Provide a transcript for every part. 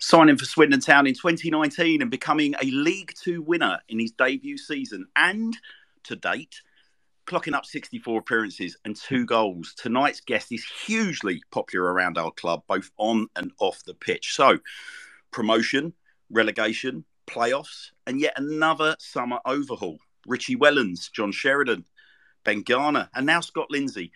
signing for Swindon Town in 2019 and becoming a League Two winner in his debut season. And to date, clocking up 64 appearances and two goals. Tonight's guest is hugely popular around our club, both on and off the pitch. So, promotion, relegation, playoffs, and yet another summer overhaul. Richie Wellens, John Sheridan, Ben Garner, and now Scott Lindsay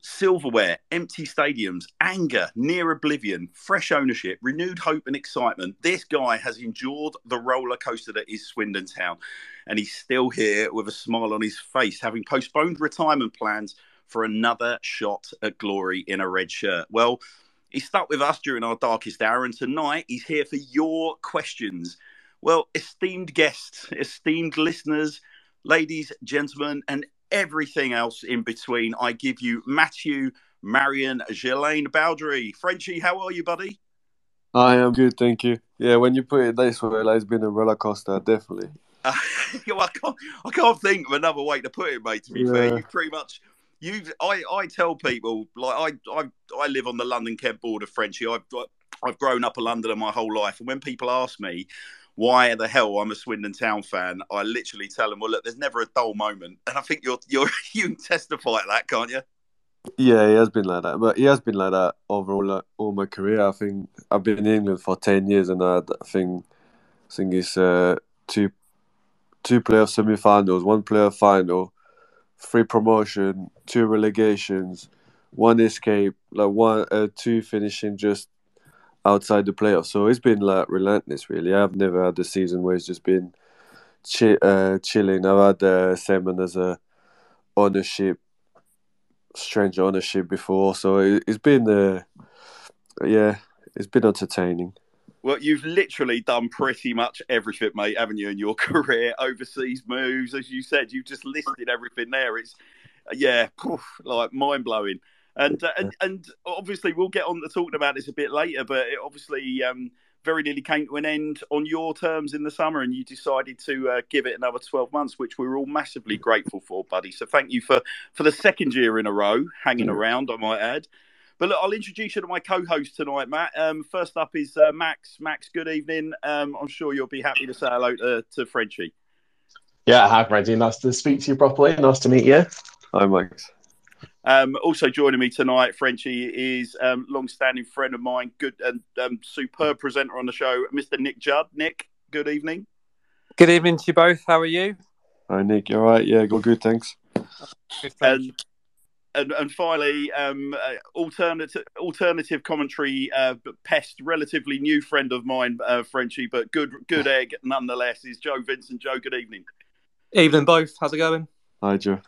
silverware, empty stadiums, anger, near oblivion, fresh ownership, renewed hope and excitement. This guy has endured the roller coaster that is Swindon Town, and he's still here with a smile on his face, having postponed retirement plans for another shot at glory in a red shirt. Well, he stuck with us during our darkest hour, and tonight he's here for your questions. Well, esteemed guests, esteemed listeners, ladies, gentlemen, and everything else in between. I give you Matthew, Marion, Ghislaine Baudry. Frenchie, how are you, buddy? I am good, thank you. Yeah, when you put it this way, like, it's been a roller coaster, definitely. Uh, I, can't, I can't think of another way to put it, mate. To be yeah. fair, you pretty much you. I, I tell people like I, I I live on the London Kent border, Frenchie. I've I've grown up a Londoner my whole life, and when people ask me why the hell I'm a Swindon Town fan, I literally tell them, well, look, there's never a dull moment, and I think you're you're you can testify to that, can't you? Yeah, he has been like that, but he has been like that overall like, all my career. I think I've been in England for ten years, and I, think I think it's uh, two two playoff semi-finals, one playoff final, three promotion, two relegations, one escape, like one uh, two finishing just outside the playoffs. So it's been like relentless, really. I've never had a season where it's just been chi- uh, chilling. I've had uh, Simon as a ownership, strange ownership before, so it, has been, uh, yeah, it's been entertaining. Well, you've literally done pretty much everything, mate, haven't you, in your career? Overseas moves, as you said, you've just listed everything there. It's, yeah, poof, like mind blowing. And, uh, and and obviously we'll get on to talking about this a bit later, but it obviously um, very nearly came to an end on your terms in the summer, and you decided to uh, give it another twelve months, which we are all massively grateful for, buddy. So thank you for for the second year in a row hanging around. I might add. But look, I'll introduce you to my co-host tonight, Matt. Um, first up is uh, Max. Max, good evening. Um, I'm sure you'll be happy to say hello to, to Frenchie. Yeah, hi, Freddie. Nice to speak to you properly. Nice to meet you. Hi, Max. Um, also joining me tonight, Frenchie, is um, long-standing friend of mine, good and um, superb presenter on the show, Mr. Nick Judd. Nick, good evening. Good evening to you both. How are you? Hi, Nick. You all right? Yeah, go good. Thanks. Good, and, and, and finally, um, uh, alternative alternative commentary uh, pest, relatively new friend of mine, uh, Frenchie, but good good egg nonetheless. Is Joe Vincent. Joe, good evening. Evening, both. How's it going? Hi, Joe.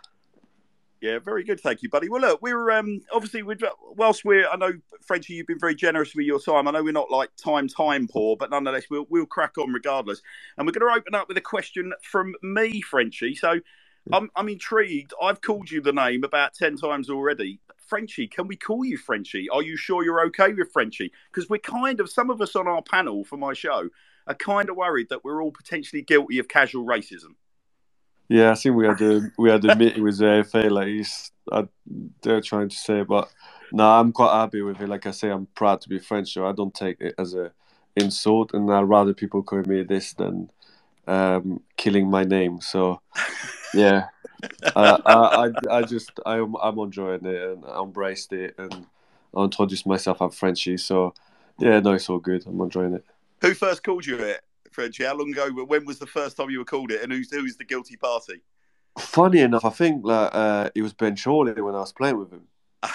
Yeah, very good. Thank you, buddy. Well, look, we're um, obviously we're whilst we're I know Frenchie, you've been very generous with your time. I know we're not like time time poor, but nonetheless, we'll we'll crack on regardless. And we're going to open up with a question from me, Frenchie. So I'm I'm intrigued. I've called you the name about ten times already. Frenchie, can we call you Frenchie? Are you sure you're okay with Frenchie? Because we're kind of some of us on our panel for my show are kind of worried that we're all potentially guilty of casual racism. Yeah, I think we had a we had a meeting with the AFA. Like he's, uh, they're trying to say, but no, I'm quite happy with it. Like I say, I'm proud to be French, so I don't take it as a insult, and I'd rather people call me this than um, killing my name. So, yeah, I, I, I, just I'm I'm enjoying it and I embraced it, and I introduced myself. I'm Frenchy, so yeah, no, it's all good. I'm enjoying it. Who first called you it? Frenchie? How long ago? When was the first time you were called it, and who's who's the guilty party? Funny enough, I think like uh, it was Ben Shawley when I was playing with him.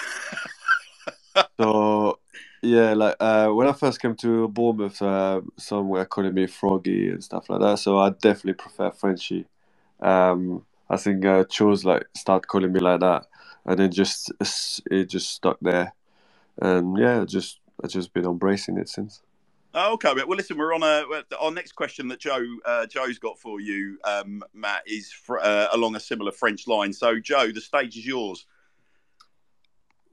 so yeah, like uh, when I first came to Bournemouth, uh, some were calling me Froggy and stuff like that. So I definitely prefer Frenchy. Um, I think uh, chose like start calling me like that, and then just it just stuck there, and yeah, just I just been embracing it since. Oh, okay. Well, listen, we're on a our next question that Joe uh, Joe's got for you, um, Matt, is uh, along a similar French line. So, Joe, the stage is yours.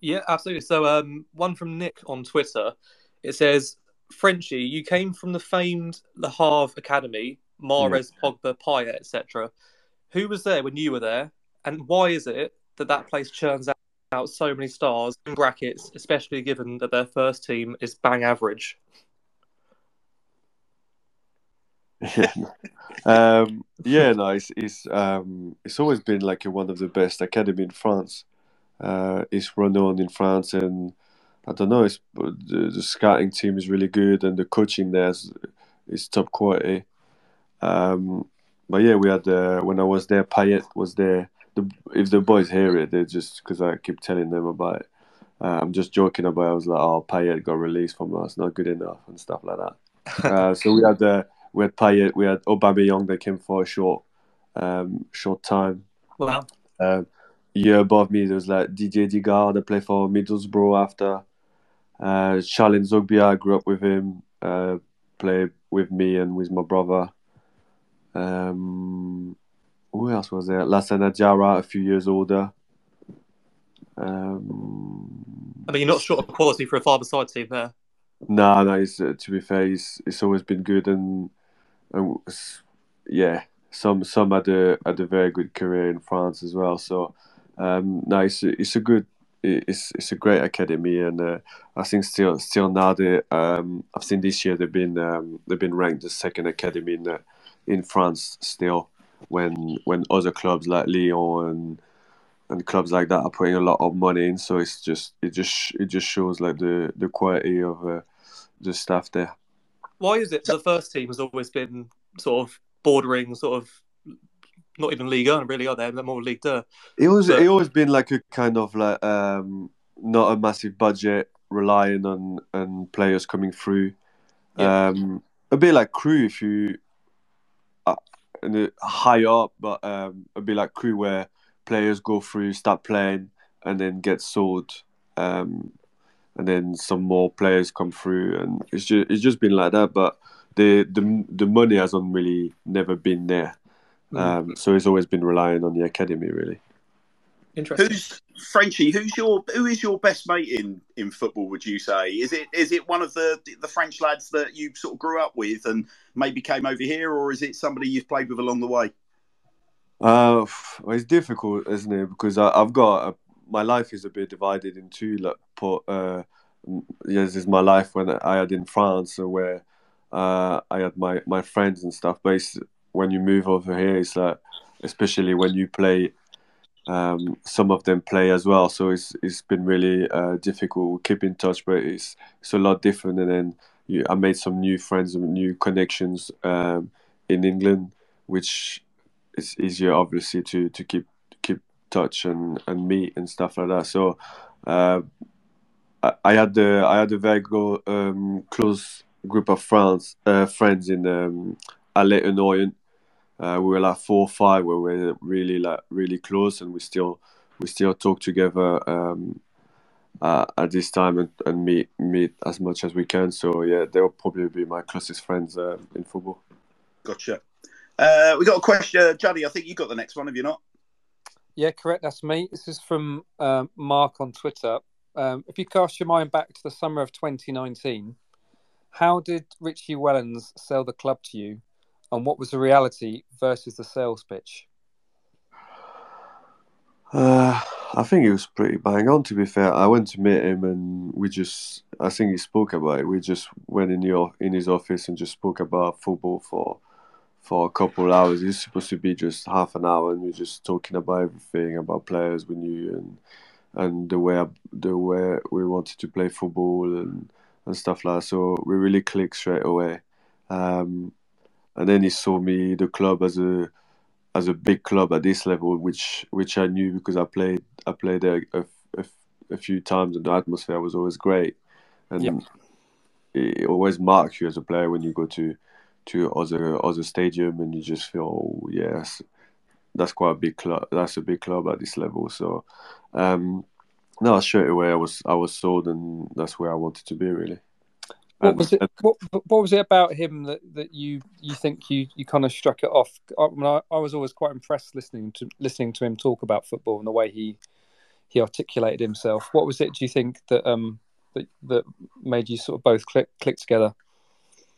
Yeah, absolutely. So, um, one from Nick on Twitter. It says, "Frenchie, you came from the famed Le Havre Academy, Mahrez, mm. Pogba, Payet, etc. Who was there when you were there, and why is it that that place churns out?" out so many stars in brackets, especially given that their first team is bang average. um, yeah, no, it's it's um, it's always been like one of the best academy in France. Uh, it's renowned in France, and I don't know, it's the, the scouting team is really good, and the coaching there is, is top quality. Um, but yeah, we had uh, when I was there, Payet was there. The, if the boys hear it, they just because I keep telling them about it. Uh, I'm just joking about. It. I was like, "Oh, Payet got released from us, not good enough," and stuff like that. Uh, so we had uh, we had Payet, we had Aubameyang that came for a short um, short time. Wow. Um, year above me, there was like Didier Digard that played for Middlesbrough after. Uh, Charles Zogbia, I grew up with him, uh, played with me and with my brother. Um, who else was there? Lassana Diarra, a few years older. Um, I mean, you're not short of quality for a five-a-side team there. No, no. He's, uh, to be fair, he's, it's always been good, and yeah, some some had a had a very good career in France as well. So, um, no, it's, it's a good, it's it's a great academy, and uh, I think still still now they um, I've seen this year they've been um, they've been ranked the second academy in uh, in France still when when other clubs like Lyon and and clubs like that are putting a lot of money in. So it's just it just it just shows like the the quality of uh, the staff there. Why is it the first team has always been sort of bordering, sort of not even League One, really, are they? They're more League Two. It was but... it always been like a kind of like um, not a massive budget, relying on on players coming through. Yeah. Um, a bit like Crewe if you uh, high up, but um, a bit like Crewe where players go through, start playing, and then get sold. Um, and then some more players come through, and it's just it's just been like that. But the the the money hasn't really never been there, mm. um, so it's always been relying on the academy really. Interesting. Who's Frenchie? Who's your who is your best mate in in football? Would you say is it is it one of the the French lads that you sort of grew up with and maybe came over here, or is it somebody you've played with along the way? Uh, well, it's difficult, isn't it? Because I, have got a, my life is a bit divided in two. Like, put uh, this is my life when I had in France, where uh, I had my my friends and stuff. But when you move over here, it's like, especially when you play, um, some of them play as well. So it's it's been really uh, difficult. We keep in touch, but it's it's a lot different. And then you, I made some new friends and new connections um, in England, which it's easier obviously to to keep touch and and meet and stuff like that. So uh, I, I, had the I had a very go, um, close group of friends uh, friends in um, Alais Uh, we were like four or five where we were really like really close and we still we still talk together um, uh, at this time and, and meet meet as much as we can. So yeah, they'll probably be my closest friends uh, in football. Gotcha. Uh, we got a question, uh, Juddy. I think you got the next one. Have you not? Yeah, correct. That's me. This is from um, Mark on Twitter. Um, if you cast your mind back to the summer of 2019, how did Richie Wellens sell the club to you, and what was the reality versus the sales pitch? Uh, I think he was pretty bang on. To be fair, I went to meet him, and we just. I think he spoke about it. We just went in the in his office and just spoke about football for for a couple of hours. It's supposed to be just half an hour, and we're just talking about everything about players we knew and and the way the way we wanted to play football and and stuff like that. So we really clicked straight away. Um, and then he saw me the club as a as a big club at this level, which which I knew because I played I played there a, a, a few times, and the atmosphere was always great. And yep. it always marks you as a player when you go to to other other stadium, and you just feel, oh, yes, that's quite a big club. That's a big club at this level. So, um, no, straight away I was I was sold, and that's where I wanted to be really. What and, was it? What, what was it about him that, that you you think you, you kind of struck it off? I, mean, I, I was always quite impressed listening to listening to him talk about football and the way he he articulated himself. What was it? Do you think that um that that made you sort of both click click together?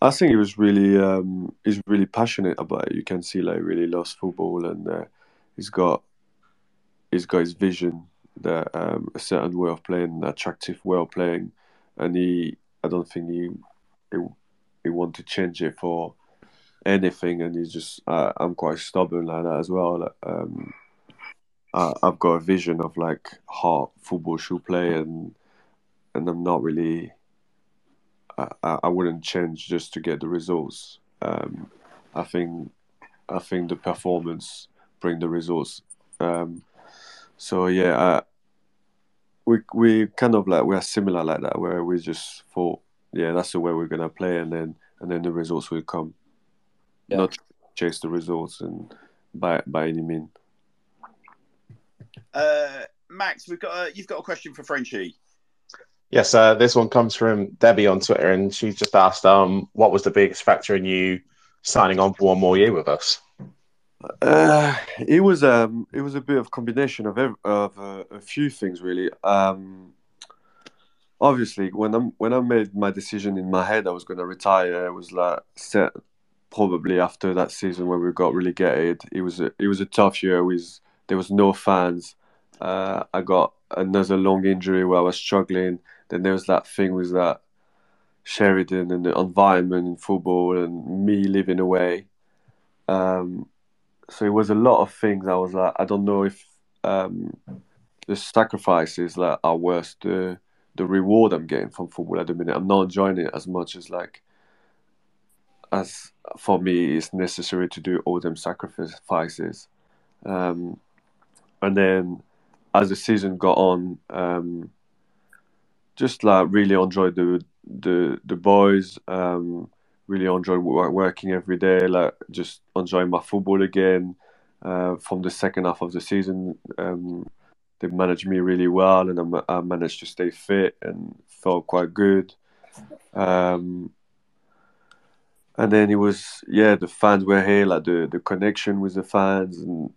I think he was really um, he's really passionate about it. You can see like really loves football, and uh, he's got he's got his vision that um, a certain way of playing, attractive way of playing, and he I don't think he he, he want to change it for anything, and he's just uh, I'm quite stubborn like that as well. Like, um, I, I've got a vision of like how football should play, and and I'm not really. I, I wouldn't change just to get the results. Um, I think I think the performance bring the results. Um, so yeah, uh, we we kind of like we're similar like that, where we just thought, yeah, that's the way we're gonna play, and then and then the results will come. Yeah. Not chase the results and by by any means. Uh, Max, we've got a, you've got a question for Frenchie. Yes, uh, this one comes from Debbie on Twitter, and she's just asked, um, what was the biggest factor in you signing on for one more year with us? Uh, it was um, it was a bit of combination of ev- of uh, a few things really. Um, obviously, when I when I made my decision in my head, I was going to retire. It was like set probably after that season where we got relegated. It was a, it was a tough year. There was no fans. Uh, I got another long injury where I was struggling. Then there was that thing with that Sheridan and the environment in football and me living away. Um, so it was a lot of things. I was like, I don't know if um, the sacrifices like are worth the the reward I'm getting from football at the minute. I'm not enjoying it as much as like as for me it's necessary to do all them sacrifices. Um, and then as the season got on, um, just like really enjoyed the the the boys. Um, really enjoyed working every day. Like just enjoying my football again. Uh, from the second half of the season, um, they managed me really well, and I, I, managed to stay fit and felt quite good. Um, and then it was yeah, the fans were here, like the the connection with the fans, and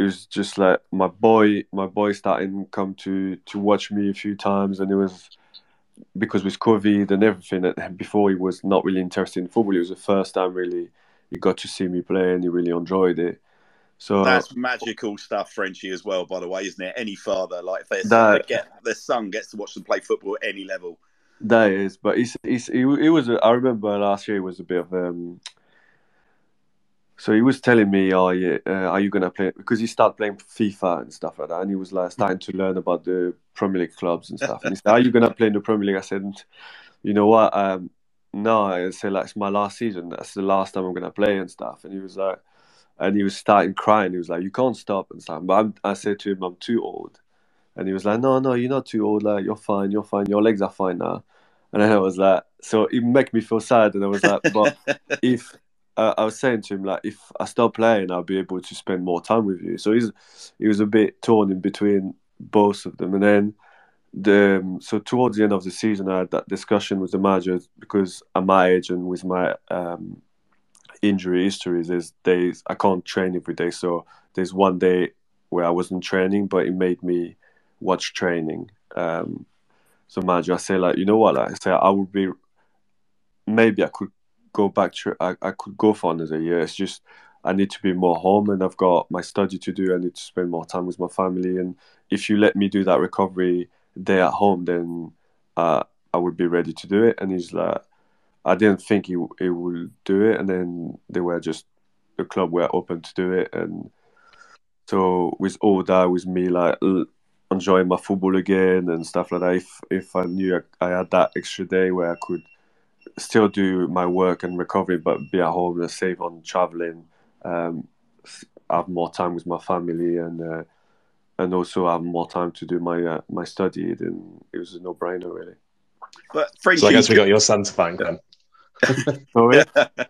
it was just like my boy, my boy starting come to to watch me a few times, and it was because with COVID and everything, that before he was not really interested in football. It was the first time really he got to see me play, and he really enjoyed it. So that's magical stuff, Frenchie, as well. By the way, isn't it? Any father, like if their, that, get, their son gets to watch them play football at any level. That is, but it's, it's, it, it was. i remember last year it was a bit of um, so he was telling me, "Oh yeah, uh, are you gonna play?" Because he started playing FIFA and stuff like that, and he was like starting to learn about the Premier League clubs and stuff. And he said, "Are you gonna play in the Premier League?" I said, "You know what? Um, no." I said, "Like it's my last season. That's the last time I'm gonna play and stuff." And he was like, and he was starting crying. He was like, "You can't stop and stuff." But I'm, i said to him, "I'm too old," and he was like, "No, no, you're not too old. Like you're fine. You're fine. Your legs are fine now." And then I was like, so it made me feel sad, and I was like, but if uh, I was saying to him like, if I stop playing, I'll be able to spend more time with you. So he's he was a bit torn in between both of them, and then the um, so towards the end of the season, I had that discussion with the manager because at my age and with my um, injury histories, there's days I can't train every day. So there's one day where I wasn't training, but it made me watch training. Um, so manager, I say like, you know what? Like, I say I would be maybe I could go back to I, I could go for another year. It's just I need to be more home and I've got my study to do. I need to spend more time with my family. And if you let me do that recovery day at home, then uh, I would be ready to do it. And he's like, I didn't think he he would do it. And then they were just the club were open to do it. And so with all that, with me like enjoying my football again and stuff like that. If if I knew I, I had that extra day where I could still do my work and recovery, but be at home and save on traveling, um, have more time with my family, and uh, and also have more time to do my uh, my study. Then it was a no brainer, really. But so I guess we got your son to thank then. oh, yeah.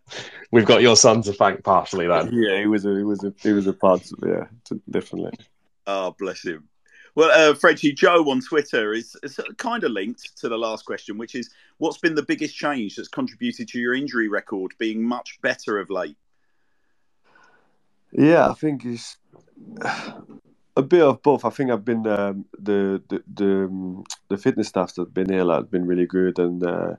We've got your son to thank partially then. Yeah, he was a it was a it was a part. Yeah, definitely. Oh, bless him. Well, uh, Joe on Twitter is, is kind of linked to the last question, which is what's been the biggest change that's contributed to your injury record being much better of late? Yeah, I think it's a bit of both. I think I've been um, the the the, um, the fitness staff that've been here like, been really good, and uh,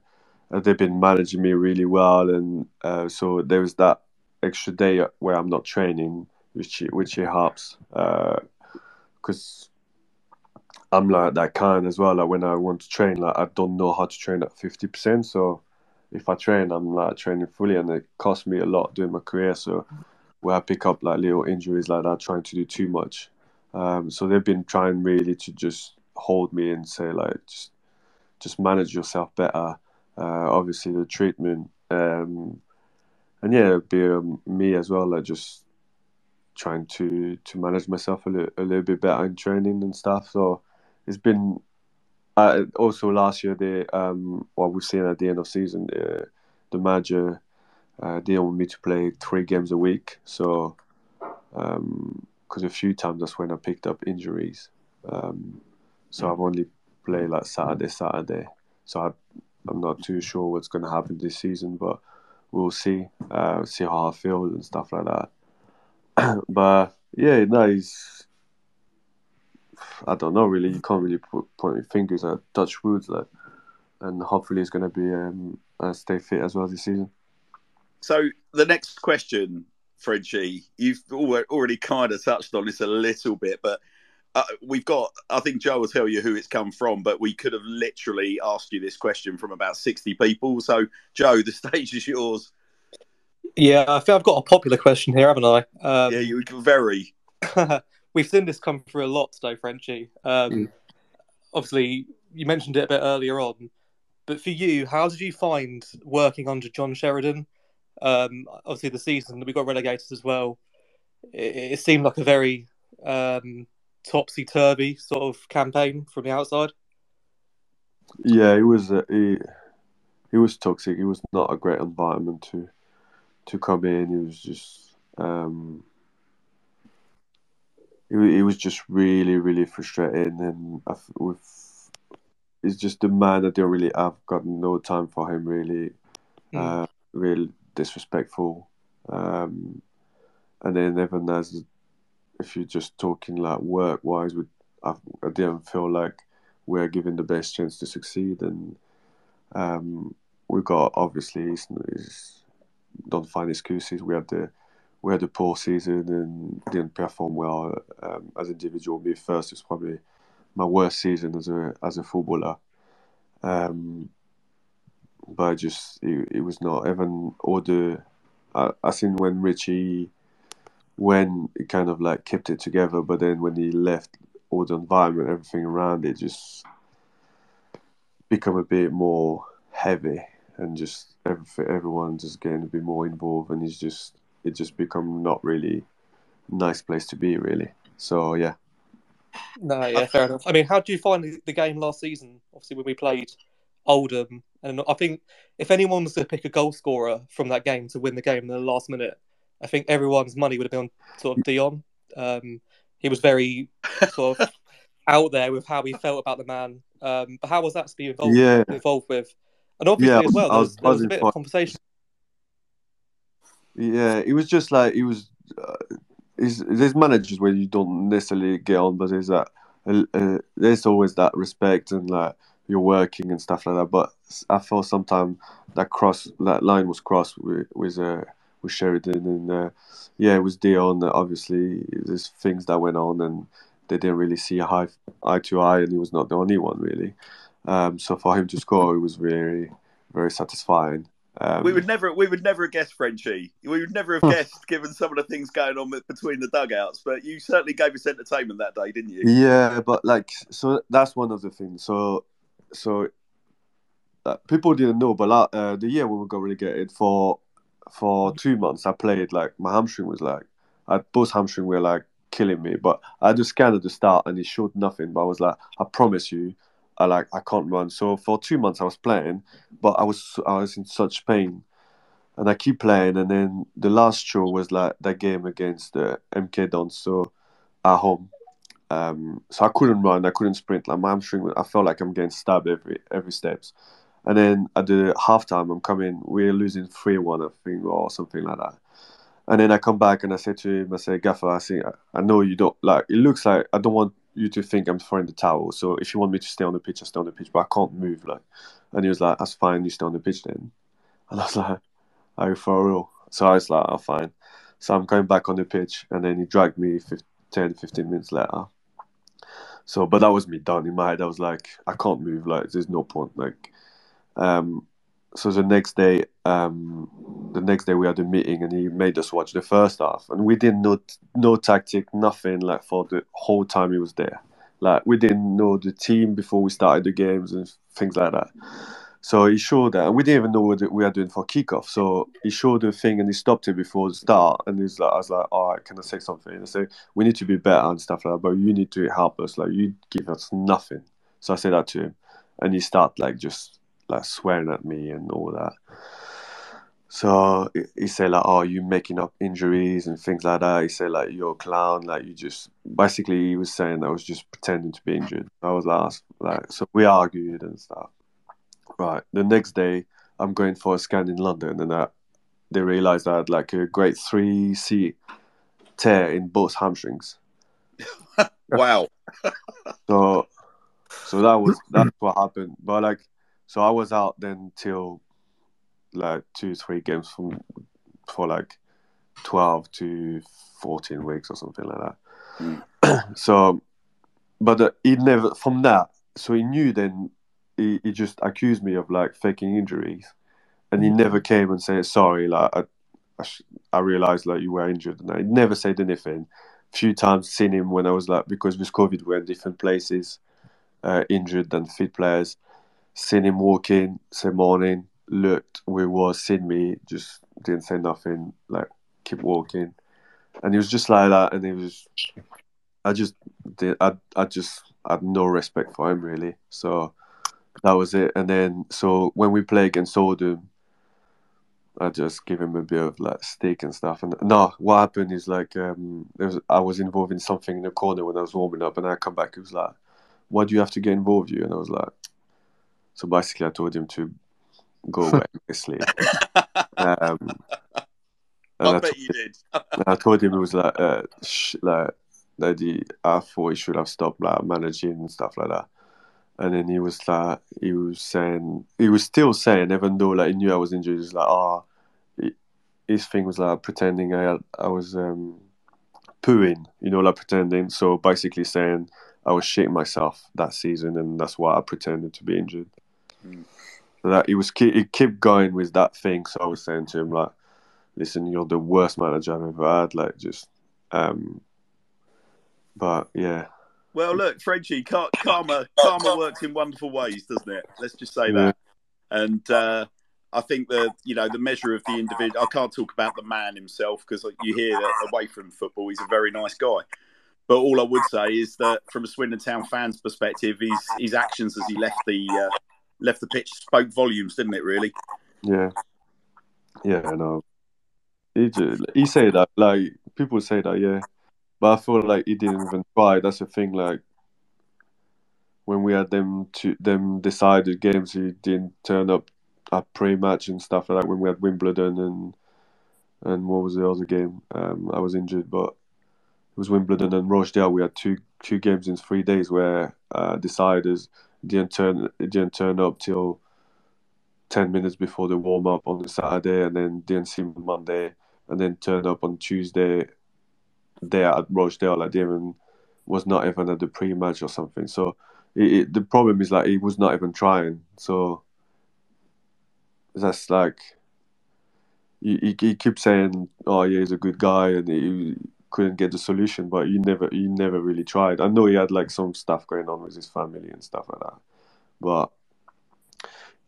they've been managing me really well, and uh, so there was that extra day where I'm not training, which which helps because uh, I'm like that kind as well. Like when I want to train, like I don't know how to train at fifty percent. So if I train, I'm like training fully, and it costs me a lot during my career. So where I pick up like little injuries like that, trying to do too much. Um, so they've been trying really to just hold me and say like just just manage yourself better. Uh, obviously the treatment, um, and yeah, be um, me as well, like just trying to to manage myself a little, a little bit better in training and stuff. So it's been uh, also last year the um, what we've seen at the end of season the the manager uh, didn't want me to play three games a week. So because um, a few times that's when I picked up injuries. Um, so I've only played like Saturday, Saturday. So I, I'm not too sure what's going to happen this season, but we'll see. Uh, see how I feel and stuff like that. but yeah, no, he's. I don't know really. You can't really put point your fingers at touch woods, like, and hopefully he's going to be um, uh, stay fit as well this season. So the next question, Frenchie, you've already kind of touched on this a little bit, but uh, we've got. I think Joe will tell you who it's come from, but we could have literally asked you this question from about sixty people. So, Joe, the stage is yours. Yeah, I think I've got a popular question here, haven't I? Um, yeah, you very. we've seen this come through a lot today, Frenchie. Um, mm. Obviously, you mentioned it a bit earlier on, but for you, how did you find working under John Sheridan? Um, obviously, the season that we got relegated as well, it, it seemed like a very um, topsy turvy sort of campaign from the outside. Yeah, it was. Uh, it, it was toxic. It was not a great environment to to come in. It was just. Um, it, it was just really, really frustrating, and with it's just the man that they really. I've got no time for him. Really, mm. uh, really disrespectful. Um, and then even as if you're just talking like work wise, with I, I didn't feel like we're given the best chance to succeed, and um, we got obviously it's, it's, don't find excuses. We had the we had a poor season and didn't perform well um, as individual. Me first is probably my worst season as a as a footballer. Um, but just it, it was not even all the I, I think when Richie when it kind of like kept it together but then when he left all the environment everything around it just become a bit more heavy and just every, everyone just getting a bit more involved and it's just it just become not really nice place to be really so yeah no yeah fair enough i mean how do you find the game last season obviously when we played Oldham, and I think if anyone was to pick a goal scorer from that game to win the game in the last minute, I think everyone's money would have been on sort of Dion. Um, he was very sort of out there with how he felt about the man. Um, but how was that to be involved, yeah. involved with? And obviously yeah, as well, there was, there was a bit of conversation. Yeah, it was just like it was. Uh, there's managers where you don't necessarily get on, but there's that. Uh, uh, there's always that respect and like you're working and stuff like that. But I felt sometimes that cross that line was crossed with with, uh, with Sheridan and uh, yeah, it was Dion. Obviously, there's things that went on and they didn't really see eye eye to eye, and he was not the only one really. Um, so for him to score, it was very very satisfying. Um, we would never, we would never have guessed Frenchie. We would never have guessed, given some of the things going on between the dugouts. But you certainly gave us entertainment that day, didn't you? Yeah, but like, so that's one of the things. So so uh, people didn't know, but uh, the year when we got relegated for for two months, I played like my hamstring was like, I, both hamstring were like killing me. But I had a scan at the start and it showed nothing. But I was like, I promise you, I like I can't run. So for two months I was playing, but I was I was in such pain, and I keep playing. And then the last show was like that game against the uh, MK Dons, so at home. Um, so I couldn't run, I couldn't sprint. Like my hamstring, I felt like I'm getting stabbed every every steps. And then at the halftime, I'm coming. We're losing three one, I think, or something like that. And then I come back and I say to him, I say, Gaffer, I say, I know you don't like. It looks like I don't want you to think I'm throwing the towel. So if you want me to stay on the pitch, I stay on the pitch, but I can't move. Like, and he was like, "That's fine. You stay on the pitch then." And I was like, "Are you for real?" So I was like, "Oh, fine." So I'm going back on the pitch, and then he dragged me 15, 10, 15 minutes later. So, but that was me done in my head. I was like, I can't move. Like, there's no point. Like, um, so the next day, um, the next day we had a meeting, and he made us watch the first half, and we didn't know no tactic, nothing like for the whole time he was there. Like we didn't know the team before we started the games and things like that. So he showed that, and we didn't even know what we were doing for kickoff. So he showed the thing, and he stopped it before the start. And he's like, I was like, all right, can I say something? And I said, we need to be better and stuff like that, but you need to help us. Like you give us nothing. So I said that to him, and he started like just like swearing at me and all that. So he said like, "Oh, you making up injuries and things like that." He said like, "You're a clown." Like you just basically he was saying I was just pretending to be injured. I was like, like so we argued and stuff. Right. The next day, I'm going for a scan in London, and I, they realized I had like a grade three C tear in both hamstrings. wow. so, so that was that's what happened. But like, so I was out then till like two, three games from for like twelve to fourteen weeks or something like that. Mm. so, but uh, he never from that. So he knew then. He, he just accused me of like faking injuries, and he mm. never came and said sorry. Like I, I, I realized like you were injured, and I never said anything. A few times seen him when I was like because with COVID we're in different places, uh, injured than fit players. Seen him walking, say morning, looked where he was, seen me, just didn't say nothing, like keep walking. And he was just like that and he was I just did I I just had no respect for him really. So that was it. And then so when we play against Oldham, I just give him a bit of like stick and stuff. And no, what happened is like um, was, I was involved in something in the corner when I was warming up, and I come back. It was like, "Why do you have to get involved?" You and I was like, so basically, I told him to go away sleep. um, I, I bet you did. I told him it was like, uh, sh- like that he, I thought he should have stopped like managing and stuff like that. And then he was like, he was saying, he was still saying, even though like he knew I was injured, he was like, ah, oh, his thing was like pretending I, I was um, pooing, you know, like pretending. So basically saying I was shitting myself that season, and that's why I pretended to be injured. Mm that he was he kept going with that thing. So I was saying to him like, "Listen, you're the worst manager I've ever had." Like just, um, but yeah. Well, look, Frenchie, karma karma works in wonderful ways, doesn't it? Let's just say that. And uh, I think the you know the measure of the individual. I can't talk about the man himself because you hear that away from football, he's a very nice guy. But all I would say is that from a Swindon Town fan's perspective, his his actions as he left the uh, left the pitch spoke volumes, didn't it? Really? Yeah, yeah, I know. He just, he said that like people say that, yeah, but I feel like he didn't even try. That's the thing. Like when we had them to them decided games, he didn't turn up at pre-match and stuff like that. When we had Wimbledon and and what was the other game? Um, I was injured, but it was Wimbledon and Rochdale. We had two two games in three days where uh, deciders didn't turn didn't turn up till ten minutes before the warm up on the Saturday, and then didn't see him Monday, and then turned up on Tuesday there at Rochdale. Like even was not even at the pre-match or something. So it, it, the problem is like he was not even trying. So that's like he, he, he keeps saying, "Oh yeah, he's a good guy," and he couldn't get the solution, but he never he never really tried. I know he had like some stuff going on with his family and stuff like that, but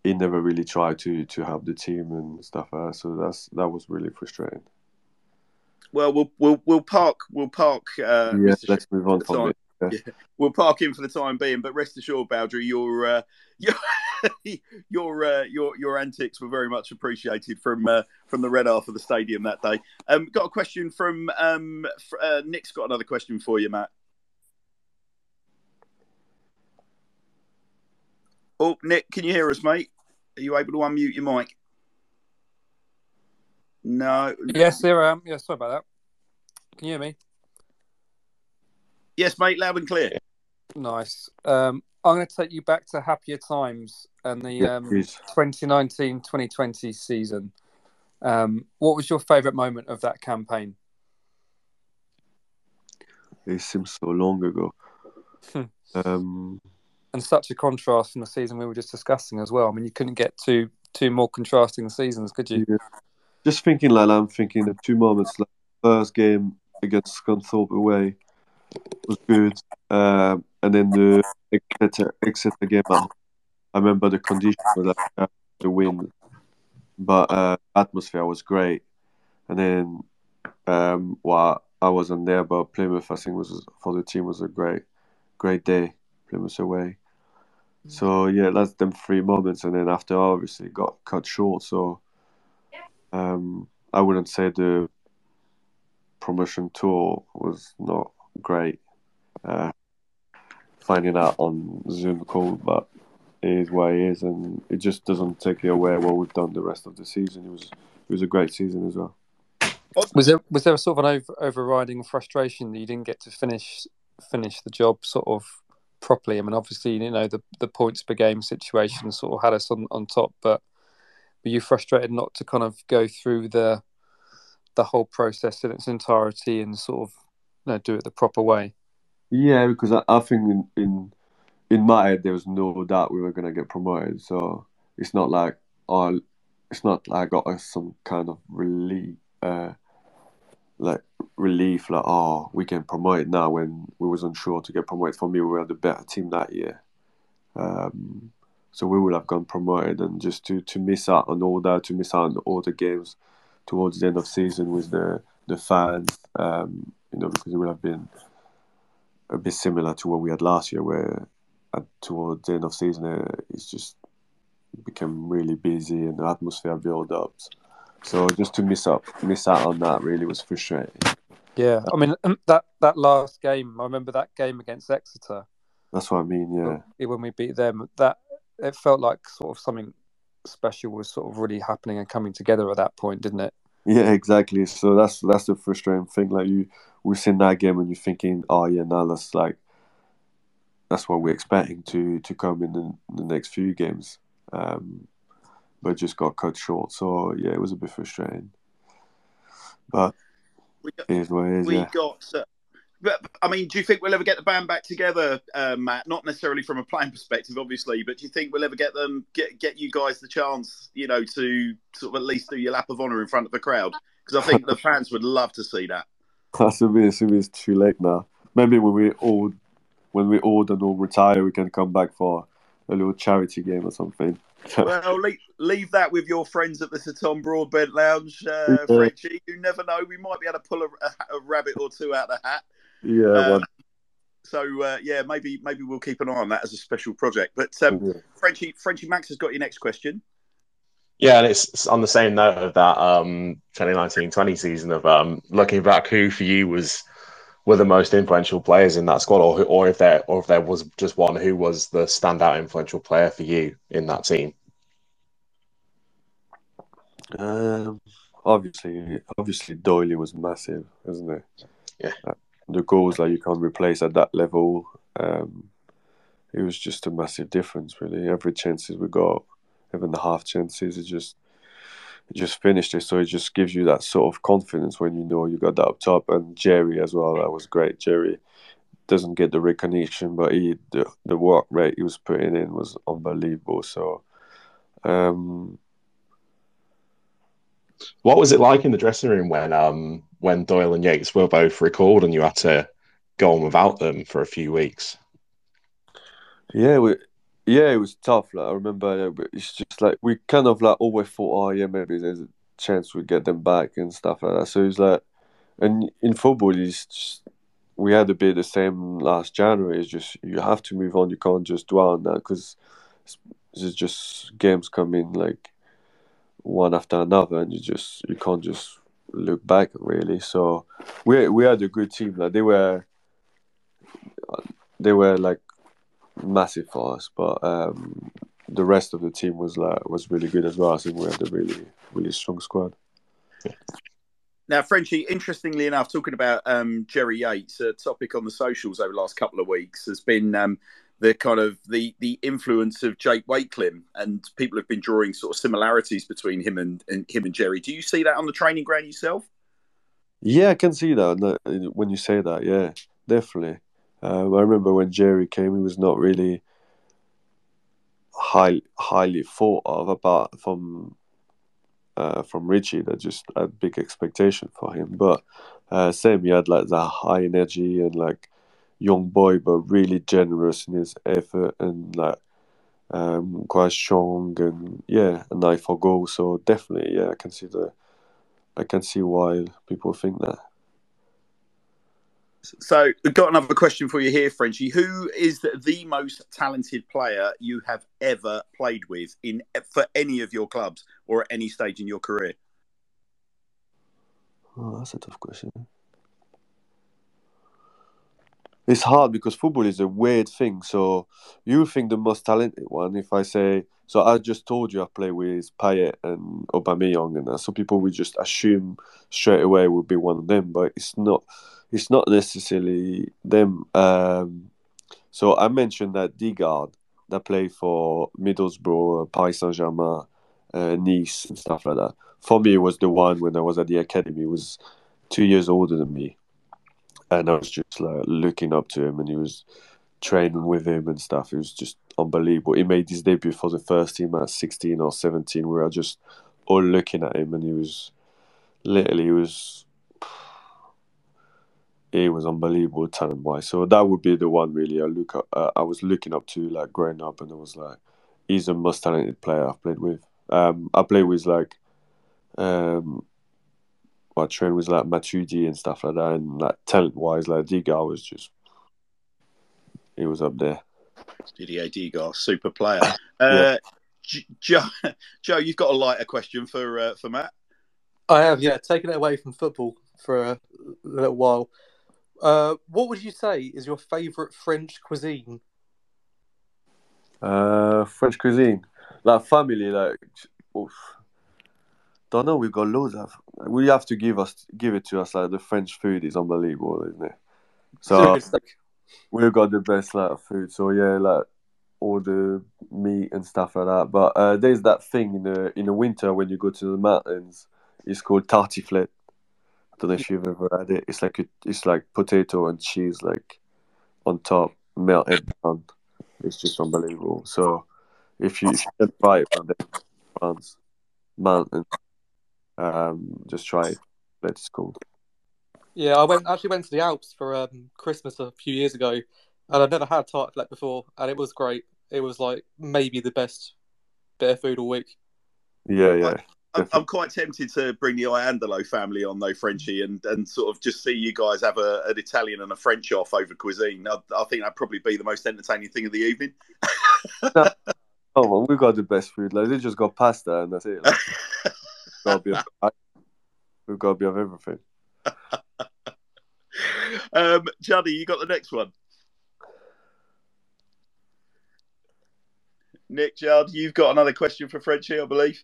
he never really tried to to help the team and stuff like that. So that's that was really frustrating. Well, we'll we'll we'll park we'll park. Uh, yeah, let's move on from it. Yeah. We'll park him for the time being, but rest assured, Baudry, your uh, your your, uh, your your antics were very much appreciated from uh, from the red half of the stadium that day. Um, got a question from um, uh, Nick's got another question for you, Matt. Oh, Nick, can you hear us, mate? Are you able to unmute your mic? No. Yes, there I am. Yeah, sorry about that. Can you hear me? Yes, mate, loud and clear. Nice. Um, I'm going to take you back to happier times and the yeah, um, 2019-2020 season. Um, what was your favourite moment of that campaign? It seems so long ago. um, and such a contrast from the season we were just discussing as well. I mean, you couldn't get two two more contrasting seasons, could you? Yeah. Just thinking like I'm thinking of two moments. Like first game against Scunthorpe away was good, um, and then the Exeter, Exeter game. I remember the like uh, the wind, but uh, atmosphere was great. And then, um, well, I wasn't there, but Plymouth, I think, was for the team was a great, great day. Plymouth away. So yeah, that's them three moments, and then after obviously got cut short. So um, I wouldn't say the promotion tour was not great. Uh, finding out on Zoom call, but it is what is, and it just doesn't take you away what we've done the rest of the season. It was it was a great season as well. Was there was there a sort of an over, overriding frustration that you didn't get to finish finish the job sort of properly? I mean, obviously, you know the the points per game situation sort of had us on, on top, but were you frustrated not to kind of go through the the whole process in its entirety and sort of know, do it the proper way? Yeah, because I, I think in, in in my head there was no doubt we were gonna get promoted. So it's not like oh, it's not like I got us some kind of relief, uh, like relief, like oh we can promote now when we was unsure to get promoted. For me, we were the better team that year, um, so we would have gone promoted. And just to to miss out on all that, to miss out on all the games towards the end of season with the the fans, um, you know, because it would have been a bit similar to what we had last year, where at, towards the end of season, uh, it's just become really busy and the atmosphere build up. So just to miss up, miss out on that really was frustrating. Yeah, I mean that that last game. I remember that game against Exeter. That's what I mean. Yeah, when we beat them, that it felt like sort of something special was sort of really happening and coming together at that point, didn't it? Yeah, exactly. So that's that's the frustrating thing. Like you, we've seen that game and you're thinking, oh yeah, now that's like that's what we're expecting to to come in the, the next few games, um, but just got cut short. So yeah, it was a bit frustrating. But We got, it is what it is. we yeah. got uh, but I mean, do you think we'll ever get the band back together, uh, Matt? Not necessarily from a playing perspective, obviously, but do you think we'll ever get them get get you guys the chance, you know, to sort of at least do your lap of honour in front of the crowd? Because I think the fans would love to see that. Assuming, assuming it's too late now. Maybe when we all when we all and all retire, we can come back for a little charity game or something. Well, leave, leave that with your friends at the Saton Broadbent Lounge, uh. Frenchie. You never know; we might be able to pull a, a, a rabbit or two out of the hat. Yeah, Um, well, So uh, yeah, maybe maybe we'll keep an eye on that as a special project. But um, yeah. Frenchie Frenchie Max has got your next question. Yeah, and it's it's on the same note of that um, 2019-20 season of um, looking back, who for you was were the most influential players in that squad, or who, or if there or if there was just one who was the standout influential player for you in that team. Um, obviously, obviously Doyley was massive, isn't it? Yeah. Uh, the goals that you can't replace at that level. Um, it was just a massive difference, really. Every chances we got, even the half chances, it just it just finished it. So it just gives you that sort of confidence when you know you got that up top. And Jerry as well, that was great. Jerry doesn't get the recognition, but he the the work rate he was putting in was unbelievable. So. Um, What was it like in the dressing room when um, when Doyle and Yates were both recalled and you had to go on without them for a few weeks? Yeah, we, yeah, it was tough. Like I remember, uh, it's just like we kind of like always thought, oh yeah, maybe there's a chance we get them back and stuff like that. So it's like, and in football, it's just we had a bit the same last January. It's just you have to move on. You can't just dwell on that because it's just games come in like one after another, and you just you can't just look back really. So we we had a good team. Like they were, they were like massive for us, but um, the rest of the team was like was really good as well. I think we had a really really strong squad. Now, Frenchie, interestingly enough, talking about um, Jerry Yates, a topic on the socials over the last couple of weeks has been um, the kind of the the influence of Jake Wakeling, and people have been drawing sort of similarities between him and, and him and Jerry. Do you see that on the training ground yourself? Yeah, I can see that when you say that. Yeah, definitely. Um, I remember when Jerry came, he was not really high, highly thought of apart from uh, from Richie that just had big expectation for him. But uh, same, he had like that high energy and like young boy, but really generous in his effort and like um, quite strong and yeah, an eye for goal. So definitely, yeah, I can see the, I can see why people think that. So, we've got another question for you here, Frenchie. Who is the, the most talented player you have ever played with in for any of your clubs or at any stage in your career? Oh, that's a tough question. It's hard because football is a weird thing. So you think the most talented one. If I say so, I just told you I play with Payet and Aubameyang, and so people would just assume straight away would be one of them, but it's not. It's not necessarily them. Um, so I mentioned that Digard that played for Middlesbrough, Paris Saint Germain, uh, Nice, and stuff like that. For me, was the one when I was at the academy. Was two years older than me and I was just like looking up to him, and he was training with him and stuff. It was just unbelievable. He made his debut for the first team at 16 or 17. We were just all looking at him, and he was literally he was he was unbelievable talent wise. So that would be the one really I look up, uh, I was looking up to like growing up, and I was like, he's the most talented player I've played with. Um, I played with like um, my train was like Matuidi and stuff like that, and like talent wise, like Digard was just he was up there. Didier Digard, super player. Uh, Joe, Joe, you've got a lighter question for uh, for Matt. I have, yeah, taking it away from football for a little while. Uh, what would you say is your favourite French cuisine? Uh, French cuisine, like family, like oof don't know. We've got loads of. We have to give us give it to us. Like the French food is unbelievable, isn't it? So we've got the best like food. So yeah, like all the meat and stuff like that. But uh, there's that thing in the in the winter when you go to the mountains. It's called tartiflette. I don't know if you've ever had it. It's like a, it's like potato and cheese like on top, melted down. It's just unbelievable. So if you, if you can try it one day, France, mountains, um, just try it. It's cool. Yeah, I went actually went to the Alps for um, Christmas a few years ago, and I'd never had tartiflette before, and it was great. It was like maybe the best bit of food all week. Yeah, yeah. I, I'm quite tempted to bring the Iandolo family on though, Frenchie, and, and sort of just see you guys have a, an Italian and a French off over cuisine. I, I think that'd probably be the most entertaining thing of the evening. Oh, well, we got the best food. Like they just got pasta and that's it. Like. got to be of, we've got to be of everything. um, Johnny, you got the next one. Nick Judd, you've got another question for Frenchie, I believe.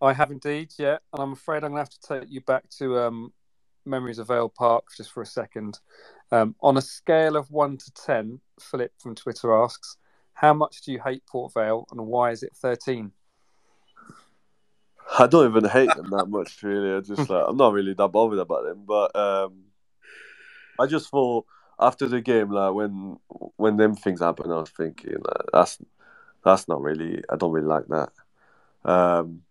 I have indeed, yeah. And I'm afraid I'm going to have to take you back to um, Memories of Vale Park just for a second. Um, on a scale of 1 to 10, Philip from Twitter asks, How much do you hate Port Vale and why is it 13? I don't even hate them that much, really. I just like I'm not really that bothered about them, but um, I just thought after the game, like when when them things happen, I was thinking like, that's that's not really. I don't really like that. Um,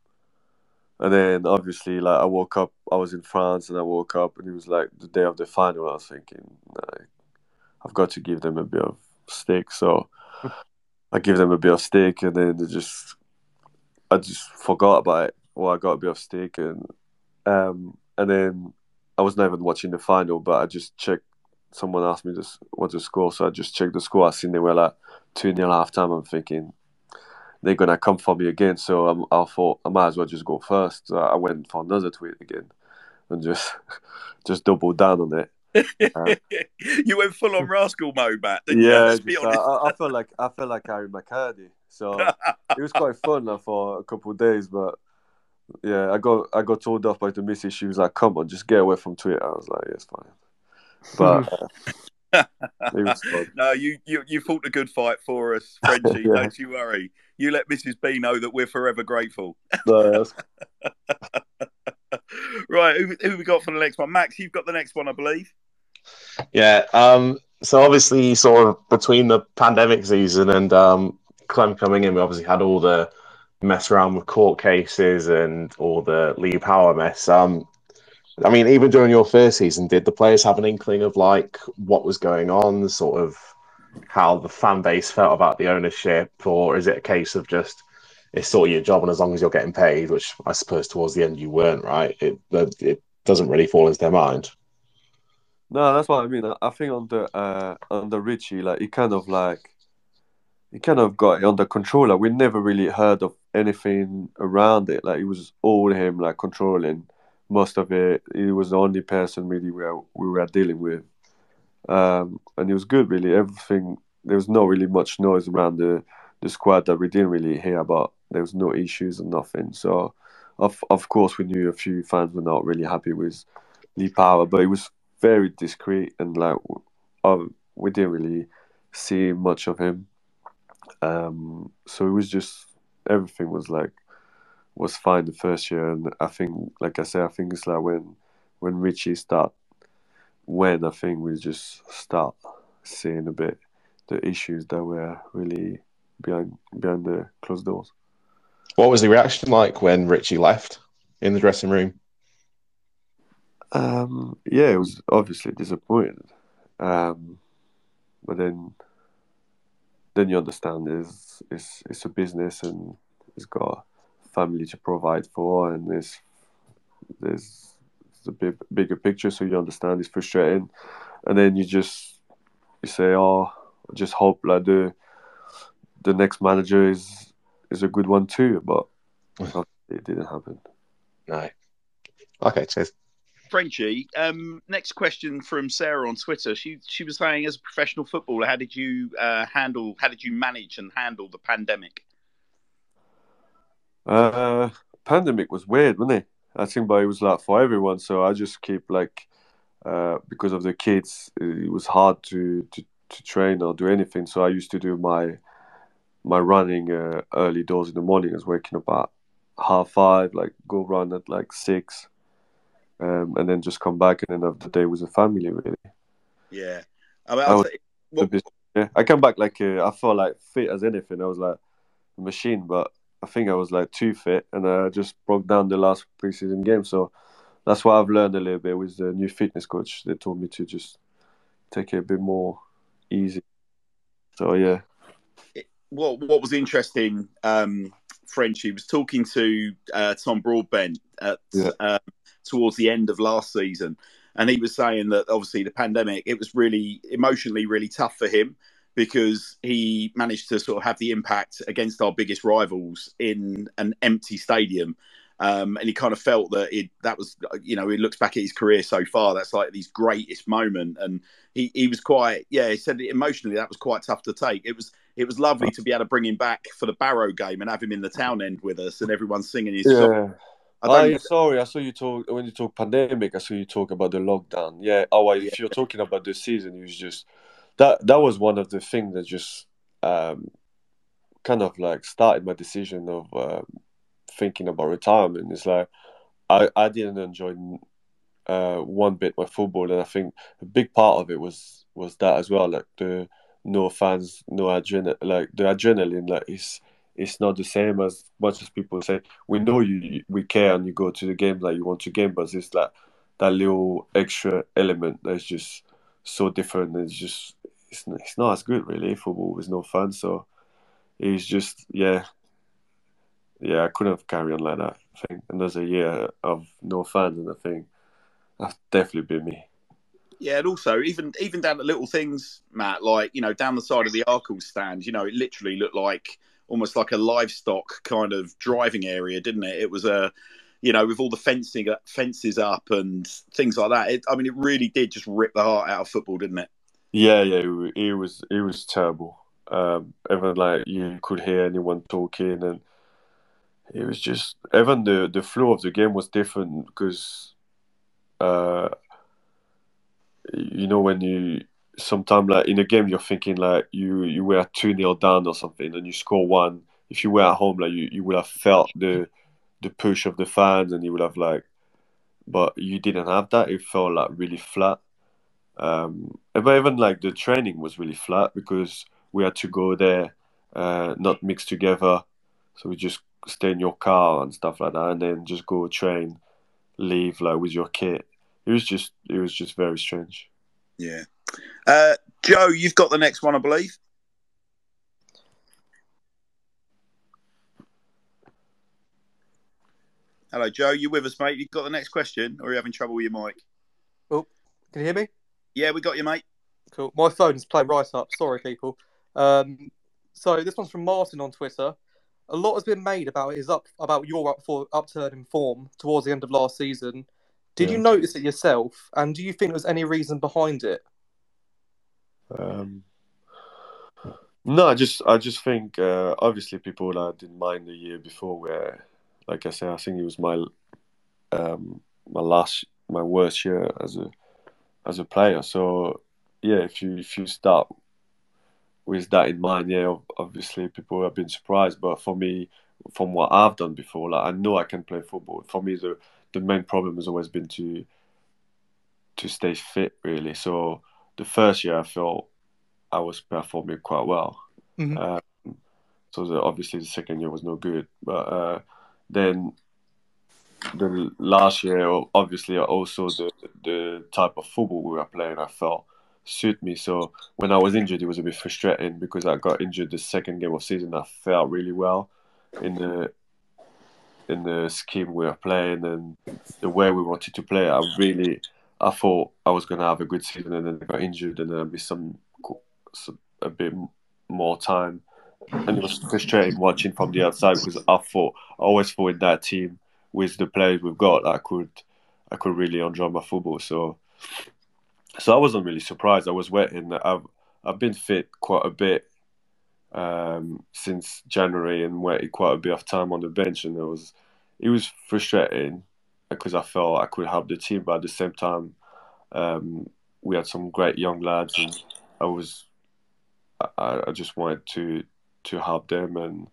and then obviously, like I woke up, I was in France, and I woke up, and it was like the day of the final. I was thinking, like, I've got to give them a bit of stick, so I give them a bit of stick, and then they just, I just forgot about it well, I got a bit of steak and um, and then I was not even watching the final, but I just checked. Someone asked me this, what the score, so I just checked the score. I seen they were like two nil half time. I'm thinking they're gonna come for me again, so I'm, I thought I might as well just go first. So I went for another tweet again and just just doubled down on it. Uh, you went full on rascal mode, Matt. yeah, just, I, I, felt like I felt like Harry McKirdy. So it was quite fun for a couple of days, but yeah, I got I got told off by the missus. She was like, "Come on, just get away from Twitter." I was like, "Yes, fine." But uh, no, you, you you fought a good fight for us, Frenchie. yeah. Don't you worry. You let Mrs. B know that we're forever grateful. no, right, who, who we got for the next one? Max, you've got the next one, I believe. Yeah. Um. So obviously, sort of between the pandemic season and um Clem coming in, we obviously had all the mess around with court cases and all the Lee Power mess. Um, I mean, even during your first season, did the players have an inkling of like what was going on, sort of how the fan base felt about the ownership, or is it a case of just it's sort of your job, and as long as you're getting paid, which I suppose towards the end you weren't, right? It it doesn't really fall into their mind. No, that's what I mean. I think under uh, the Richie, like he kind of like he kind of got it under control. Like we never really heard of anything around it. Like it was all him, like controlling most of it. He was the only person really we were, we were dealing with, um, and it was good. Really, everything. There was not really much noise around the the squad that we didn't really hear about. There was no issues and nothing. So, of of course, we knew a few fans were not really happy with Lee Power, but it was very discreet and like uh, we didn't really see much of him. Um, so it was just everything was like was fine the first year, and I think, like I said, I think it's like when when Richie start when I think we just start seeing a bit the issues that were really behind behind the closed doors. What was the reaction like when Richie left in the dressing room? Um, yeah, it was obviously disappointed, um, but then then you understand is it's it's a business and it's got a family to provide for, and there's there's a big, bigger picture, so you understand it's frustrating, and then you just you say, oh, just hope like the the next manager is is a good one too, but it didn't happen. No. Okay, cheers. Frenchie, um, next question from Sarah on Twitter. She she was saying, as a professional footballer, how did you uh, handle, how did you manage and handle the pandemic? Uh, pandemic was weird, wasn't it? I think, but it was like for everyone. So I just keep like, uh, because of the kids, it was hard to to to train or do anything. So I used to do my my running uh, early doors in the morning. I was waking up at half five, like go run at like six um, and then just come back and then have the day with the family really. Yeah, I mean, I, was, what, yeah, I come back like uh, I felt like fit as anything. I was like a machine, but I think I was like too fit, and I just broke down the last preseason game. So that's what I've learned a little bit with the new fitness coach. They told me to just take it a bit more easy. So yeah. What what was interesting, um, Frenchie was talking to uh, Tom Broadbent at yeah. um, towards the end of last season, and he was saying that obviously the pandemic it was really emotionally really tough for him because he managed to sort of have the impact against our biggest rivals in an empty stadium. Um, and he kind of felt that it that was you know he looks back at his career so far that's like his greatest moment and he, he was quite yeah he said emotionally that was quite tough to take it was it was lovely to be able to bring him back for the Barrow game and have him in the town end with us and everyone singing his yeah. song I sorry, I saw you talk when you talk pandemic. I saw you talk about the lockdown. Yeah. Oh, if yeah. you're talking about the season, it was just that. That was one of the things that just um, kind of like started my decision of uh, thinking about retirement. It's like I I didn't enjoy uh, one bit my football, and I think a big part of it was was that as well. Like the no fans, no adrenaline, like the adrenaline, like it's it's not the same as much as people say. We mm. know you, we care, and you go to the game like you want to game, but it's like that little extra element that's just so different. It's just it's it's not as good really. Football with no fun, so it's just yeah, yeah. I couldn't have carried on like that. I think another year of no fans, and I think that's definitely been me. Yeah, and also even even down to little things, Matt, like you know, down the side of the Arkell stand, you know, it literally looked like almost like a livestock kind of driving area, didn't it? It was a, you know, with all the fencing fences up and things like that. It, I mean, it really did just rip the heart out of football, didn't it? Yeah, yeah, it was it was terrible. Um, even like you could hear anyone talking, and it was just even the the flow of the game was different because, uh, you know, when you sometimes like in a game you're thinking like you you were two 0 down or something and you score one. If you were at home, like you, you would have felt the the push of the fans and you would have like but you didn't have that. It felt like really flat. Um but even like the training was really flat because we had to go there uh, not mixed together. So we just stay in your car and stuff like that, and then just go train, leave like with your kit. It was just it was just very strange. Yeah. Uh, Joe, you've got the next one, I believe. Hello, Joe. You with us, mate? You got the next question, or are you having trouble with your mic? Oh, can you hear me? Yeah, we got you, mate. Cool. My phone's playing right up. Sorry, people. Um, so this one's from Martin on Twitter. A lot has been made about his up about your up for upturn in form towards the end of last season. Did Yeah. you notice it yourself? And do you think there's any reason behind it? Um, no, I just I just think uh, obviously people that didn't mind the year before where, like I said, I think it was my um, my last my worst year as a as a player. So yeah, if you if you start with that in mind, yeah, obviously people have been surprised. But for me, from what I've done before, like I know I can play football. For me, the the main problem has always been to to stay fit, really. So the first year, I felt I was performing quite well. Mhm. Um, so the, obviously the second year was no good, but uh, then the last year, obviously, also the the type of football we were playing, I felt suit me. So when I was injured, it was a bit frustrating because I got injured the second game of season. I felt really well in the in the scheme we were playing and the way we wanted to play. I really, I thought I was gonna have a good season, and then I got injured, and then missed some, some a bit more time, and it was frustrating watching from the outside because I thought I always thought in that team with the players we've got, I could, I could really enjoy my football. So, so I wasn't really surprised. I was waiting. I've I've been fit quite a bit um, since January and waited quite a bit of time on the bench, and it was it was frustrating because I felt I could help the team, but at the same time, um, we had some great young lads, and I was I, I just wanted to to help them and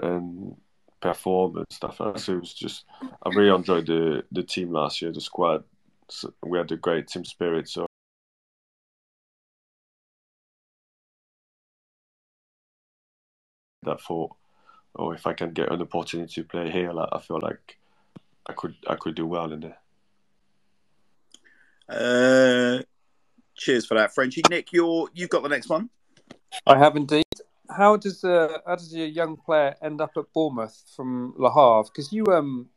and perform and stuff. So it was just I really enjoyed the the team last year, the squad. So we had a great team spirit, so. That thought, oh, if I can get an opportunity to play here, like I feel like I could I could do well in there. Uh, cheers for that, Frenchie. Nick, you're you've got the next one. I have indeed. How does uh, how does your young player end up at Bournemouth from Le Havre? Because you um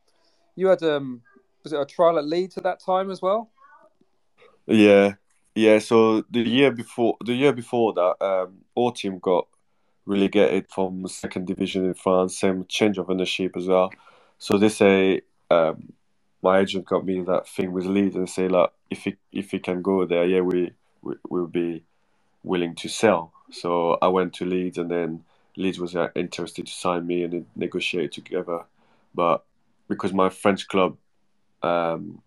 you had um was it a trial at Leeds at that time as well? Yeah, yeah. So the year before, the year before that, um, our team got relegated from second division in France. Same change of ownership as well. So they say um, my agent got me that thing with Leeds and say like if he if he can go there, yeah, we we will be willing to sell. So I went to Leeds and then Leeds was uh, interested to sign me and negotiate together, but because my French club. Um,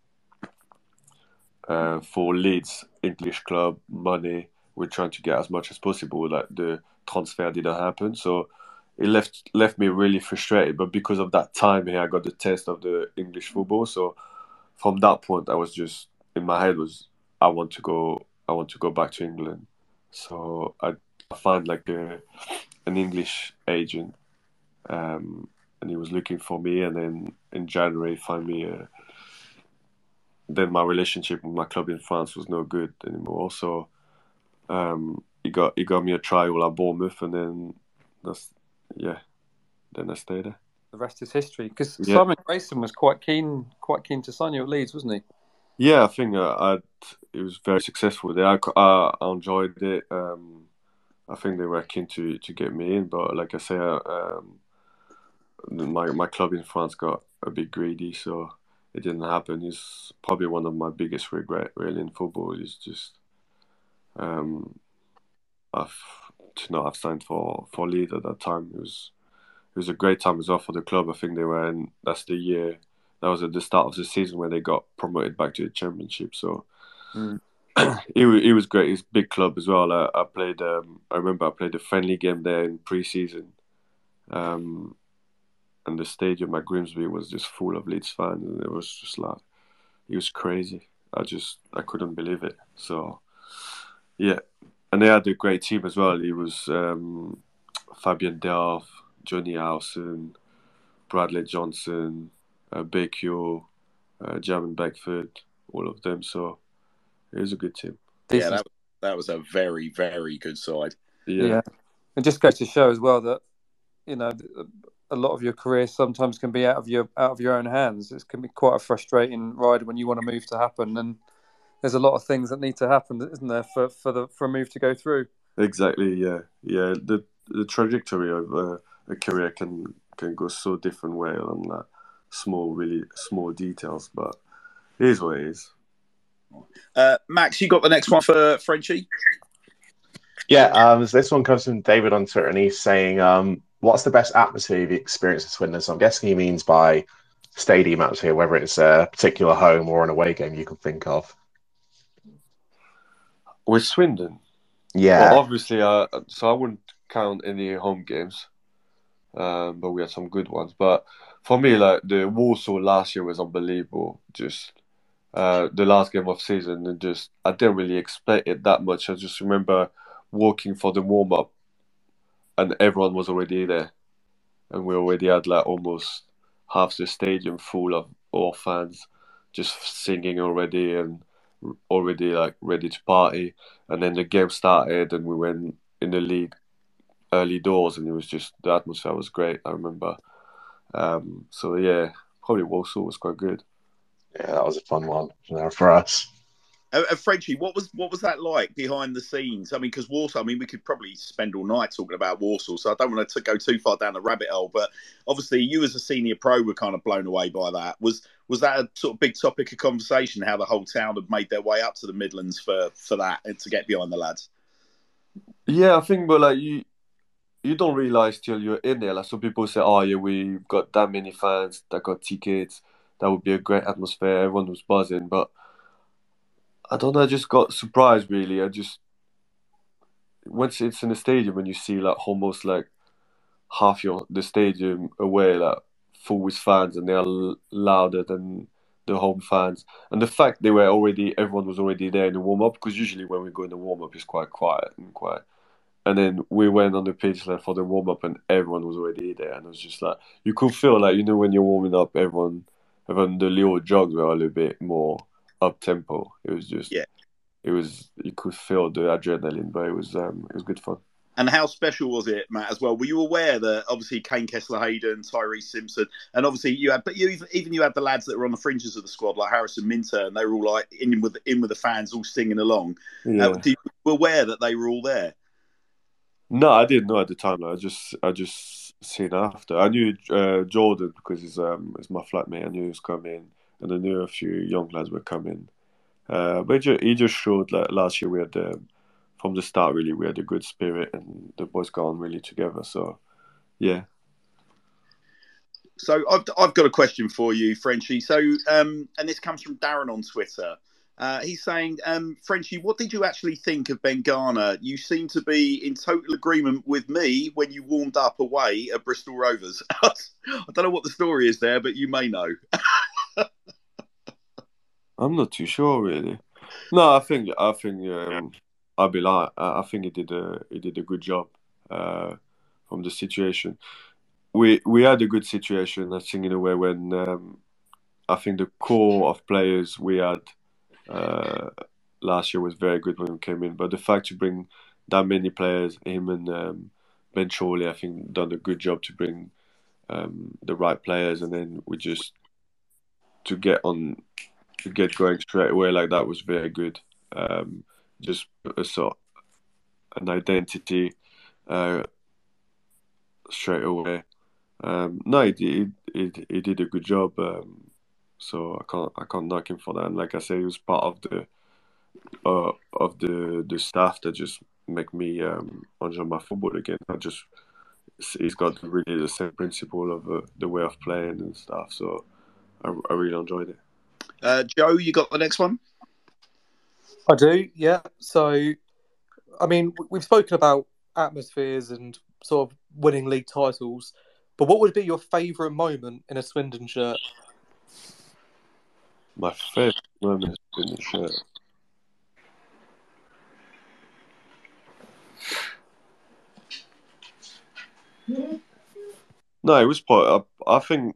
uh, for Leeds English club money. We're trying to get as much as possible. Like the transfer didn't happen, so it left left me really frustrated. But because of that time here, I got the taste of the English football. So from that point, I was just in my head was I want to go. I want to go back to England. So I, I found like a, an English agent, um, and he was looking for me. And then in January, find me a then my relationship with my club in France was no good anymore. So um, he got he got me a trial at Bournemouth, and then that's yeah, then I stayed there. The rest is history. Because Yeah. Simon Grayson was quite keen quite keen to sign you at Leeds, wasn't he? Yeah, I think uh, I it was very successful there. I, I, I enjoyed it. Um, I think they were keen to, to get me in, but like I say, uh, um, my my club in France got a bit greedy, so it didn't happen. It's probably one of my biggest regret really in football is just um, I've to not have signed for for Leeds at that time. It was it was a great time as well for the club. I think they were in that's the year that was at the start of the season where they got promoted back to the championship. So Mm. it was it was great. It's a big club as well. I, I played. Um, I remember I played a friendly game there in pre-season, um, and the stadium at Grimsby was just full of Leeds fans, and it was just like it was crazy. I just I couldn't believe it. So yeah, and they had a great team as well. It was um, Fabian Delph, Jonny Howson, Bradley Johnson, uh, Becchio, uh, Jermaine Beckford, all of them. So it was a good team. Yeah, that, that was a very, very good side. Yeah. Yeah. And just goes to show as well that you know a lot of your career sometimes can be out of your out of your own hands. It can be quite a frustrating ride when you want a move to happen, and there's a lot of things that need to happen, isn't there, for for the for a move to go through. Exactly. Yeah. Yeah. The the trajectory of uh, a career can can go so different way on like small, really small details, but it is what it is. Uh, Max, you got the next one for Frenchie? Yeah, um, so this one comes from David on Twitter, and he's saying, um, "What's the best atmosphere you've experienced at Swindon?" So I'm guessing he means by stadium atmosphere, whether it's a particular home or an away game you can think of. With Swindon, Yeah, well, obviously, uh, so I wouldn't count any home games, um, but we had some good ones. But for me, like the Walsall last year was unbelievable. Just uh, the last game of season, and just I didn't really expect it that much. I just remember walking for the warm up, and everyone was already there, and we already had like almost half the stadium full of all fans, just singing already and already like ready to party. And then the game started, and we went in the league early doors, and it was just the atmosphere was great. I remember. Um, so yeah, probably Walsall was quite good. yeah, that was a fun one for us. Uh, uh, Frenchie, what was what was that like behind the scenes? I mean, because Walsall, I mean, we could probably spend all night talking about Walsall, so I don't want to go too far down the rabbit hole. But obviously, you as a senior pro were kind of blown away by that. Was was that a sort of big topic of conversation? How the whole town had made their way up to the Midlands for for that and to get behind the lads? Yeah, I think, but like you, you don't realize till you're in there. Like some people say, "Oh yeah, we've got that many fans that got tickets. That would be a great atmosphere. Everyone was buzzing." But I don't know. I just got surprised. Really, I just once it's in the stadium and you see like almost like half your the stadium away, like full with fans, and they are l- louder than the home fans. And the fact they were already, everyone was already there in the warm up because usually when we go in the warm up, it's quite quiet and quiet. And then we went on the pitch like for the warm up, and everyone was already there, and it was just like you could feel like you know when you're warming up, everyone, everyone the little jogs were a little bit more up tempo. It was just Yeah. It was you could feel the adrenaline, but it was um it was good fun. And how special was it, Matt? As well, were you aware that obviously Kaine Kesler Hayden, Tyreece Simpson, and obviously you had, but you even, even you had the lads that were on the fringes of the squad, like Harrison Minturn, and they were all like in with in with the fans, all singing along. Yeah. Uh, do you were aware that they were all there? No, I didn't know at the time. like, I just I just seen after. I knew uh, Jordan because he's um he's my flatmate. I knew he was coming, and I knew a few young lads were coming. Uh, but he just, showed like last year we had um, from the start really we had a good spirit and the boys got on really together. So yeah, So I've I've got a question for you, Frenchie. So um, and this comes from Darren on Twitter. Uh, he's saying, um, Frenchie, what did you actually think of Ben Garner? You seem to be in total agreement with me when you warmed up away at Bristol Rovers. I don't know what the story is there, but you may know. I'm not too sure really. No, I think I think um, I'll be I think he did a he did a good job uh, from the situation. We we had a good situation, I think, in a way when um, I think the core of players we had uh, last year was very good when we came in. But the fact to bring that many players, him and um, Ben Chorley, I think, done a good job to bring um, the right players, and then we just to get on to get going straight away like that was very good. Um, just a sort an identity uh, straight away. Um, no, he, he, he, did a good job. Um, so I can't I can't knock him for that. And like I say, he was part of the uh, of the the staff that just make me um, enjoy my football again. I just he's got really the same principle of uh, the way of playing and stuff. So I, I really enjoyed it. Uh, Joe, you got the next one? I do, yeah. So, I mean, we've spoken about atmospheres and sort of winning league titles, but what would be your favourite moment in a Swindon shirt? My favorite moment in been the shirt. No, it was part. I, I think.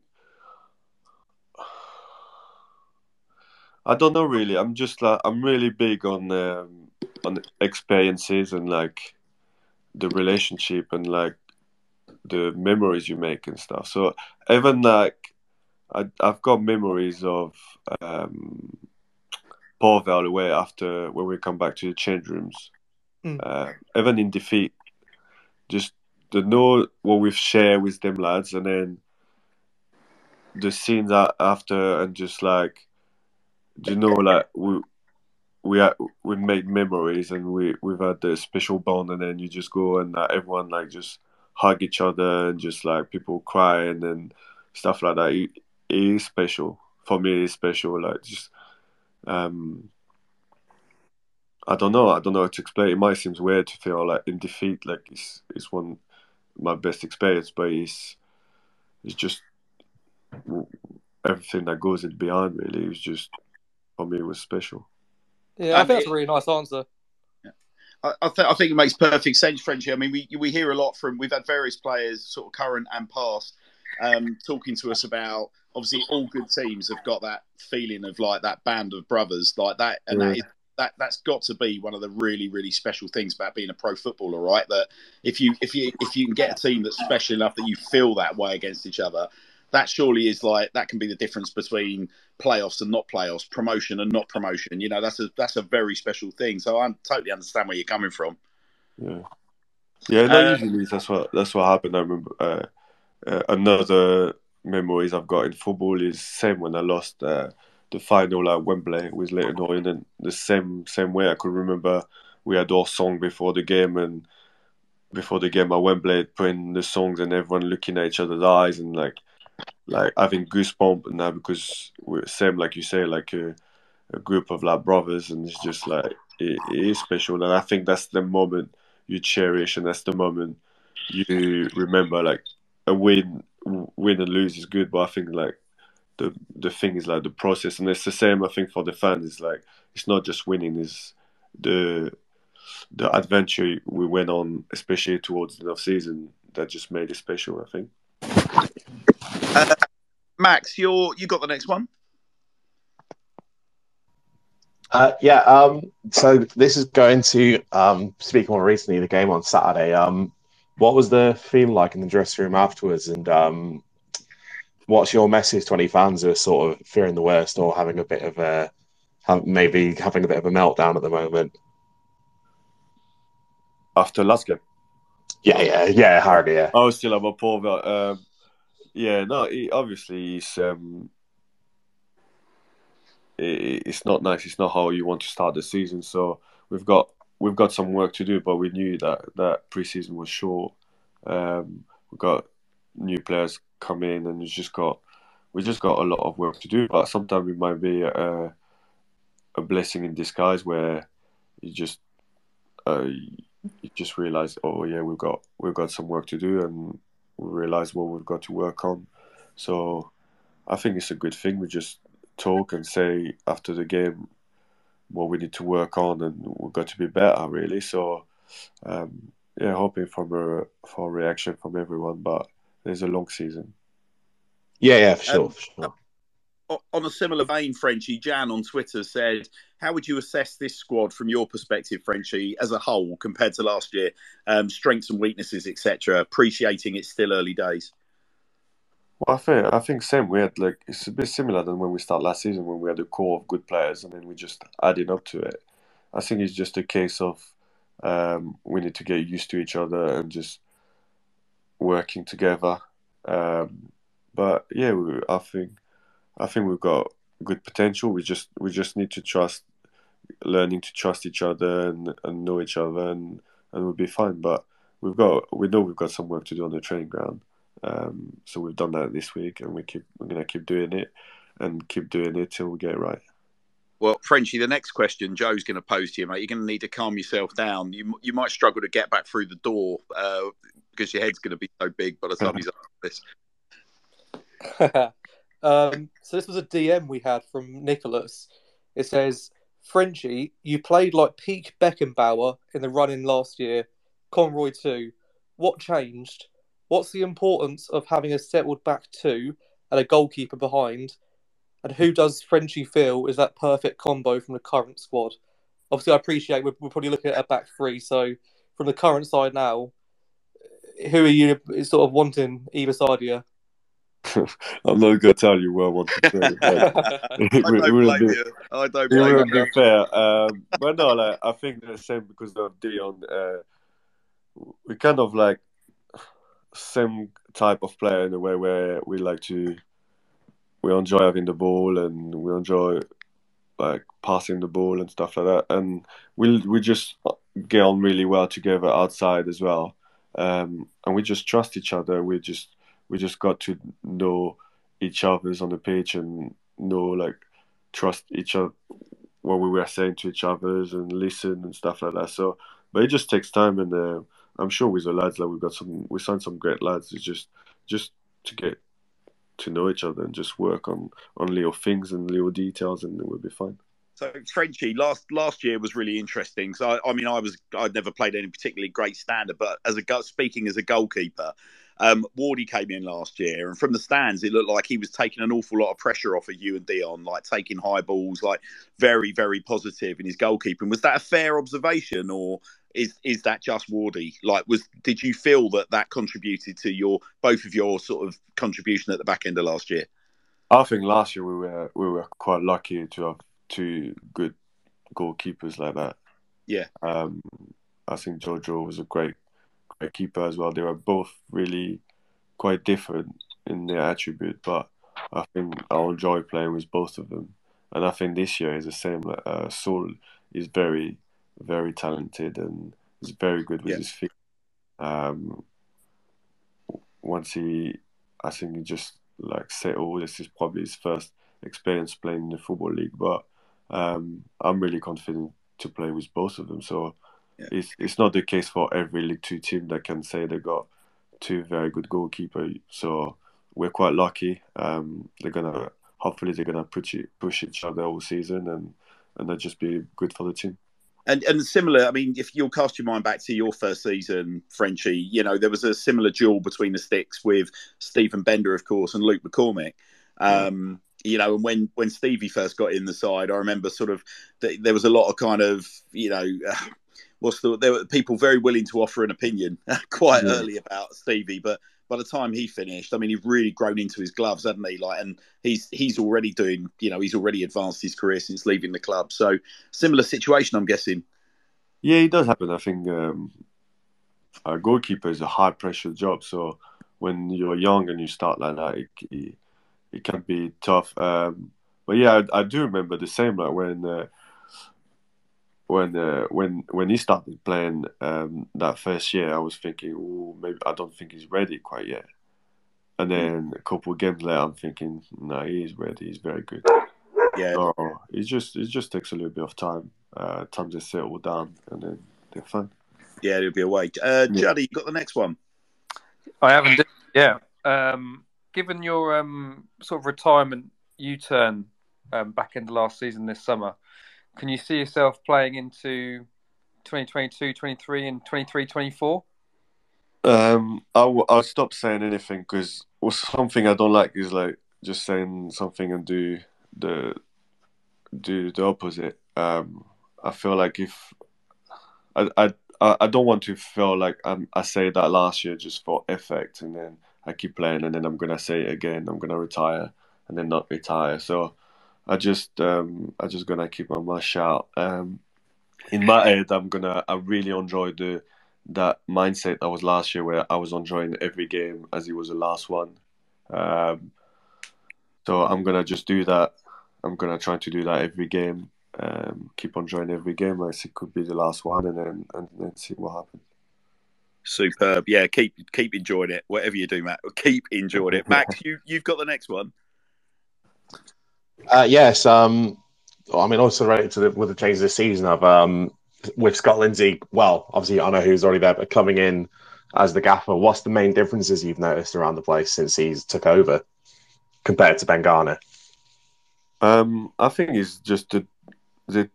I don't know really. I'm just like I'm really big on um, on experiences and like the relationship and like the memories you make and stuff. So even like I, I've got memories of um, away after when we come back to the change rooms, Mm. uh, even in defeat, just the know what we've shared with them lads, and then the scenes after, and just like, do you know, like we we had, we made memories, and we we've had the special bond, and then you just go and everyone like just hug each other, and just like people crying and then stuff like that. It, it is special for me. It's special, like just um. I don't know. I don't know how to explain. It might seem weird to feel like in defeat, like it's it's one my best experience, but it's it's just everything that goes in behind. Really, it's just for me it was special. Yeah, I Um, think that's a really nice answer. I, I, th- I think it makes perfect sense, Frenchy. I mean, we we hear a lot from we've had various players, sort of current and past, um, talking to us about. Obviously, all good teams have got that feeling of like that band of brothers, like that, and that Yeah. is, that that's got to be one of the really really special things about being a pro footballer, right? That if you if you if you can get a team that's special enough that you feel that way against each other, that surely is like that can be the difference between playoffs and not playoffs, promotion and not promotion. You know, that's a that's a very special thing. So I totally understand where you're coming from. Yeah, yeah. No, Uh, usually that's what that's what happened. I remember uh, uh, another memories I've got in football is same when I lost uh, the final at Wembley with Leyton Orient, and the same same way I could remember we had our song before the game and before the game at Wembley putting the songs and everyone looking at each other's eyes and like like having goosebumps now because we're same like you say like a, a group of like brothers and it's just like it, it is special. And I think that's the moment you cherish and that's the moment you remember like a win win and lose is good. But I think like the the thing is like the process. And it's the same I think for the fans. It's like it's not just winning it's the the adventure we went on especially towards the off season that just made it special I think Max, you're you got the next one. Uh, yeah. Um, so this is going to um, speak more recently. The game on Saturday. Um, what was the feel like in the dressing room afterwards? And um, what's your message to any fans who are sort of fearing the worst or having a bit of a have, maybe having a bit of a meltdown at the moment? after last game Yeah, yeah, yeah. Hardly. Yeah. I was still about Paul but um, yeah no he, obviously it's um it, it's not nice. It's not how you want to start the season. So we've got we've got some work to do but we knew that that preseason was short. Um we've got new players come in and it's just got we just got a lot of work to do but sometimes it might be a, a blessing in disguise where you just uh, you just realize oh yeah we've got we've got some work to do and we realize what we've got to work on so i think it's a good thing we just talk and say after the game what we need to work on and we've got to be better really so um, yeah hoping for a for a reaction from everyone but there's a long season Yeah, yeah, for sure. Um, for sure. O- On a similar vein, Frenchie, Jan on Twitter said, How would you assess this squad from your perspective, Frenchie, as a whole compared to last year? Um, strengths and weaknesses, etc. Appreciating it's still early days. Well, I think I think same. We had like it's a bit similar than when we start last season when we had a core of good players and then we just added up to it. I think it's just a case of um, we need to get used to each other and just working together. Um, but yeah, we, I think I think we've got good potential. We just we just need to trust, learning to trust each other and, and know each other and and we'll be fine. But we've got we know we've got some work to do on the training ground. Um, so we've done that this week, and we keep we're gonna keep doing it, and keep doing it till we get it right. Well, Frenchie, the next question Joe's going to pose to you, mate. You're going to need to calm yourself down. You you might struggle to get back through the door uh, because your head's going to be so big by the time he's up this. um, so this was a DM we had from Nicholas. It says, Frenchie, you played like peak Beckenbauer in the run-in last year. Conroy too. What changed? What's the importance of having a settled back two and a goalkeeper behind? And who does Frenchy feel is that perfect combo from the current squad? Obviously, I appreciate we're, we're probably looking at a back three. So, from the current side now, who are you sort of wanting either side of you? I'm not going to tell you where I want to say. I don't blame be, you. I don't blame you. be fair. Um, but no, like, I think the same because of Dion. Uh, we kind of like same type of player in a way where we like to we enjoy having the ball and we enjoy like passing the ball and stuff like that and we we just get on really well together outside as well um, and we just trust each other we just we just got to know each other's on the pitch and know like trust each other what we were saying to each other's and listen and stuff like that so but it just takes time and uh, I'm sure with the lads, like we've got some, we signed some great lads. It's just, just to get to know each other and just work on on little things and little details, and we'll be fine. So Frenchy last last year was really interesting. So I, I mean, I was I'd never played any particularly great standard, but as a speaking as a goalkeeper, um, Wardy came in last year, and from the stands, it looked like he was taking an awful lot of pressure off of you and Dion, like taking high balls, like very, very positive in his goalkeeping. Was that a fair observation, or is is that just Wardy? Like, was did you feel that that contributed to your both of your sort of contribution at the back end of last year? I think last year we were we were quite lucky to have two good goalkeepers like that. Yeah. Um, I think Jojo was a great great keeper as well. They were both really quite different in their attribute, but I think I'll enjoy playing with both of them. And I think this year is the same. Uh, Sol is very very talented and is very good with Yeah. his feet. Um, once he, I think he just like settled. This is probably his first experience playing in the football league, but um, I'm really confident to play with both of them. So Yeah. it's it's not the case for every League Two team that can say they got two very good goalkeepers. So we're quite lucky. Um, they're gonna hopefully they're gonna push it, push each other all season and and that just be good for the team. And and similar, I mean, if you'll cast your mind back to your first season, Frenchy, you know, there was a similar duel between the sticks with Steven Benda, of course, and Luke McCormick. Um, you know, and when when Stevie first got in the side, I remember sort of th- there was a lot of kind of, you know, uh, what's the there were people very willing to offer an opinion quite Yeah. early about Stevie, but by the time he finished, I mean, he's really grown into his gloves, hasn't he? Like, and he's he's already doing, you know, he's already advanced his career since leaving the club. So similar situation, I'm guessing. Yeah, it does happen. I think um, a goalkeeper is a high pressure job. So when you're young and you start like that, it it, it can be tough. Um, but yeah, I, I do remember the same like when uh, when uh, when when he started playing um, that first year, I was thinking, oh, maybe I don't think he's ready quite yet. And then a couple of games later, I'm thinking, no, he is ready. He's very good. Yeah, So it just it just takes a little bit of time. Uh, time to settle down, and then they're fine. yeah, it'll be a wait. Uh, Juddy, you got the next one. I haven't. Yeah. Um, given your um, sort of retirement U-turn um, back into last season this summer, can you see yourself playing into 2022, 23, and 23, 24? Um, I'll I'll stop saying anything because something I don't like is like just saying something and do the do the opposite. Um, I feel like if I I I I don't want to feel like I'm, I say that last year just for effect and then I keep playing and then I'm gonna say it again. I'm gonna retire and then not retire. So I just um I just gonna keep my mouth shut. Um, in my head, I'm gonna I really enjoy the that mindset that was last year where I was enjoying every game as it was the last one. Um, so I'm gonna just do that. I'm gonna try to do that every game. Um, keep on enjoying every game as it could be the last one, and then and then see what happens. Superb. Yeah, keep keep enjoying it. Whatever you do, Matt, keep enjoying it. Max, you you've got the next one. Uh, yes. Um, I mean, also related to the, with the changes this season of um, with Scott Lindsay. Well, obviously, I know who's already there, but coming in as the gaffer, what's the main differences you've noticed around the place since he's took over compared to Ben Garner? Um, I think it's just the the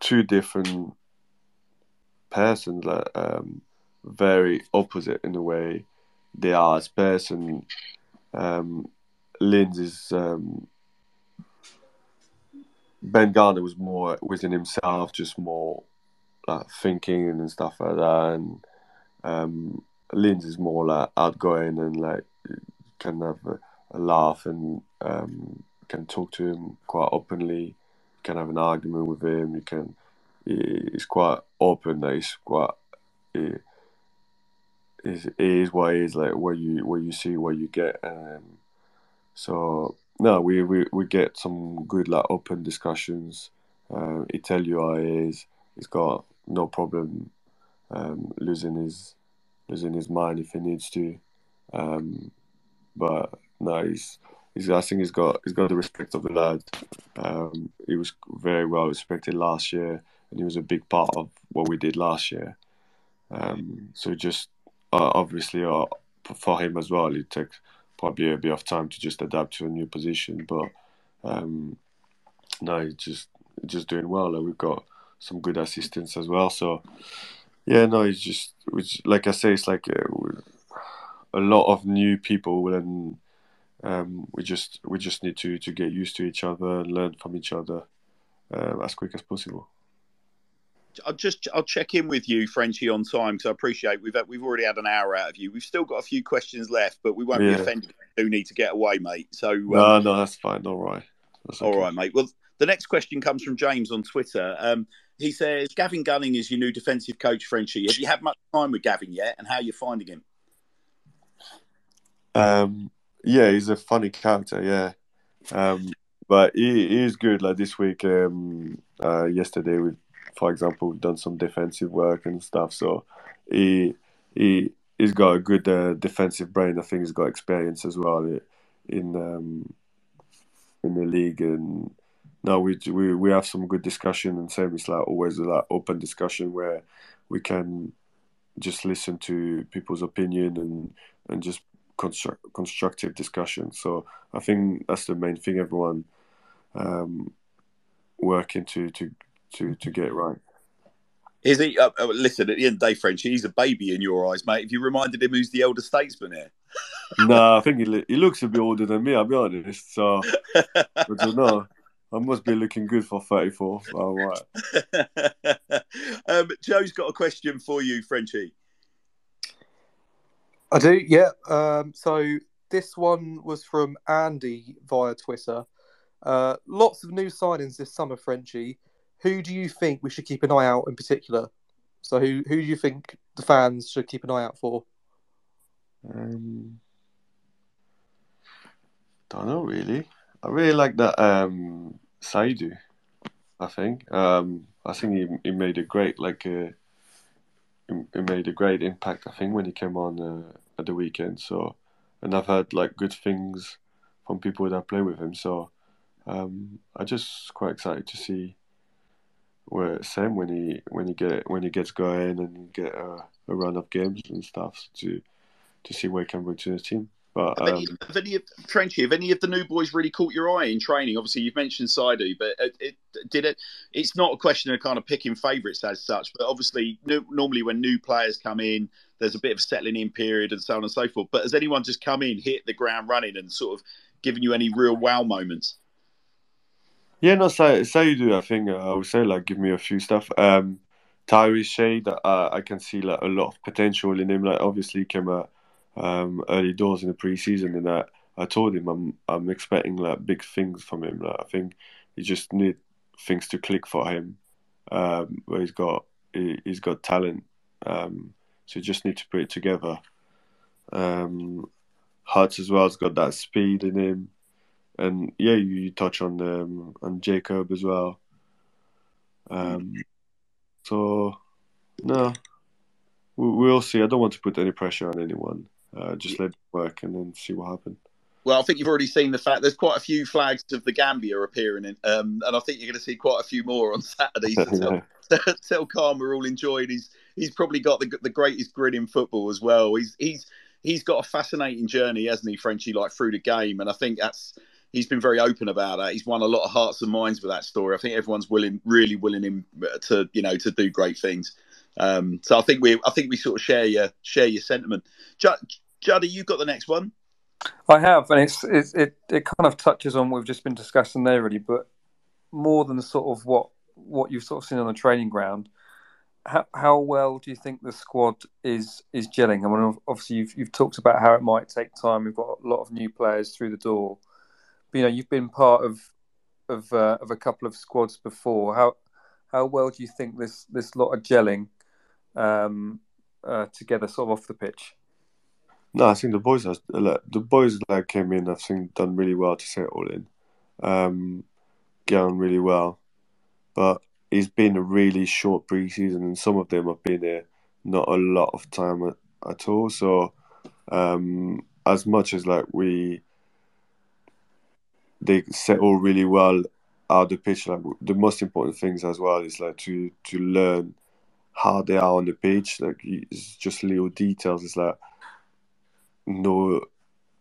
two different persons, like um, very opposite in a way. they are as person. um, um, Ben Garner was more within himself, just more like thinking and stuff like that, and um, Linz is more like outgoing and like can have a, a laugh and um, can talk to him quite openly. You can have an argument with him. You can. He's quite open. He's quite. He, is is what it is like what you what you see what you get um so no we, we we get some good like open discussions uh he tell you how it is he's got no problem um losing his losing his mind if he needs to um but no he's he's I think he's got he's got the respect of the lad. Um he was very well respected last year and he was a big part of what we did last year. Um so just uh, obviously uh, for him as well, it takes probably a bit of time to just adapt to a new position. But um, no, just just doing well. Like we've got some good assistants as well. So yeah, no, it's just which like I say, it's like uh, a lot of new people, and um, we just we just need to to get used to each other and learn from each other uh, as quick as possible. I'll just I'll check in with you, Frenchie, on time because I appreciate we've we've already had an hour out of you. We've still got a few questions left, but we won't yeah. be offended. We do need to get away, mate. So um, no, no, that's fine. All right, that's okay. all right, mate. Well, the next question comes from James on Twitter. Um, he says, "Gavin Gunning is your new defensive coach, Frenchie. Have you had much time with Gavin yet, and how are you finding him?" Um, yeah, he's a funny character. Yeah, um, but he, he is good. Like this week, um, uh, yesterday we for example, we've done some defensive work and stuff. So he he he's got a good uh, defensive brain. I think he's got experience as well in um, in the league. And now we we we have some good discussion. And same, it's like always like open discussion where we can just listen to people's opinion and and just construct constructive discussion. So I think that's the main thing. Everyone um, working to to to to get right. Is he? Uh, uh, listen, at the end of the day, Frenchie, he's a baby in your eyes, mate. If you reminded him who's the elder statesman here. no, I think he, he looks a bit older than me. I'll be honest. So I don't know. I must be looking good for 34. All right. um, Joe's got a question for you, Frenchie. I do, yeah. Um, so this one was from Andy via Twitter. Uh, lots of new signings this summer, Frenchie who do you think we should keep an eye out in particular? So who who do you think the fans should keep an eye out for? Um, don't know really. I really like that um, Saidou. I think um, I think he he made a great like uh, he made a great impact. I think when he came on uh, at the weekend. So and I've heard like good things from people that play with him. So um, I'm just quite excited to see where same when he when he get when he gets going and get a, a run of games and stuff to to see where he can bring to the team. But have, um, any, have any of Frenchy, have any of the new boys really caught your eye in training? Obviously, you've mentioned Saidou, but it, it, did it? It's not a question of kind of picking favourites as such, but obviously, no, normally when new players come in, there's a bit of settling in period and so on and so forth. But has anyone just come in, hit the ground running, and sort of given you any real wow moments? Yeah, no, say you do. I think uh, I would say like give me a few stuff. Um, Tyrese Shade, uh, I can see like a lot of potential in him. Like obviously he came out um, early doors in the preseason, and I I told him I'm I'm expecting like big things from him. Like I think he just need things to click for him. Um, where he's got he, has got talent, um, so you just need to put it together. Um, Hutz as well has got that speed in him and yeah, you, you touch on um, on Jacob as well. Um, so no, we, we'll see. I don't want to put any pressure on anyone. Uh, just let it work and then see what happens. Well, I think you've already seen the fact there's quite a few flags of the Gambia appearing, in, um, and I think you're going to see quite a few more on Saturday. So tell, tell Khan we're all enjoying. He's he's probably got the the greatest grin in football as well. He's he's he's got a fascinating journey, hasn't he, Frenchie? Like through the game, and I think that's he's been very open about that. He's won a lot of hearts and minds with that story. I think everyone's willing, really willing him to, you know, to do great things. Um, so I think we, I think we sort of share your share your sentiment. Juddy, you got the next one. I have, and it's, it's it it kind of touches on what we've just been discussing there, really, but more than sort of what what you've sort of seen on the training ground. How, how well do you think the squad is is gelling? I mean, obviously you've you've talked about how it might take time. We've got a lot of new players through the door, you know you've been part of of uh, of a couple of squads before. How how well do you think this this lot are gelling um, uh, together, sort of off the pitch? No, I think the boys has the boys that came in. I think done really well to settle in, um, get on really well, but it's been a really short preseason, and some of them have been there not a lot of time at, at all. So, um, as much as like we, they settle really well out the pitch. Like the most important things as well is like to to learn how they are on the pitch. Like it's just little details. It's like know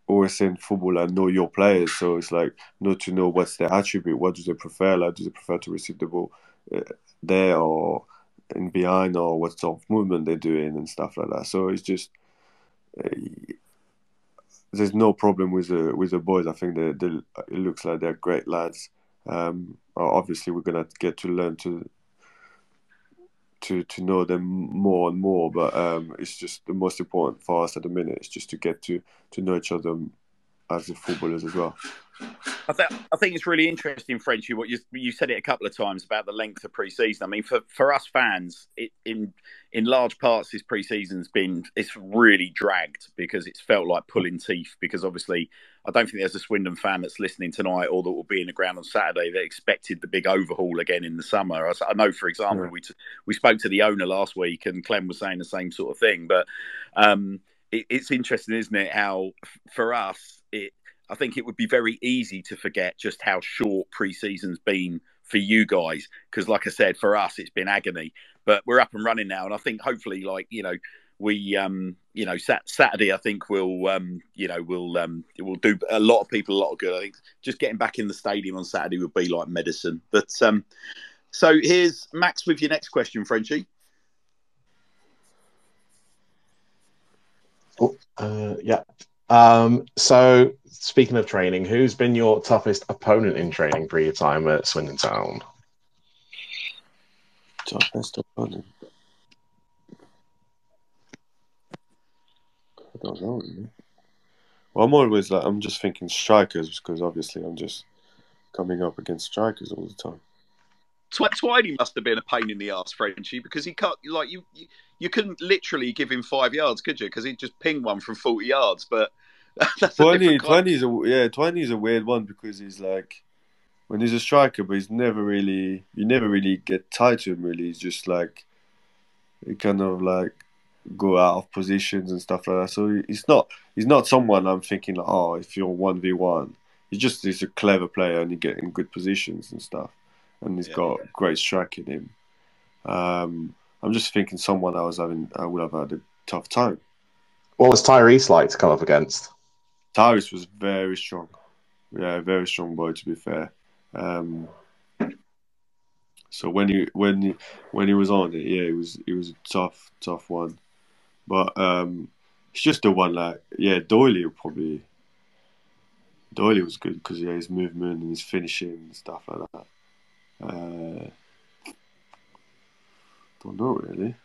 always in football and know your players. So it's like not to know what's their attribute. What do they prefer? Like do they prefer to receive the ball uh, there or in behind, or what sort of movement they're doing and stuff like that. So it's just. Uh, there's no problem with the with the boys. I think they, they it looks like they're great lads. Um, obviously, we're gonna get to learn to to to know them more and more. But um, it's just the most important for us at the minute is just to get to to know each other as the footballers as well. I, th- I think it's really interesting, Frenchy. What you you said it a couple of times about the length of pre-season. I mean, for, for us fans, it, in in large parts, this pre-season's been it's really dragged because it's felt like pulling teeth. Because obviously, I don't think there's a Swindon fan that's listening tonight or that will be in the ground on Saturday that expected the big overhaul again in the summer. I, I know, for example, yeah. we t- we spoke to the owner last week, and Clem was saying the same sort of thing. But um, it, it's interesting, isn't it? How for us it I think it would be very easy to forget just how short pre-season's been for you guys because, like I said, for us it's been agony. But we're up and running now, and I think hopefully, like you know, we um you know sat- Saturday I think we'll um you know we'll um it will do a lot of people a lot of good. I think just getting back in the stadium on Saturday would be like medicine. But um, so here's Max with your next question, Frenchie. Oh, uh, yeah. Um, so speaking of training, who's been your toughest opponent in training for your time at Swindon Town? Toughest opponent. I don't know. Well, I'm always like I'm just thinking strikers because obviously I'm just coming up against strikers all the time. Twiney must have been a pain in the ass, Frenchie, because he cut like you, you, you couldn't literally give him five yards, could you? Because he'd just ping one from forty yards. But Twiney, Twiney's a yeah, Twiney's a weird one because he's like when he's a striker, but he's never really you never really get tied to him. Really, he's just like he kind of like go out of positions and stuff like that. So he's not he's not someone I'm thinking like oh if you're one v one, he's just he's a clever player and he get in good positions and stuff and he's yeah. got great strike in him. Um, I'm just thinking someone I was having I would have had a tough time. What was Tyreece like to come up against? Tyreece was very strong. Yeah, very strong boy to be fair. Um, so when he when he, when he was on it, yeah, it was it was a tough tough one. But um, it's just the one like yeah, Doyley probably Doyley was good because yeah, his movement and his finishing and stuff like that. Uh, don't know really.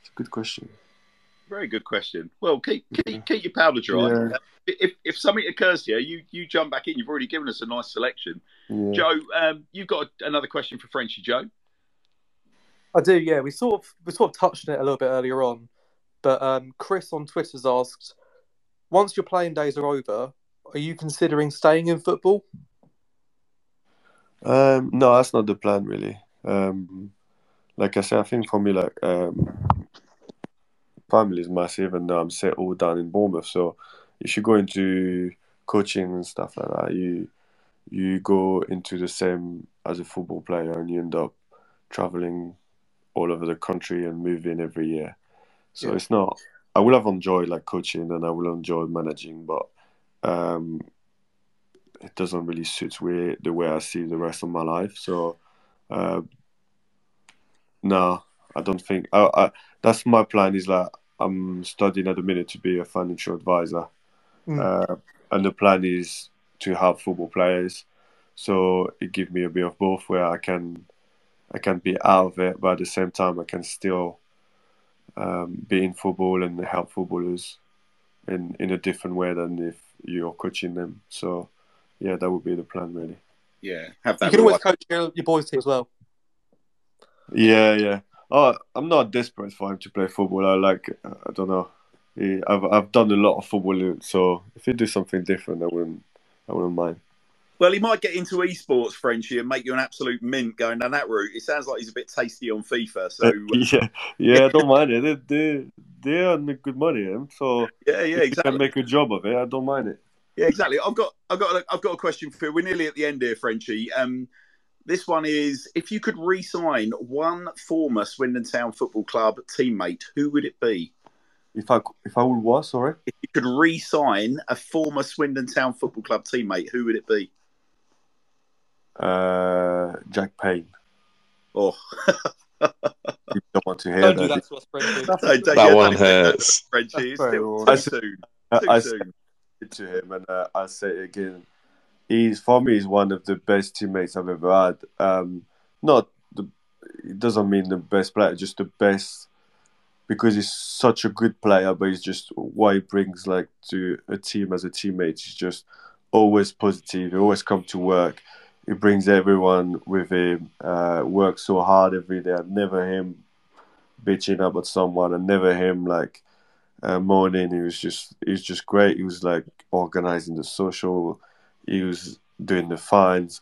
It's a good question. Very good question. Well, keep keep, keep your powder dry. Yeah. If if something occurs to you, you you jump back in. You've already given us a nice selection. Yeah. Joe, um, you've got another question for Frenchy Joe. I do. Yeah, we sort of we sort of touched on it a little bit earlier on, but um, Chris on Twitter's asked, once your playing days are over, are you considering staying in football? Um, no, that's not the plan really. Um, like I said, I think for me, like um, family is massive, and I'm settled down in Bournemouth. So if you go into coaching and stuff like that, you you go into the same as a football player, and you end up traveling all over the country and moving every year. So yeah. it's not. I will have enjoyed like coaching, and I will enjoy managing, but um, it doesn't really suit way, the way I see the rest of my life. So, uh, no, I don't think. I, I, that's my plan. Is like I'm studying at the minute to be a financial advisor, Mm. uh, and the plan is to help football players. So it gives me a bit of both, where I can I can be out of it, but at the same time I can still um, be in football and help footballers in in a different way than if you're coaching them. So yeah, that would be the plan really. Yeah, have You can always right. coach your, your boys' team as well. Yeah, yeah. Oh, I'm not desperate for him to play football. I like, I don't know. He, I've I've done a lot of football, so if he do something different, I wouldn't, I wouldn't mind. Well, he might get into esports, Frenchie, and make you an absolute mint going down that route. It sounds like he's a bit tasty on FIFA. So, uh, yeah, yeah, I don't mind it. They they they earn good money, him. So yeah, yeah, exactly. can make a job of it. I don't mind it. Yeah, exactly. I've got, I've got, a, I've got a question for you. We're nearly at the end here, Frenchie. Um, this one is: if you could re-sign one former Swindon Town Football Club teammate, who would it be? If I if I would what? Sorry. If you could re-sign a former Swindon Town Football Club teammate, who would it be? Uh, Jack Payne. Oh, You don't want to hear Don't do that. that to us, Brendan. no, don't- That yeah, one that, hurts. Frenchie. It's still very too wrong. soon. I, Too I soon. it to him, and uh, I'll say it again. He's for me, he's one of the best teammates I've ever had. Um, not the, it doesn't mean the best player, just the best because he's such a good player. But he's just what he brings like to a team as a teammate. He's just always positive. He always come to work. He brings everyone with him. Uh, works so hard every day. I never him bitching up about someone. I never him like uh. He was just he was just great. He was like organizing the social. He was doing the fines.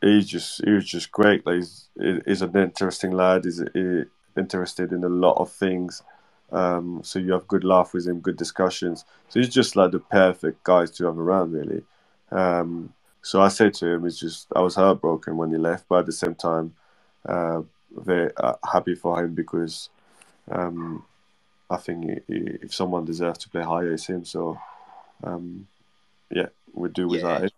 He just he was just great. Like he's, he's an interesting lad. He's he, interested in a lot of things. Um, so you have good laugh with him, good discussions. So he's just like the perfect guy to have around, really. Um, so I said to him, "It's just I was heartbroken when he left, but at the same time, uh, very uh, happy for him because um, I think i- i- if someone deserves to play higher, it's him. So, um, yeah, we do without Yeah. it.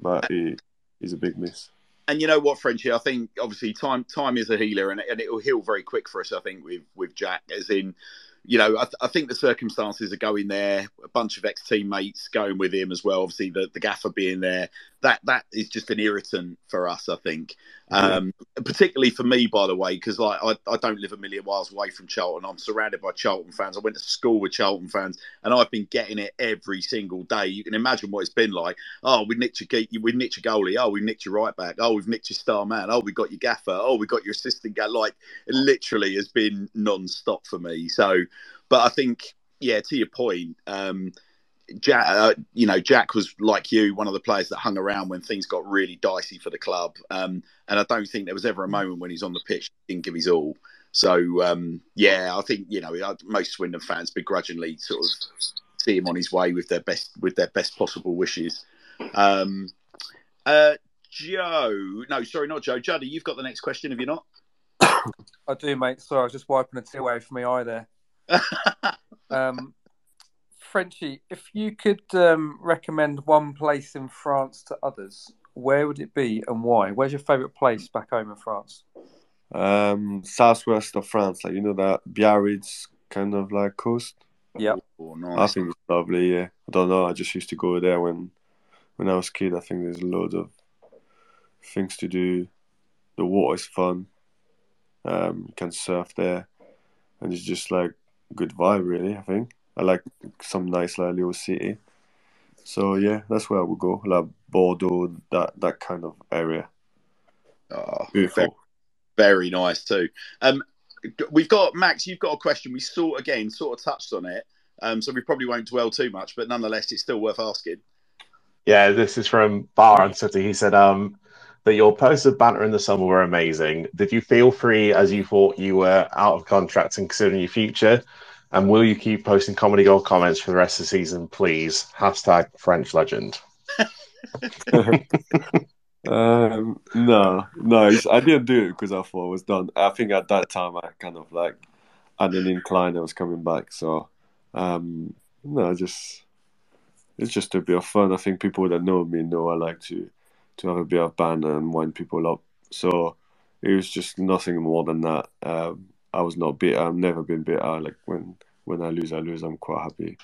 But he, he's a big miss. and you know what, Frenchy? I think obviously time time is a healer, and, and it'll heal very quick for us. I think with with Jack, as in, you know, I, th- I think the circumstances are going there. A bunch of ex teammates going with him as well. Obviously, the, the gaffer being there, that that is just an irritant for us. I think, um, particularly for me, by the way, because like I, I don't live a million miles away from Charlton. I'm surrounded by Charlton fans. I went to school with Charlton fans, and I've been getting it every single day. You can imagine what it's been like. Oh, we nicked your we nicked your goalie. Oh, we nicked your right back. Oh, we've nicked your star man. Oh, we got your gaffer. Oh, we got your assistant guy. Like it literally has been non-stop for me. So, but I think yeah, to your point, um, Jack, uh, you know, Jack was like you, one of the players that hung around when things got really dicey for the club. Um, and I don't think there was ever a moment when he's on the pitch he didn't give his all. So um, yeah, I think you know uh, most Swindon fans begrudgingly sort of see him on his way with their best with their best possible wishes. Um, uh, Joe, no, sorry, not Joe. Juddy, you've got the next question, have you not? I do, mate. Sorry, I was just wiping a tear away from my eye there. Um, Frenchie, if you could um, recommend one place in France to others, where would it be and why? Where's your favourite place back home in France? Um, southwest of France, like you know that Biarritz kind of like coast. Yeah. Oh, I think it's lovely. Yeah, I don't know. I just used to go there when when I was a kid. I think there's loads of things to do. The water is fun. Um, you can surf there, and it's just like good vibe. Really, I think I like some nice like little city. So yeah, that's where I would go. Like Bordeaux, that that kind of area. Oh, Beautiful. very, very nice too. Um, we've got Max. You've got a question. We sort again sort of touched on it, um, so we probably won't dwell too much, but nonetheless, it's still worth asking. Yeah, this is from Bar and City. He said um, that your posts of banter in the summer were amazing. Did you feel free as you thought you were out of contract and considering your future? And will you keep posting comedy gold comments for the rest of the season, please? Hashtag French legend. Um, no, no, I didn't do it because I thought I was done. I think at that time I kind of like had an incline I was coming back. So, um, no, I just it's just a bit of fun. I think people that know me know I like to to have a bit of banter and wind people up. So it was just nothing more than that. Um, I was not bitter. I've never been bitter. Like when when I lose, I lose. I'm quite happy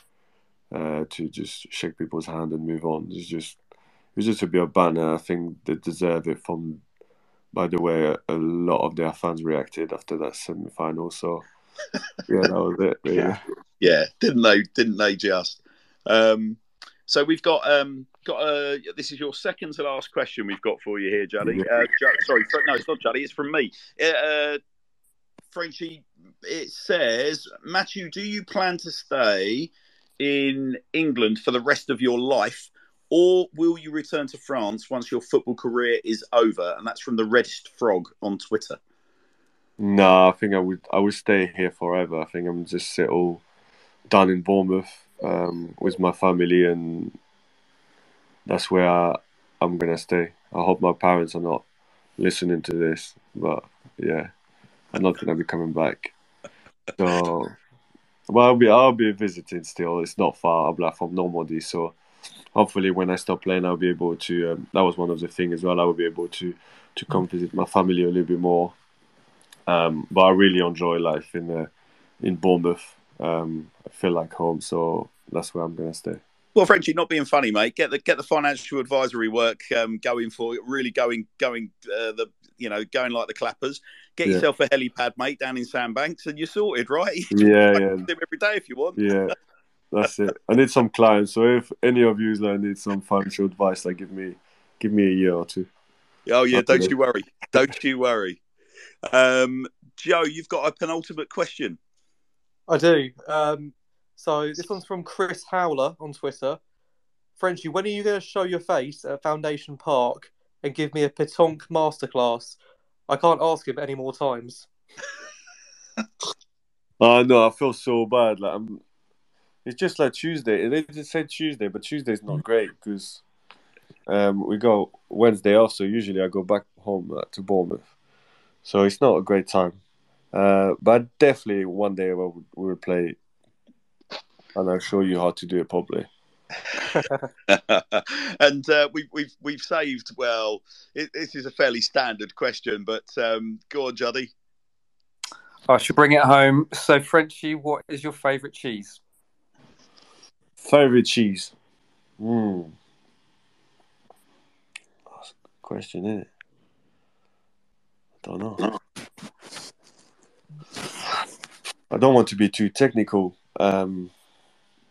uh, to just shake people's hand and move on. It's just it's just a bit of banner. I think they deserve it. From by the way, a, a lot of their fans reacted after that semi final. So yeah, that was it. Really. Yeah, yeah, didn't they? Didn't they just? Um, so we've got um, got a. Uh, this is your second to last question we've got for you here, Juddy. Uh, sorry, no, it's not Juddy. It's from me. Uh, Frenchie, it says, Matthew, do you plan to stay in England for the rest of your life, or will you return to France once your football career is over? And that's from the Reddest Frog on Twitter. No, I think I would. I would stay here forever. I think I'm just settle down in Bournemouth um, with my family, and that's where I, I'm gonna stay. I hope my parents are not listening to this, but yeah, I'm not gonna be coming back. So, well, I'll be I'll be visiting still. It's not far. I'm like from Normandy, so hopefully when I stop playing, I'll be able to. Um, that was one of the things as well. I will be able to to come visit my family a little bit more. Um, but I really enjoy life in uh, in Bournemouth. Um, I feel like home, so that's where I'm to stay. Well, Frenchie, not being funny, mate. Get the get the financial advisory work um, going for. Really going going uh, the you know going like the clappers. Get yeah. yourself a helipad, mate, down in Sandbanks, and you're sorted, right? You yeah, yeah. every day if you want. Yeah, that's it. I need some clients, so if any of you like, need some financial advice, like give me give me a year or two. Oh yeah, don't you worry. Don't you worry. Um, Joe, you've got a penultimate question. I do. Um, so this one's from Chris Howler on Twitter. Frenchie, when are you going to show your face at Foundation Park and give me a petanque masterclass? I can't ask him any more times. I know. I feel so bad. Like I'm. It's just like Tuesday. They just said Tuesday, but Tuesday's not great because um, we go Wednesday off. So usually I go back home uh, to Bournemouth. So it's not a great time. Uh, but definitely one day we'll, we'll play and I'll show you how to do it properly. and uh, we, we've we've saved. Well, it, this is a fairly standard question, but um, go on, Juddy. I should bring it home. So, Frenchie, what is your favourite cheese? Favorite cheese? Hmm. That's a good question, isn't it? I don't know. I don't want to be too technical. Um,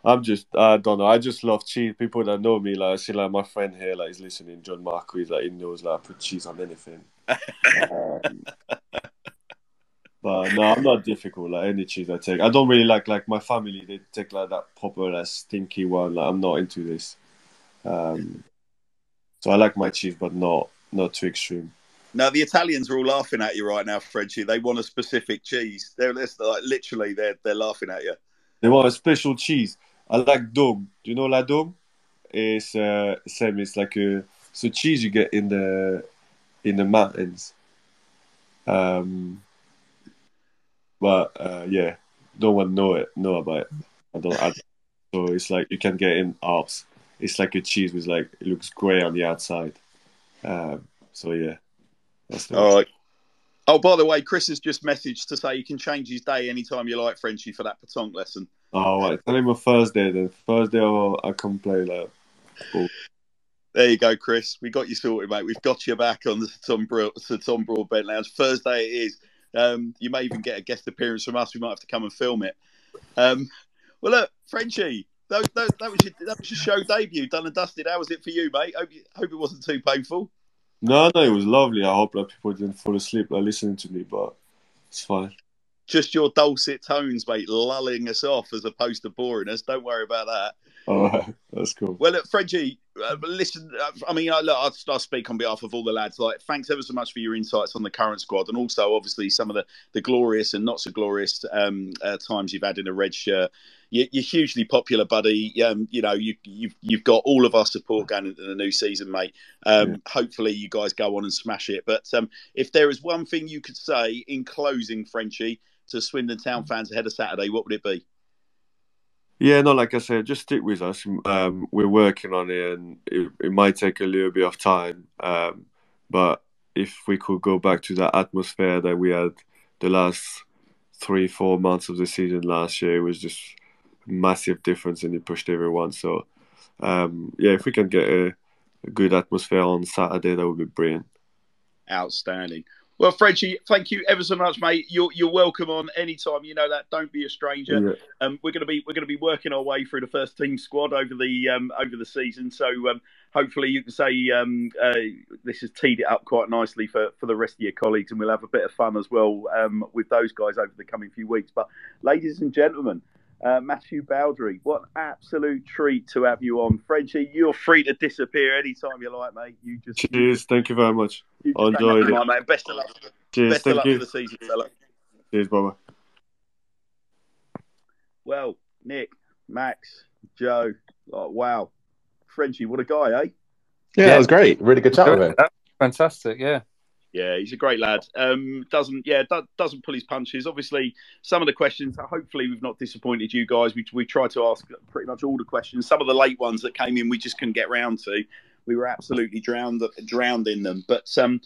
I'm just, I don't know. I just love cheese. People that know me, like, I see, like, my friend here, like, he's listening, John Marquis, like, he knows, like, I put cheese on anything. um, but no, I'm not difficult. Like, any cheese I take. I don't really like, like, my family, they take, like, that proper, like, stinky one. Like, I'm not into this. Um, so I like my cheese, but not, not too extreme. Now the Italians are all laughing at you right now, Frenchie. They want a specific cheese. They're like literally they're they're laughing at you. They want a special cheese. I like tomme. Do you know la tomme? It's uh, same. It's like a it's a cheese you get in the in the mountains. Um, but uh, yeah, no one know it know about it. I don't. I, so it's like you can get in Alps. It's like a cheese with like it looks grey on the outside. Um, so yeah, that's all right. Oh, by the way, Chris has just messaged to say you can change his day anytime you like, Frenchie, for that petanque lesson. Oh, right. Tell him a Thursday then. Thursday I'll, i come play. Cool. There you go, Chris. We got you sorted, mate. We've got you back on the Tom, Bro- the Tom Broadbent Lounge. Thursday it is. Um, you may even get a guest appearance from us. We might have to come and film it. Um, well, look, Frenchie, that, that, that, was your, that was your show debut, done and dusted. How was it for you, mate? Hope, you, hope it wasn't too painful. No, no, it was lovely. I hope that people didn't fall asleep like listening to me, but it's fine. Just your dulcet tones, mate, lulling us off as opposed to boring us. Don't worry about that. All right, that's cool. Well, look, Frenchie, uh, listen. Uh, I mean, I, look, I'll, I'll, speak on behalf of all the lads. Like, thanks ever so much for your insights on the current squad, and also obviously some of the, the glorious and not so glorious um, uh, times you've had in a red shirt you're, hugely popular, buddy. Um, you know, you, you've you've got all of our support going into the new season, mate. Um, yeah. Hopefully, you guys go on and smash it. But um, if there is one thing you could say in closing, Frenchie, to Swindon Town fans ahead of Saturday, what would it be? Yeah, no, like I said, just stick with us. Um, we're working on it, and it, it, might take a little bit of time. Um, but if we could go back to that atmosphere that we had the last three, four months of the season last year. It was just massive difference, and he pushed everyone. So, um, yeah, if we can get a, a good atmosphere on Saturday, that would be brilliant. Outstanding. Well, Frenchie, thank you ever so much, mate. You're you're welcome on anytime. You know that. Don't be a stranger. Yeah. Um, we're gonna be we're gonna be working our way through the first team squad over the um, over the season. So um, hopefully you can say um, uh, this has teed it up quite nicely for, for the rest of your colleagues, and we'll have a bit of fun as well um, with those guys over the coming few weeks. But ladies and gentlemen, uh, Matthew Baudry, what absolute treat to have you on. Frenchie, you're free to disappear anytime you like, mate. You just Cheers, thank you very much. I enjoyed it. mate. Best of luck. Cheers, Best thank of luck you. for the season, fella. Cheers, bye Well, Nick, Max, Joe, like, wow. Frenchie, what a guy, eh? Yeah, Yeah. that was great. Really good chat with him. Fantastic, yeah. Yeah, he's a great lad. Um, doesn't yeah do, doesn't pull his punches. Obviously, some of the questions. Hopefully, we've not disappointed you guys. We we tried to ask pretty much all the questions. Some of the late ones that came in, we just couldn't get round to. We were absolutely drowned drowned in them. But um,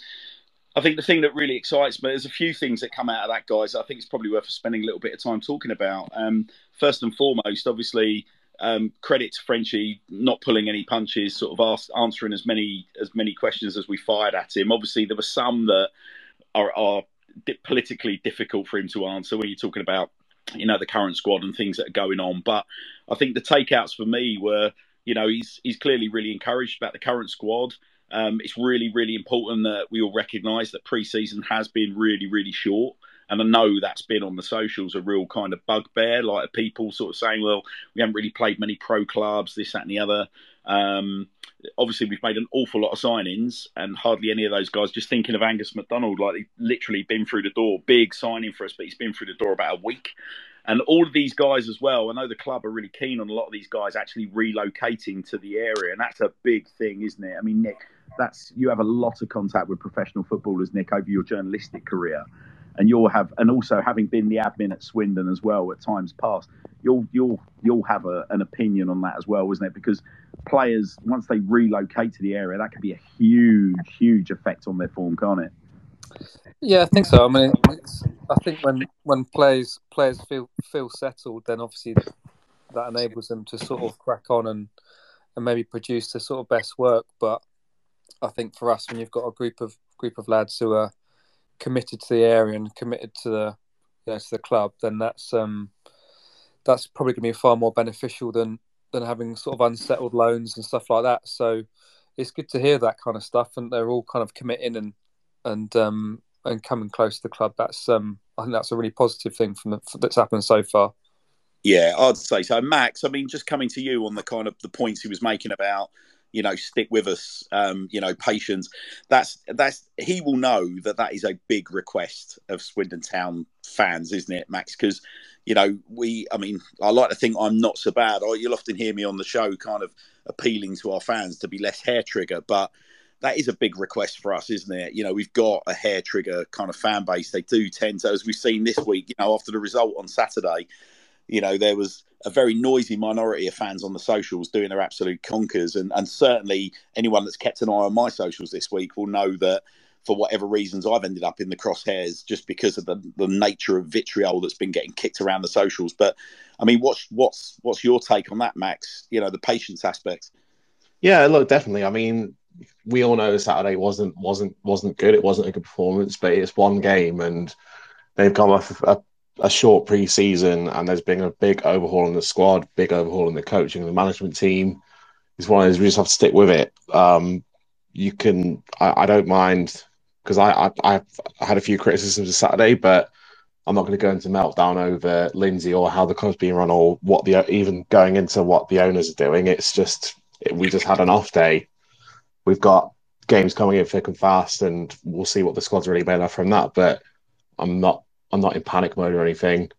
I think the thing that really excites me, there's a few things that come out of that, guys. I think it's probably worth spending a little bit of time talking about. Um, first and foremost, obviously, um, credit to Frenchie not pulling any punches, sort of ask, answering as many as many questions as we fired at him. Obviously, there were some that are, are politically difficult for him to answer when you're talking about you know the current squad and things that are going on. But I think the takeouts for me were, you know, he's he's clearly really encouraged about the current squad. Um, it's really really important that we all recognise that pre-season has been really really short. And I know that's been on the socials a real kind of bugbear, like people sort of saying, well, we haven't really played many pro clubs, this, that, and the other. Um, obviously, we've made an awful lot of signings, and hardly any of those guys. Just thinking of Angus MacDonald, like he's literally been through the door, big signing for us, but he's been through the door about a week. And all of these guys as well. I know the club are really keen on a lot of these guys actually relocating to the area, and that's a big thing, isn't it? I mean, Nick, that's you have a lot of contact with professional footballers, Nick, over your journalistic career and you'll have and also having been the admin at Swindon as well at times past you'll you'll you'll have a, an opinion on that as well isn't it because players once they relocate to the area that could be a huge huge effect on their form can't it Yeah, I think so. I mean, I think when when players players feel feel settled, then obviously that enables them to sort of crack on and and maybe produce the sort of best work. But I think for us, when you've got a group of group of lads who are committed to the area and committed to the you know, to the club, then that's um that's probably going to be far more beneficial than than having sort of unsettled loans and stuff like that. So it's good to hear that kind of stuff, and they're all kind of committing and and um and coming close to the club. That's um I think that's a really positive thing from the, that's happened so far. Yeah, I'd say so. Max, I mean, just coming to you on the kind of the points he was making about, you know, stick with us, um, you know, patience. That's that's he will know that that is a big request of Swindon Town fans, isn't it, Max? Because you know, we, I mean, I like to think I'm not so bad. Or you'll often hear me on the show, kind of appealing to our fans to be less hair trigger, but that is a big request for us, isn't it? You know, we've got a hair trigger kind of fan base. They do tend to, as we've seen this week, you know, after the result on Saturday, you know, there was a very noisy minority of fans on the socials doing their absolute conkers. And, and certainly anyone that's kept an eye on my socials this week will know that for whatever reasons I've ended up in the crosshairs just because of the, the nature of vitriol that's been getting kicked around the socials. But I mean, what's what's what's your take on that, Max? You know, the patience aspect. Yeah, look, definitely. I mean, we all know Saturday wasn't wasn't wasn't good. It wasn't a good performance, but it's one game, and they've come off a, a short pre-season, and there's been a big overhaul in the squad, big overhaul in the coaching, the management team. It's one of those we just have to stick with it. Um, you can, I, I don't mind because I, I I've had a few criticisms of Saturday, but I'm not going to go into meltdown over Lindsay or how the club's being run or what the even going into what the owners are doing. It's just we just had an off day. We've got games coming in thick and fast, and we'll see what the squad's really made of from that. But I'm not I'm not in panic mode or anything.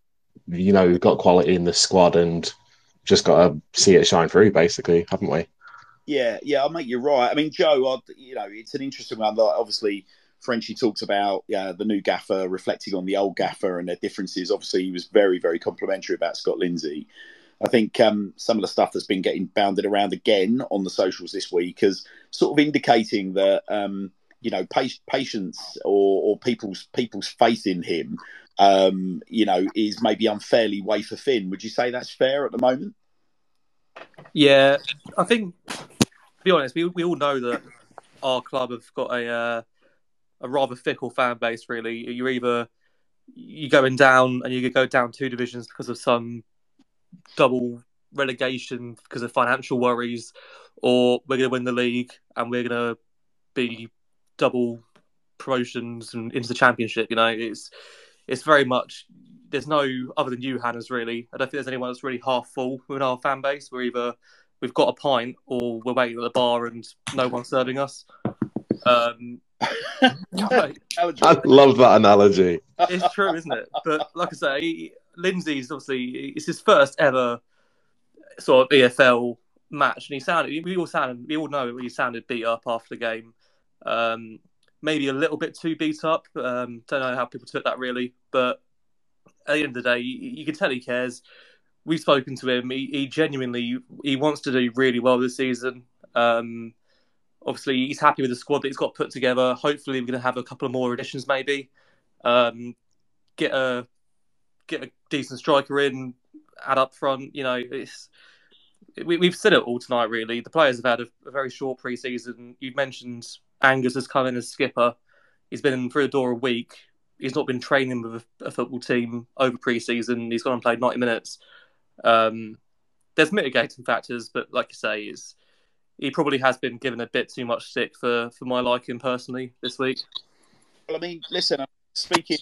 You know, we've got quality in the squad, and just got to see it shine through, basically, haven't we? Yeah, yeah, I'll make you right. I mean, Joe, I, you know, it's an interesting one. Obviously, Frenchy talks about yeah, the new gaffer reflecting on the old gaffer and their differences. Obviously, he was very, very complimentary about Scott Lindsay. I think um, some of the stuff that's been getting bounded around again on the socials this week is sort of indicating that um, you know patience or, or people's people's faith in him um, you know, is maybe unfairly wafer thin. Would you say that's fair at the moment? Yeah, I think. To be honest, we we all know that our club have got a uh, a rather fickle fan base. Really, you're either you're going down and you could go down two divisions because of some double relegation because of financial worries, or we're going to win the league and we're going to be double promotions and into the championship. You know, it's it's very much there's no other than you, Hannah's really. I don't think there's anyone that's really half full within our fan base. We're either we've got a pint or we're waiting at the bar and no one's serving us. Um, I love that analogy. It's true, isn't it? But like I say, Lindsay's obviously it's his first ever sort of EFL match, and he sounded. We all sounded. We all know he sounded beat up after the game. Um, maybe a little bit too beat up. Um, don't know how people took that really, but at the end of the day, you, you can tell he cares. We've spoken to him. He, he, genuinely he wants to do really well this season. Um, obviously, he's happy with the squad that he's got put together. Hopefully, we're going to have a couple of more additions, maybe. Um, get a get a decent striker in, add up front. You know, it's we, have said it all tonight. Really, the players have had a, a very short pre-season. You mentioned Angus has come in as skipper. He's been through the door a week. He's not been training with a, football team over pre-season. He's gone and played ninety minutes. Um, there's mitigating factors, but like you say, is he probably has been given a bit too much stick for for my liking personally this week. Well, I mean, listen, speaking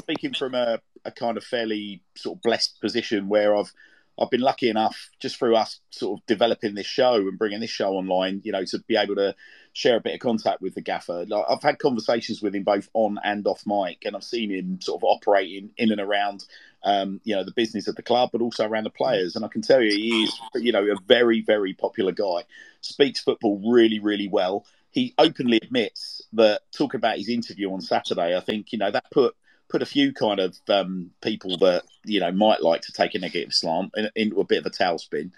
speaking from a, a kind of fairly sort of blessed position where I've I've been lucky enough just through us sort of developing this show and bringing this show online, you know, to be able to share a bit of contact with the gaffer. Like, I've had conversations with him both on and off mic, and I've seen him sort of operating in and around, um, you know, the business of the club, but also around the players. And I can tell you, he is, you know, a very, very popular guy. Speaks football really, really well. He openly admits that talking about his interview on Saturday, I think you know that put put a few kind of um, people that you know might like to take a negative slant in, into a bit of a tailspin.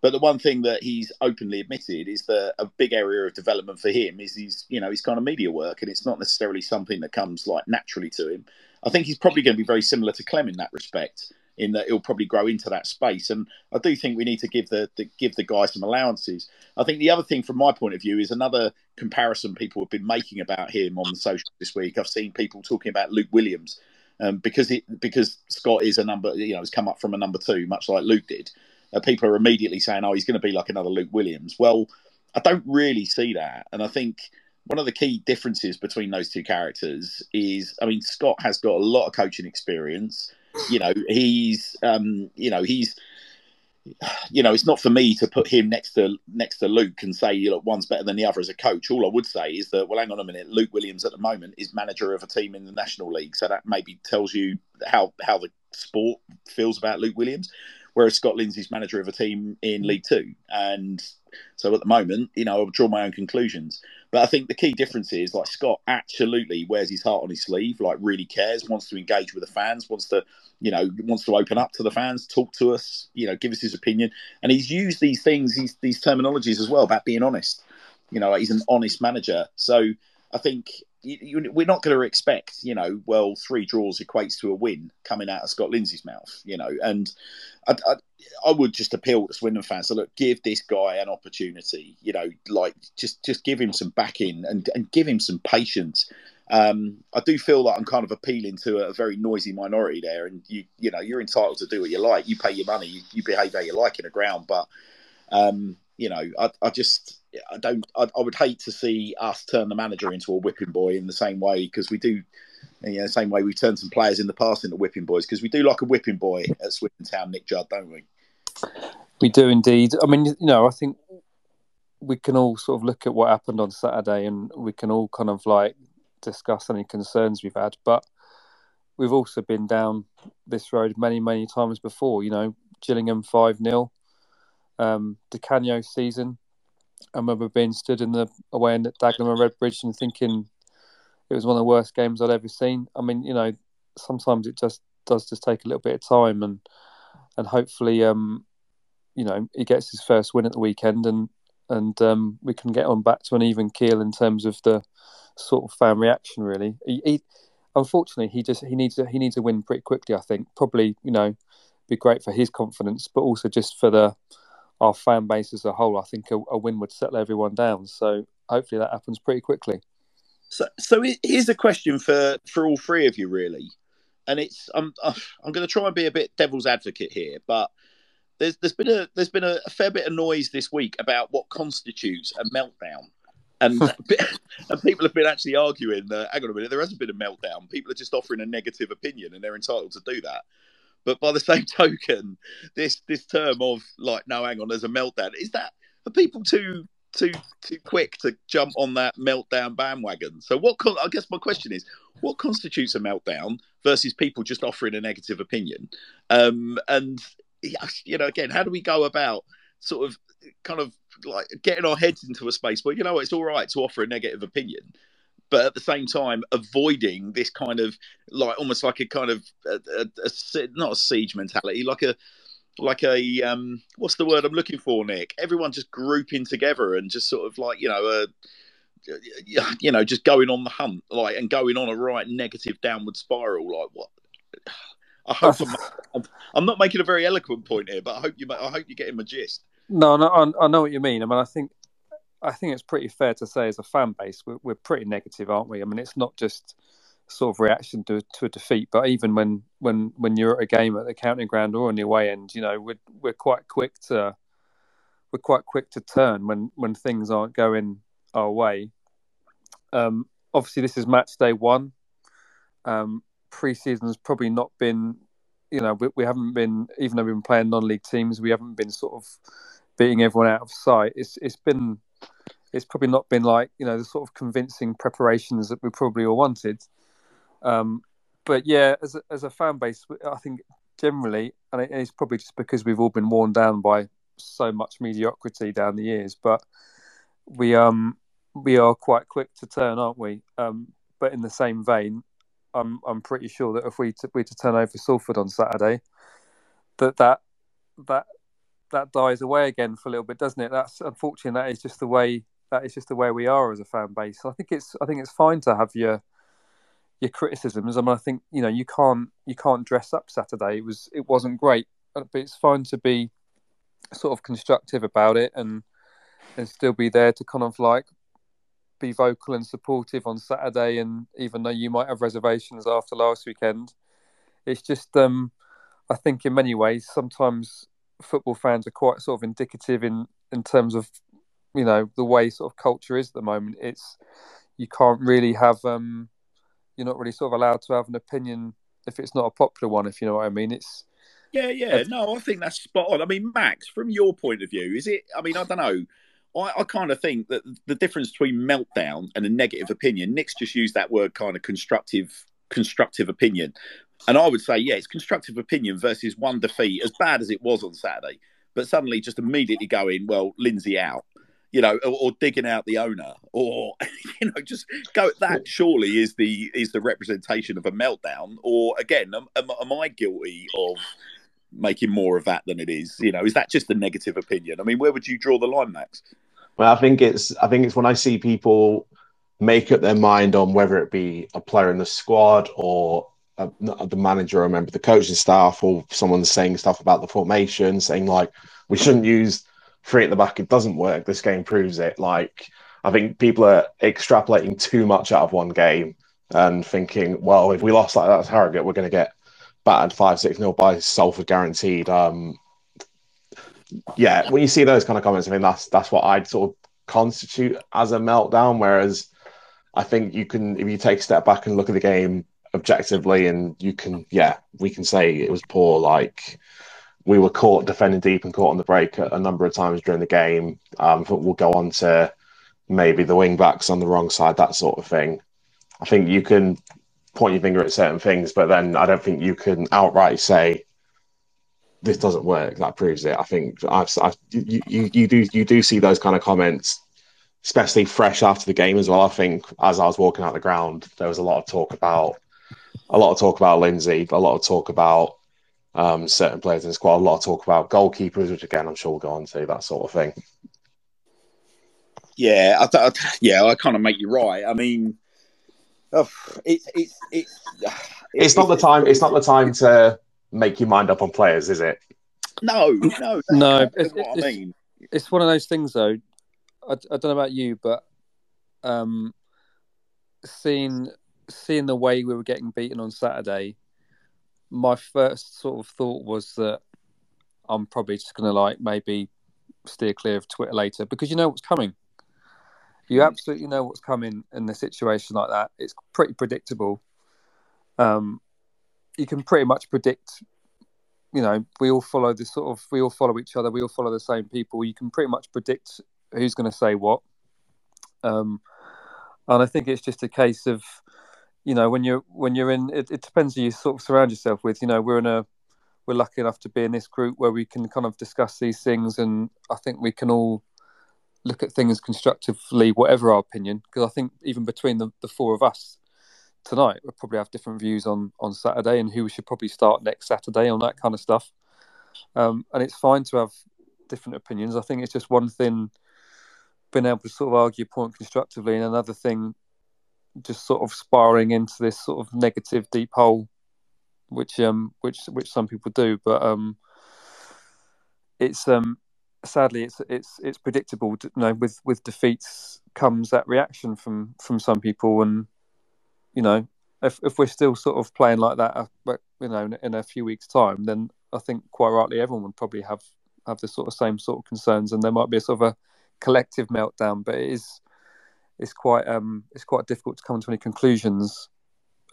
But the one thing that he's openly admitted is that a big area of development for him is his, you know, his kind of media work, and it's not necessarily something that comes like naturally to him. I think he's probably going to be very similar to Clem in that respect, in that he'll probably grow into that space. And I do think we need to give the, the give the guy some allowances. I think the other thing, from my point of view, is another comparison people have been making about him on the social this week. I've seen people talking about Luke Williams um, because it because Scott is a number, you know, has come up from a number two, much like Luke did. Uh, people are immediately saying, "Oh, he's going to be like another Luke Williams." Well, I don't really see that, and I think one of the key differences between those two characters is, I mean, Scott has got a lot of coaching experience you know, he's um, you know, he's you know, it's not for me to put him next to next to Luke and say, you know, one's better than the other as a coach. All I would say is that, well, hang on a minute, Luke Williams at the moment is manager of a team in the National League, so that maybe tells you how how the sport feels about Luke Williams. Whereas Scott Lindsay's manager of a team in League Two, and so at the moment, you know, I'll draw my own conclusions. But I think the key difference is like Scott absolutely wears his heart on his sleeve, like really cares, wants to engage with the fans, wants to, you know, wants to open up to the fans, talk to us, you know, give us his opinion. And he's used these things, these these terminologies as well about being honest. You know, he's an honest manager. So I think you, you, we're not going to expect, you know, well, three draws equates to a win coming out of Scott Lindsay's mouth, you know. And I, I, I would just appeal to Swindon fans to look, give this guy an opportunity, you know, like just just give him some backing and and give him some patience. Um, I do feel that I'm kind of appealing to a, very noisy minority there, and you you know you're entitled to do what you like. You pay your money, you, you behave how you like in the ground, but um, you know, I, I just I don't I, I, would hate to see us turn the manager into a whipping boy in the same way because we do you know, the same way we've turned some players in the past into whipping boys because we do like a whipping boy at Swindon Town, Nick Judd, don't we? We do indeed. I mean, you know, I think we can all sort of look at what happened on Saturday and we can all kind of like discuss any concerns we've had, but we've also been down this road many, many times before. You know, Gillingham 5 0, um, the Canio season, I remember being stood in the away end at Dagenham and Redbridge and thinking it was one of the worst games I'd ever seen. I mean, you know, sometimes it just does just take a little bit of time and and hopefully, um, you know, he gets his first win at the weekend and and um, we can get on back to an even keel in terms of the sort of fan reaction. Really, he, he, unfortunately, he just he needs a, he needs a win pretty quickly. I think probably you know be great for his confidence, but also just for the our fan base as a whole. I think a, a win would settle everyone down. So hopefully that happens pretty quickly. So, so here's a question for for all three of you, really, and it's I'm uh, I'm going to try and be a bit devil's advocate here, but there's there's been a there's been a, a fair bit of noise this week about what constitutes a meltdown. And, and people have been actually arguing that, hang on a minute, there hasn't been a meltdown. People are just offering a negative opinion and they're entitled to do that. But by the same token, this this term of like, no, hang on, there's a meltdown. Is that are people too too too quick to jump on that meltdown bandwagon? So what? I guess my question is, what constitutes a meltdown versus people just offering a negative opinion? Um, and you know, again, how do we go about sort of kind of like getting our heads into a space where you know it's all right to offer a negative opinion but at the same time avoiding this kind of like almost like a kind of a, a, a, not a siege mentality like a like a um what's the word i'm looking for nick everyone just grouping together and just sort of like you know a you know just going on the hunt like and going on a right negative downward spiral like what I hope I'm, I'm, not making a very eloquent point here, but I hope you I hope you're getting my gist. No, no, I, I know what you mean. I mean, I think I think it's pretty fair to say, as a fan base, we're, we're pretty negative, aren't we? I mean, it's not just sort of reaction to, to a defeat, but even when when when you're at a game at the county ground or on your way end, you know, we're we're quite quick to we're quite quick to turn when when things aren't going our way. Um, obviously, this is match day one. Um, pre-season's probably not been, you know, we, we haven't been even though we've been playing non-league teams, we haven't been sort of beating everyone out of sight. It's it's been it's probably not been like you know the sort of convincing preparations that we probably all wanted. Um, but yeah, as a, as a fan base, I think generally, and it's probably just because we've all been worn down by so much mediocrity down the years, but we um we are quite quick to turn, aren't we? Um, but in the same vein, I'm I'm pretty sure that if we t- we to turn over Salford on Saturday, that that that that dies away again for a little bit, doesn't it? That's unfortunately that is just the way that is just the way we are as a fan base. I think it's I think it's fine to have your your criticisms. I mean, I think you know you can't you can't dress up Saturday. It was it wasn't great, but it's fine to be sort of constructive about it and and still be there to kind of like be vocal and supportive on Saturday. And even though you might have reservations after last weekend, it's just um I think in many ways sometimes football fans are quite sort of indicative in in terms of you know the way sort of culture is at the moment. It's you can't really have um you're not really sort of allowed to have an opinion if it's not a popular one. If you know what I mean, it's yeah, yeah. No, I think that's spot on. I mean, Max, from your point of view, is it? I mean, I don't know. I, I kind of think that the difference between meltdown and a negative opinion, Nick's just used that word kind of constructive constructive opinion. And I would say, yeah, it's constructive opinion versus one defeat, as bad as it was on Saturday, but suddenly just immediately going, well, Lindsay out, you know, or, or digging out the owner, or you know, just go. That surely is the is the representation of a meltdown. Or again, am, am, am I guilty of making more of that than it is? You know, is that just a negative opinion? I mean, where would you draw the line, Max? Well, I think it's I think it's when I see people make up their mind on whether it be a player in the squad or a, the manager or a member of the coaching staff or someone saying stuff about the formation, saying like we shouldn't use three at the back. It doesn't work. This game proves it. Like I think people are extrapolating too much out of one game and thinking, well, if we lost like that to Harrogate, we're going to get battered five six nil by Salford guaranteed. Um, yeah, when you see those kind of comments, I mean that's that's what I'd sort of constitute as a meltdown. Whereas I think you can, if you take a step back and look at the game objectively, and you can, yeah, we can say it was poor. Like we were caught defending deep and caught on the break a, number of times during the game. Um, we'll go on to maybe the wing backs on the wrong side, that sort of thing. I think you can point your finger at certain things, but then I don't think you can outright say this doesn't work. That proves it. I think I've, I've you, you, you do you do see those kind of comments, especially fresh after the game as well. I think as I was walking out the ground, there was a lot of talk about a lot of talk about Lindsay, a lot of talk about um, certain players in the squad, a lot of talk about goalkeepers, which again I'm sure we'll go on to that sort of thing. Yeah, I th- yeah, I kind of make you right. I mean, Oh, it's it's it's it's not the time. It's not the time to make your mind up on players, is it? No, no, No, it's- what I mean. it's one of those things though. I, I don't know about you, but um, seeing seeing the way we were getting beaten on Saturday, my first sort of thought was that I'm probably just going to like maybe steer clear of Twitter later because you know what's coming. You absolutely know what's coming in a situation like that. It's pretty predictable. Um, you can pretty much predict you know, we all follow this sort of, we all follow each other, we all follow the same people. You can pretty much predict who's going to say what. Um, and I think it's just a case of, you know, when you're when you're in, it, it depends who you sort of surround yourself with. You know, we're in a, we're lucky enough to be in this group where we can kind of discuss these things, and I think we can all look at things constructively, whatever our opinion. Because I think even between the, the four of us, tonight we'll probably have different views on on Saturday and who we should probably start next Saturday on that kind of stuff. Um, and it's fine to have different opinions. I think it's just one thing being able to sort of argue a point constructively, and another thing just sort of spiraling into this sort of negative deep hole, which um which which some people do. But um, it's um sadly it's it's it's predictable. You know, with with defeats comes that reaction from from some people and you know, if if we're still sort of playing like that, uh, you know, in, in a few weeks' time, then I think quite rightly everyone would probably have have the sort of same sort of concerns, and there might be a sort of a collective meltdown. But it is it's quite um it's quite difficult to come to any conclusions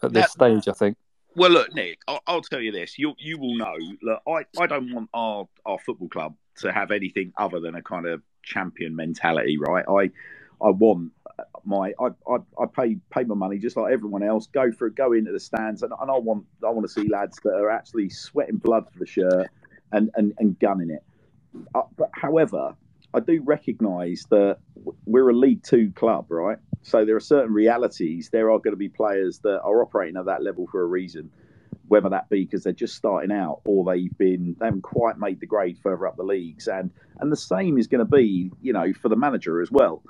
at this stage. I think. Well, look, Nick, I'll, I'll tell you this. You you will know. Look, I, I don't want our, our football club to have anything other than a kind of champion mentality, right? I I want my I, I, I pay pay my money just like everyone else. Go for it, go into the stands, and, and I want I want to see lads that are actually sweating blood for the shirt and and, and gunning it. Uh, but however, I do recognise that we're a League Two club, right? So there are certain realities. There are going to be players that are operating at that level for a reason, whether that be because they're just starting out or they've been they haven't quite made the grade further up the leagues, and and the same is going to be you know for the manager as well.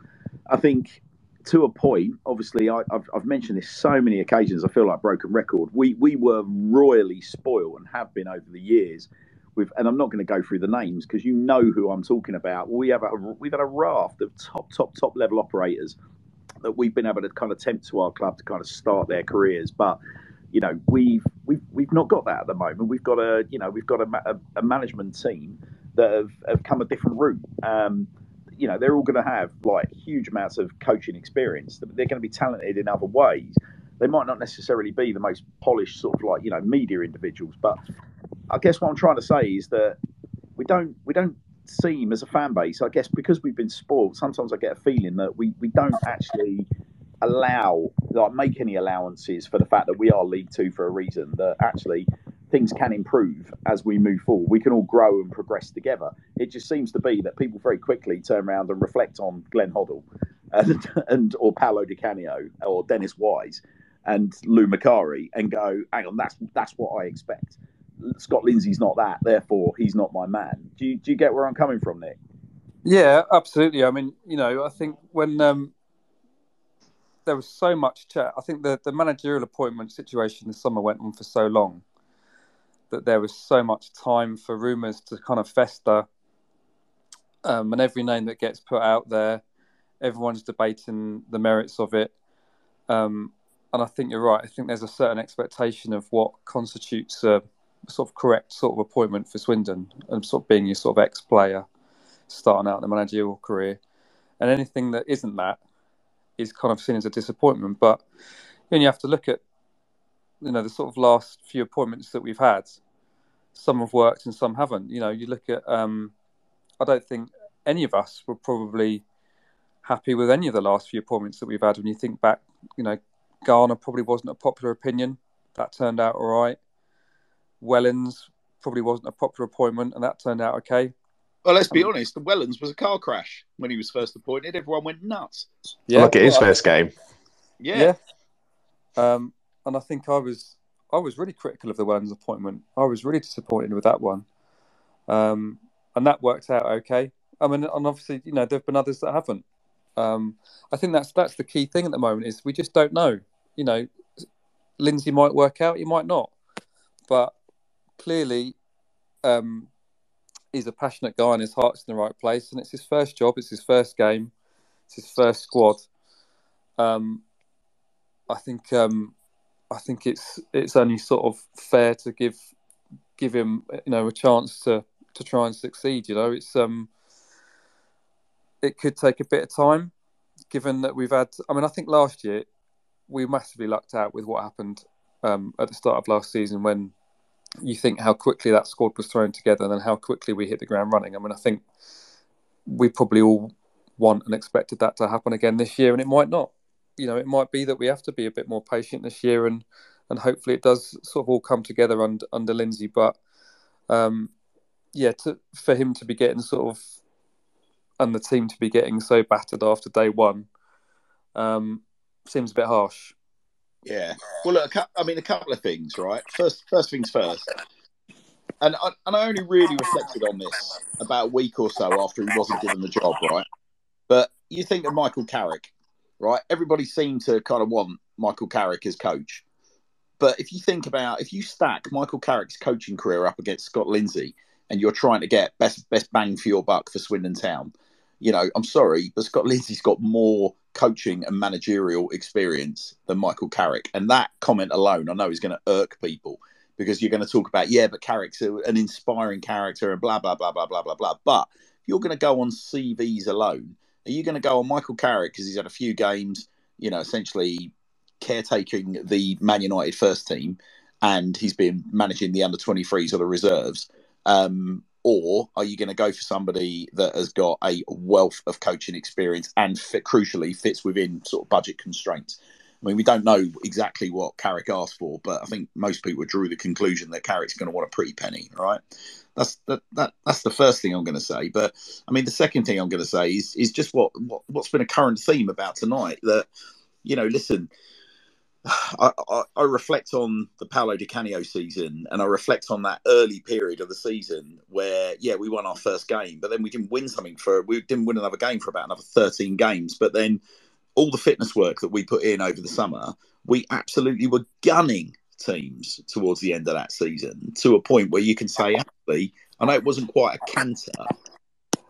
I think to a point, obviously, I, have I've mentioned this so many occasions. I feel like broken record. We we were royally spoiled and have been over the years. With, and I'm not going to go through the names because you know who I'm talking about. We have a we've had a raft of top top top level operators that we've been able to kind of tempt to our club to kind of start their careers, but you know we've we've we've not got that at the moment. We've got a you know we've got a, a, a management team that have, have come a different route. Um, you know they're all going to have like huge amounts of coaching experience. They're going to be talented in other ways. They might not necessarily be the most polished sort of like you know media individuals, but I guess what I'm trying to say is that we don't we don't seem as a fan base. I guess because we've been spoiled. Sometimes I get a feeling that we we don't actually allow like make any allowances for the fact that we are League Two for a reason. That actually things can improve as we move forward. We can all grow and progress together. It just seems to be that people very quickly turn around and reflect on Glenn Hoddle and, and or Paolo Di Canio or Dennis Wise and Lou Macari and go, hang on, that's that's what I expect. Scott Lindsay's not that, therefore he's not my man. Do you, do you get where I'm coming from, Nick? Yeah, absolutely. I mean, you know, I think when um, there was so much chat, I think the, the managerial appointment situation this summer went on for so long that there was so much time for rumours to kind of fester. Um, and every name that gets put out there, everyone's debating the merits of it. Um, and I think you're right. I think there's a certain expectation of what constitutes a sort of correct sort of appointment for Swindon and sort of being your sort of ex player starting out in the managerial career. And anything that isn't that is kind of seen as a disappointment. But then you have to look at you know the sort of last few appointments that we've had some have worked and some haven't you know you look at um i don't think any of us were probably happy with any of the last few appointments that we've had when you think back you know garner probably wasn't a popular opinion that turned out all right wellens probably wasn't a popular appointment and that turned out okay Well, let's be honest. The Wellens was a car crash when he was first appointed. Everyone went nuts. yeah Look at his first game. Yeah. yeah. Um, and I think I was I was really critical of the Wellens appointment. I was really disappointed with that one, um, and that worked out okay. I mean, and obviously, you know, there've been others that haven't. Um, I think that's that's the key thing at the moment is we just don't know. You know, Lindsay might work out, he might not. But clearly, um, he's a passionate guy and his heart's in the right place. And it's his first job, it's his first game, it's his first squad. Um, I think um, I think it's it's only sort of fair to give give him you know a chance to to try and succeed. You know, it's um it could take a bit of time, given that we've had. I mean, I think last year we massively lucked out with what happened um, at the start of last season when you think how quickly that squad was thrown together and then how quickly we hit the ground running. I mean, I think we probably all want and expected that to happen again this year, and it might not. You know, it might be that we have to be a bit more patient this year, and and hopefully it does sort of all come together under under Lindsay. But um, yeah, to, for him to be getting sort of and the team to be getting so battered after day one um, seems a bit harsh. Yeah. Well, look, I mean, a couple of things, right? First, first things first. And I, and I only really reflected on this about a week or so after he wasn't given the job, right? But you think of Michael Carrick, right? Everybody seemed to kind of want Michael Carrick as coach. But if you think about, if you stack Michael Carrick's coaching career up against Scott Lindsay, and you're trying to get best best bang for your buck for Swindon Town, you know, I'm sorry, but Scott Lindsay's got more coaching and managerial experience than Michael Carrick. And that comment alone, I know, is going to irk people because you're going to talk about, yeah, but Carrick's an inspiring character and blah, blah, blah, blah, blah, blah, blah. But if you're going to go on CVs alone, are you going to go on Michael Carrick because he's had a few games, you know, essentially caretaking the Man United first team and he's been managing the under 23s or the reserves? Um, or are you going to go for somebody that has got a wealth of coaching experience and fit, crucially fits within sort of budget constraints? I mean, we don't know exactly what Carrick asked for, but I think most people drew the conclusion that Carrick's going to want a pretty penny, right? That's that, that that's the first thing I'm going to say. But I mean, the second thing I'm going to say is is just what, what what's been a current theme about tonight. That you know, listen, I, I, reflect on the Paolo Di Canio season and I reflect on that early period of the season where, yeah, we won our first game, but then we didn't win something for, we didn't win another game for about another 13 games. But then all the fitness work that we put in over the summer, we absolutely were gunning teams towards the end of that season to a point where you can say, actually, I know it wasn't quite a canter,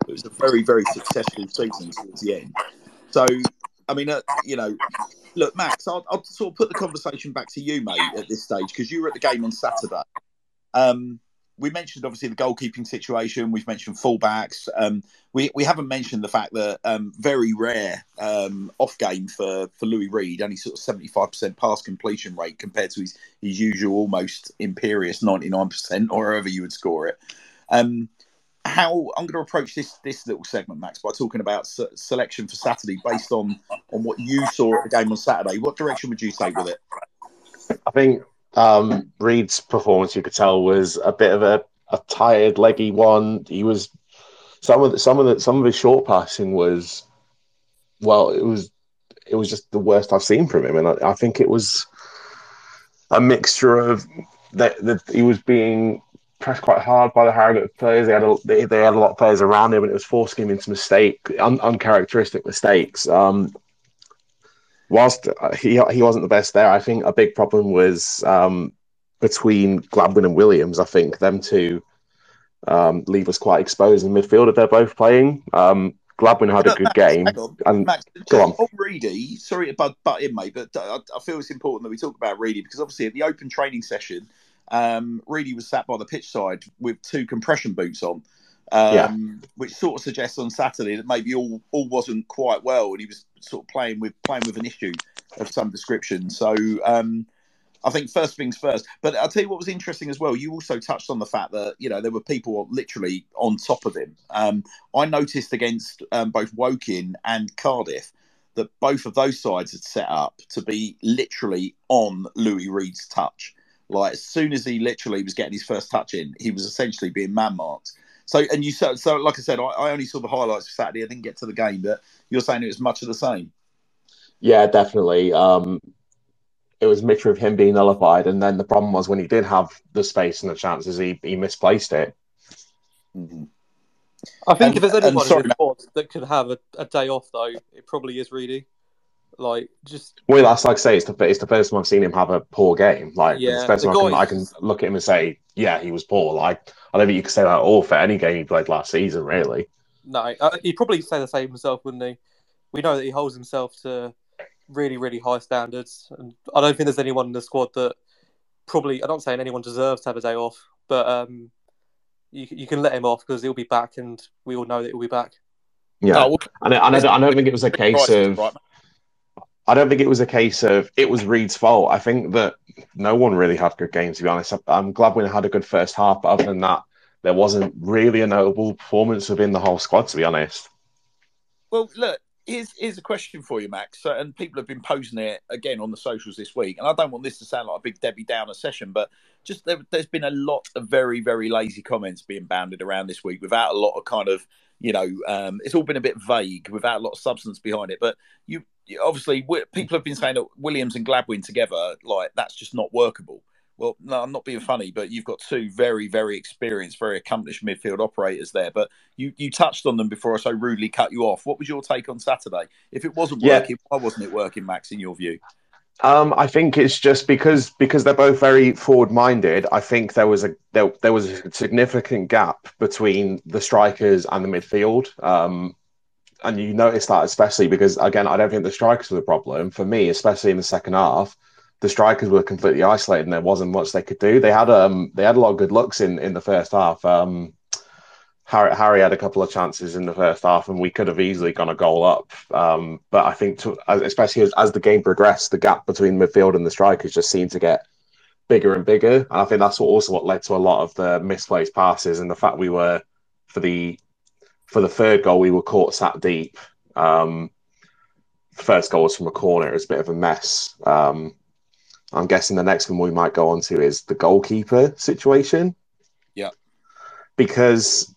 it was a very, very successful season towards the end. So, I mean, uh, you know, look, Max, I'll, I'll, sort of put the conversation back to you, mate, at this stage because you were at the game on Saturday. Um, we mentioned obviously the goalkeeping situation. We've mentioned fullbacks. Um, we we haven't mentioned the fact that um, very rare um, off game for for Louis Reed, only sort of seventy five percent pass completion rate compared to his his usual almost imperious ninety nine percent or however you would score it. How I'm going to approach this this little segment, Max, by talking about s- selection for Saturday based on on what you saw at the game on Saturday. What direction would you take with it? I think um, Reed's performance, you could tell, was a bit of a, a tired, leggy one. He was some of the, some of the some of his short passing was well, it was it was just the worst I've seen from him, and I, I think it was a mixture of that that he was being pressed quite hard by the Harrogate players. They had a, they, they had a lot of players around him, and it was forcing him into mistake, un, uncharacteristic mistakes. Um, whilst he he wasn't the best there, I think a big problem was um, between Gladwin and Williams. I think them two um, leave us quite exposed in midfield if they're both playing. Um, Gladwin had a good Max, game. on, and Max, go on. on Reedy, sorry to butt, butt in, mate, but I, I feel it's important that we talk about Reedy because obviously at the open training session, um, Reedy was sat by the pitch side with two compression boots on, um, Yeah. which sort of suggests on Saturday that maybe all all wasn't quite well, and he was sort of playing with playing with an issue of some description. So. Um, I think first things first. But I'll tell you what was interesting as well. You also touched on the fact that you know there were people literally on top of him. Um, I noticed against um, both Woking and Cardiff that both of those sides had set up to be literally on Louis Reed's touch. Like as soon as he literally was getting his first touch in, he was essentially being man marked. So and you said so. Like I said, I, I only saw the highlights for Saturday. I didn't get to the game, but you're saying it was much of the same. Yeah, definitely. Um, it was a mixture of him being nullified, and then the problem was when he did have the space and the chances, he, he misplaced it. Mhm. I think And- if there's and anybody sorry, in the that could have a, a day off, though, it probably is Reedy. Like just Well, that's like I say, it's the it's the first time I've seen him have a poor game. Like Yeah, it's the first the time I can, I can look at him and say, yeah, he was poor. Like I don't think you could say that at all for any game he played last season, really. no, uh, he'd probably say the same himself, wouldn't he? We know that he holds himself to really, really high standards, and I don't think there's anyone in the squad that probably. I'm not saying anyone deserves to have a day off, but um, you you can let him off because he'll be back, and we all know that he'll be back. Yeah, No, well, and, I- and I, don't, I don't think it was a case of. right, I don't think it was a case of it was Reed's fault. I think that no one really had good games, to be honest. I'm glad we had a good first half, but other than that, there wasn't really a notable performance within the whole squad, to be honest. Well, look, here's here's a question for you, Max. And people have been posing it again on the socials this week. And I don't want this to sound like a big Debbie Downer session, but just there, there's been a lot of very very lazy comments being bounded around this week without a lot of kind of you know um, it's all been a bit vague without a lot of substance behind it. But you obviously people have been saying that Williams and Gladwin together like that's just not workable. Well, no, I'm not being funny, but you've got two very, very experienced, very accomplished midfield operators there. But you, you touched on them before I so rudely cut you off. What was your take on Saturday? If it wasn't Yeah. working, why wasn't it working, Max, in your view? Um, I think it's just because because they're both very forward minded. I think there was a there, there was a significant gap between the strikers and the midfield. Um, and you notice that especially because again, I don't think the strikers were the problem for me, especially in the second half. The strikers were completely isolated, and there wasn't much they could do. They had um they had a lot of good looks in in the first half. Um, Harry, Harry had a couple of chances in the first half, and we could have easily gone a goal up. Um, but I think, to, especially as, as the game progressed, the gap between midfield and the strikers just seemed to get bigger and bigger. And I think that's also what led to a lot of the misplaced passes and the fact we were for the for the third goal we were caught sat deep. Um, first goal was from a corner. It was a bit of a mess. Um, I'm guessing the next one we might go on to is the goalkeeper situation. Yeah. Because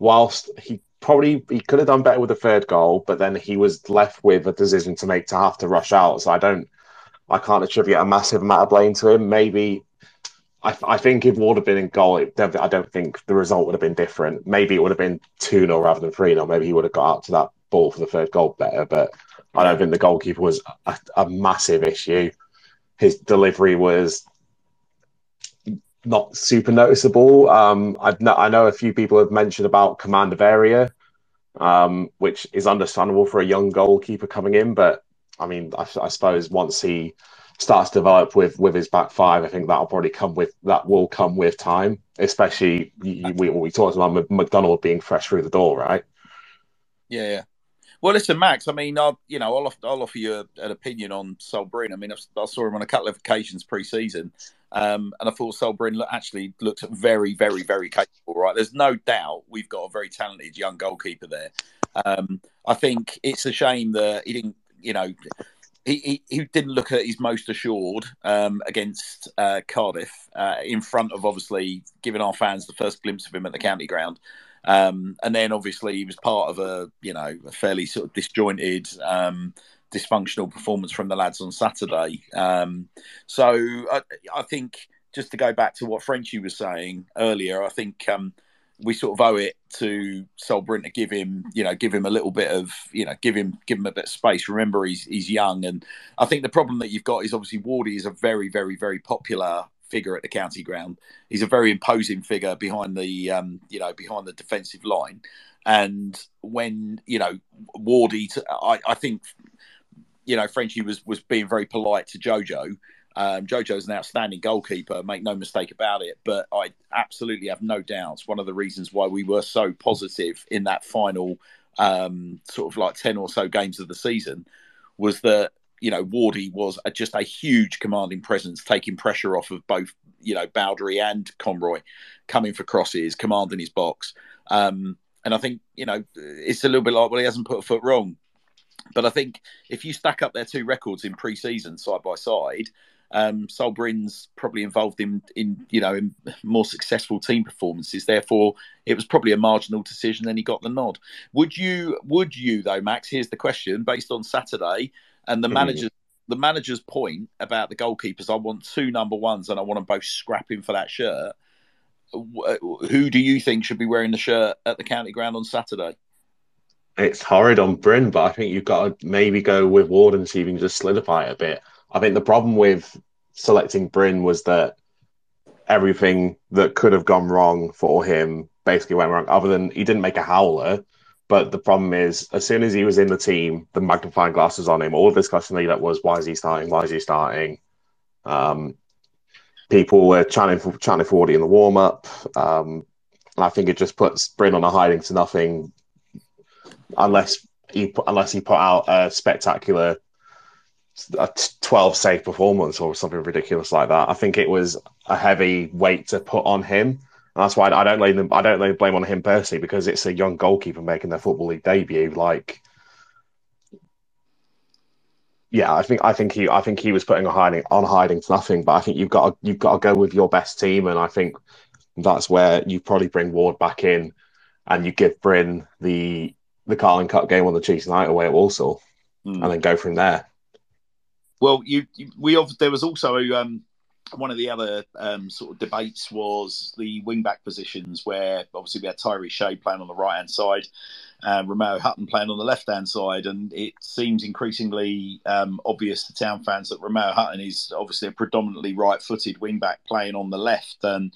whilst he probably he could have done better with the third goal, but then he was left with a decision to make to have to rush out. So I don't, I can't attribute a massive amount of blame to him. Maybe I, I think if Ward had been in goal, it, I don't think the result would have been different. Maybe it would have been two 0 rather than three 0 Maybe he would have got out to that ball for the third goal better. But I don't think the goalkeeper was a, a massive issue. His delivery was not super noticeable. Um, I've no, I know a few people have mentioned about command of area, um, which is understandable for a young goalkeeper coming in. But I mean, I, I suppose once he starts to develop with with his back five, I think that'll probably come with that will come with time. Especially we we talked about McDonald being fresh through the door, right? Yeah, yeah. Well, listen, Max. I mean, I'll you know, I'll, I'll offer you an opinion on Sol Brynn. I mean, I, I saw him on a couple of occasions pre-season, um, and I thought Sol Brynn actually looked very, very, very capable. Right, there's no doubt we've got a very talented young goalkeeper there. Um, I think it's a shame that he didn't, you know, he, he, didn't look at his most assured um, against uh, Cardiff uh, in front of obviously giving our fans the first glimpse of him at the county ground. Um, and then obviously he was part of a you know a fairly sort of disjointed, um, dysfunctional performance from the lads on Saturday. Um, so I, I think just to go back to what Frenchy was saying earlier, I think um, we sort of owe it to Sol Brynn to give him you know give him a little bit of you know give him give him a bit of space. Remember he's he's young, and I think the problem that you've got is obviously Wardy is a very very very popular figure at the county ground. He's a very imposing figure behind the um, you know behind the defensive line. And when you know Wardy, I think you know Frenchie was was being very polite to Jojo. Um, Jojo's an outstanding goalkeeper, make no mistake about it. But I absolutely have no doubts. One of the reasons why we were so positive in that final um, sort of like ten or so games of the season was that you know, Wardy was a, just a huge commanding presence, taking pressure off of both, you know, Baudry and Conroy, coming for crosses, commanding his box. Um, and I think, you know, it's a little bit like, well, he hasn't put a foot wrong. But I think if you stack up their two records in pre-season side by side, um, Sol Brynn's probably involved in, in, you know, in more successful team performances. Therefore, it was probably a marginal decision, and he got the nod. Would you? Would you though, Max? Here's the question: based on Saturday, and the Mhm. manager, the manager's point about the goalkeepers, I want two number ones, and I want them both scrapping for that shirt. Who do you think should be wearing the shirt at the county ground on Saturday? it's horrid on Brynn, but I think you've got to maybe go with Ward and see if you can just solidify it a bit. I think the problem with selecting Brynn was that everything that could have gone wrong for him basically went wrong, other than he didn't make a howler. But the problem is, as soon as he was in the team, the magnifying glass was on him. All the discussion that was, why is he starting? Why is he starting? Um, people were chanting for chanting for Wardy in the warm up. Um, I think it just puts Brynn on a hiding to nothing unless he unless he put out a spectacular a 12 save performance or something ridiculous like that. I think it was a heavy weight to put on him. And that's why I don't blame them. I don't lay blame on him personally because it's a young goalkeeper making their football league debut. Like, yeah, I think I think he I think he was putting a hiding on hiding for nothing. But I think you've got to, you've got to go with your best team, and I think that's where you probably bring Ward back in, and you give Brynn the the Carling Cup game on the Tuesday night away at Walsall, mm. and then go from there. Well, you, you we there was also um, one of the other um, sort of debates was the wing back positions, where obviously we had Tyrese Shade playing on the right hand side, uh, Romeo Hutton playing on the left hand side, and it seems increasingly um, obvious to town fans that Romeo Hutton is obviously a predominantly right footed wing back playing on the left, and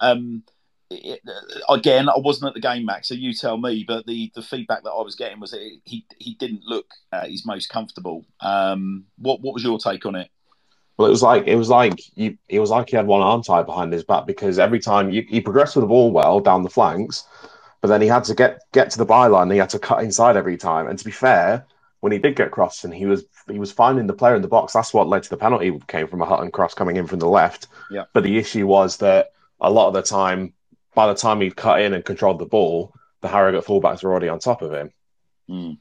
um, it, again, I wasn't at the game, Max, so you tell me. But the, the feedback that I was getting was that he he didn't look uh, his most comfortable. Um, what what was your take on it? Well, it was like it was like you, it was like he had one arm tied behind his back because every time you, he progressed with the ball well down the flanks, but then he had to get get to the byline. And he had to cut inside every time. And to be fair, when he did get crossed and he was he was finding the player in the box, that's what led to the penalty. Came from a Hutton cross coming in from the left. Yeah. But the issue was that a lot of the time by the time he cut in and controlled the ball, the Harrogate fullbacks were already on top of him. Mm.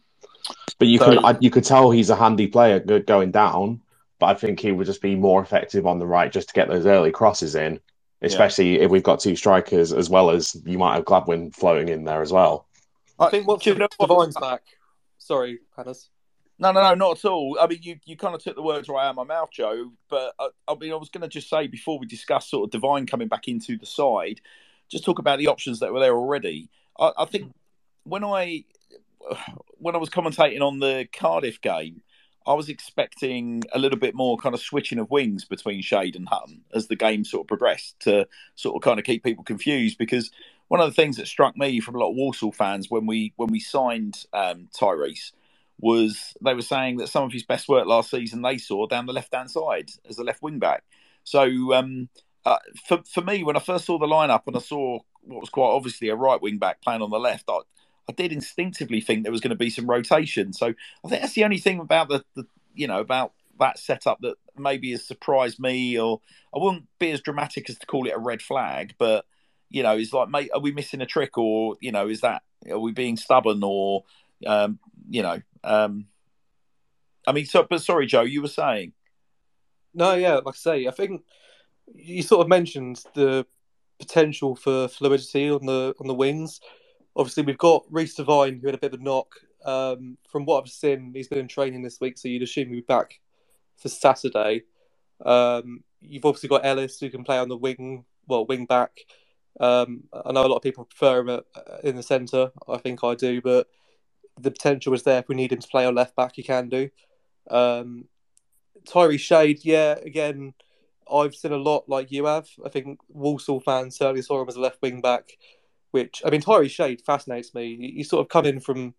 But you so, could you could tell he's a handy player going down. But I think he would just be more effective on the right just to get those early crosses in, especially yeah. if we've got two strikers as well as you might have Gladwin floating in there as well. I think once Devine's back. Sorry, Hannes. No, no, no, not at all. I mean, you, you kind of took the words right out of my mouth, Joe. But I, I mean, I was going to just say before we discuss sort of Devine coming back into the side, just talk about the options that were there already. I, I think when I when I was commentating on the Cardiff game, I was expecting a little bit more kind of switching of wings between Shade and Hutton as the game sort of progressed to sort of kind of keep people confused. Because one of the things that struck me from a lot of Walsall fans when we when we signed um, Tyrese was they were saying that some of his best work last season they saw down the left hand side as a left wing back. So um, uh, for for me, when I first saw the lineup and I saw what was quite obviously a right wing back playing on the left, I, I did instinctively think there was going to be some rotation. So I think that's the only thing about the, the you know about that setup that maybe has surprised me, or I wouldn't be as dramatic as to call it a red flag, but you know, it's like, mate, are we missing a trick, or you know, is that are we being stubborn, or um, you know, um, I mean, so but sorry, Joe, you were saying. No, yeah, like I say, I think you sort of mentioned the potential for fluidity on the on the wings. Obviously, we've got Reece Devine who had a bit of a knock. Um, from what I've seen, he's been in training this week, so you'd assume he'll be back for Saturday. Um, you've obviously got Ellis who can play on the wing, well, wing back. Um, I know a lot of people prefer him in the centre. I think I do, but the potential is there. If we need him to play on left back, he can do. Um, Tyrese Shade, yeah, again, I've seen a lot like you have. I think Walsall fans certainly saw him as a left wing back, which I mean Tyrese Shade fascinates me. He, he sort of come in from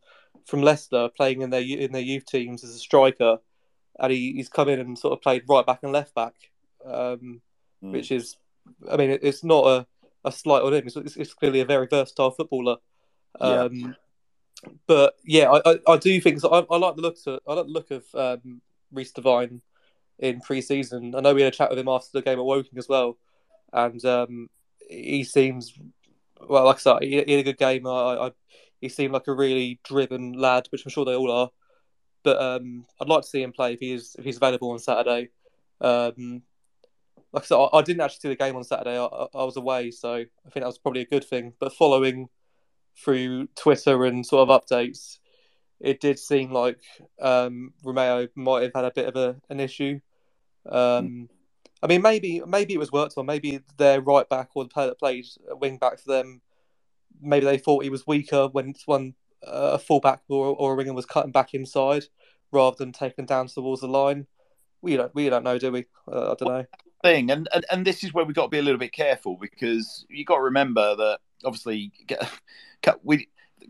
from Leicester, playing in their in their youth teams as a striker, and he, he's come in and sort of played right back and left back, um, mm. which is, I mean, it, it's not a, a slight on him. It's, it's, clearly a very versatile footballer. Um, yeah. But yeah, I, I, I, do think so. I, I like the look of I like the look of um, Reece Devine in pre-season. I know we had a chat with him after the game at Woking as well, and um, he seems well. Like I said, he, he had a good game. I, I, he seemed like a really driven lad, which I'm sure they all are. But um, I'd like to see him play if he's if he's available on Saturday. Um, like I said, I, I, didn't actually see the game on Saturday. I, I, was away, so I think that was probably a good thing. But following through Twitter and sort of updates, it did seem like um, Romeo might have had a bit of a, an issue. Um, I mean, maybe maybe it was worked on. Maybe their right back or the player that played wing back for them, maybe they thought he was weaker when when a fullback or, or a winger was cutting back inside rather than taking down towards the line. We don't we don't know, do we? Uh, I don't know. Thing and, and and this is where we've got to be a little bit careful because you got to remember that obviously we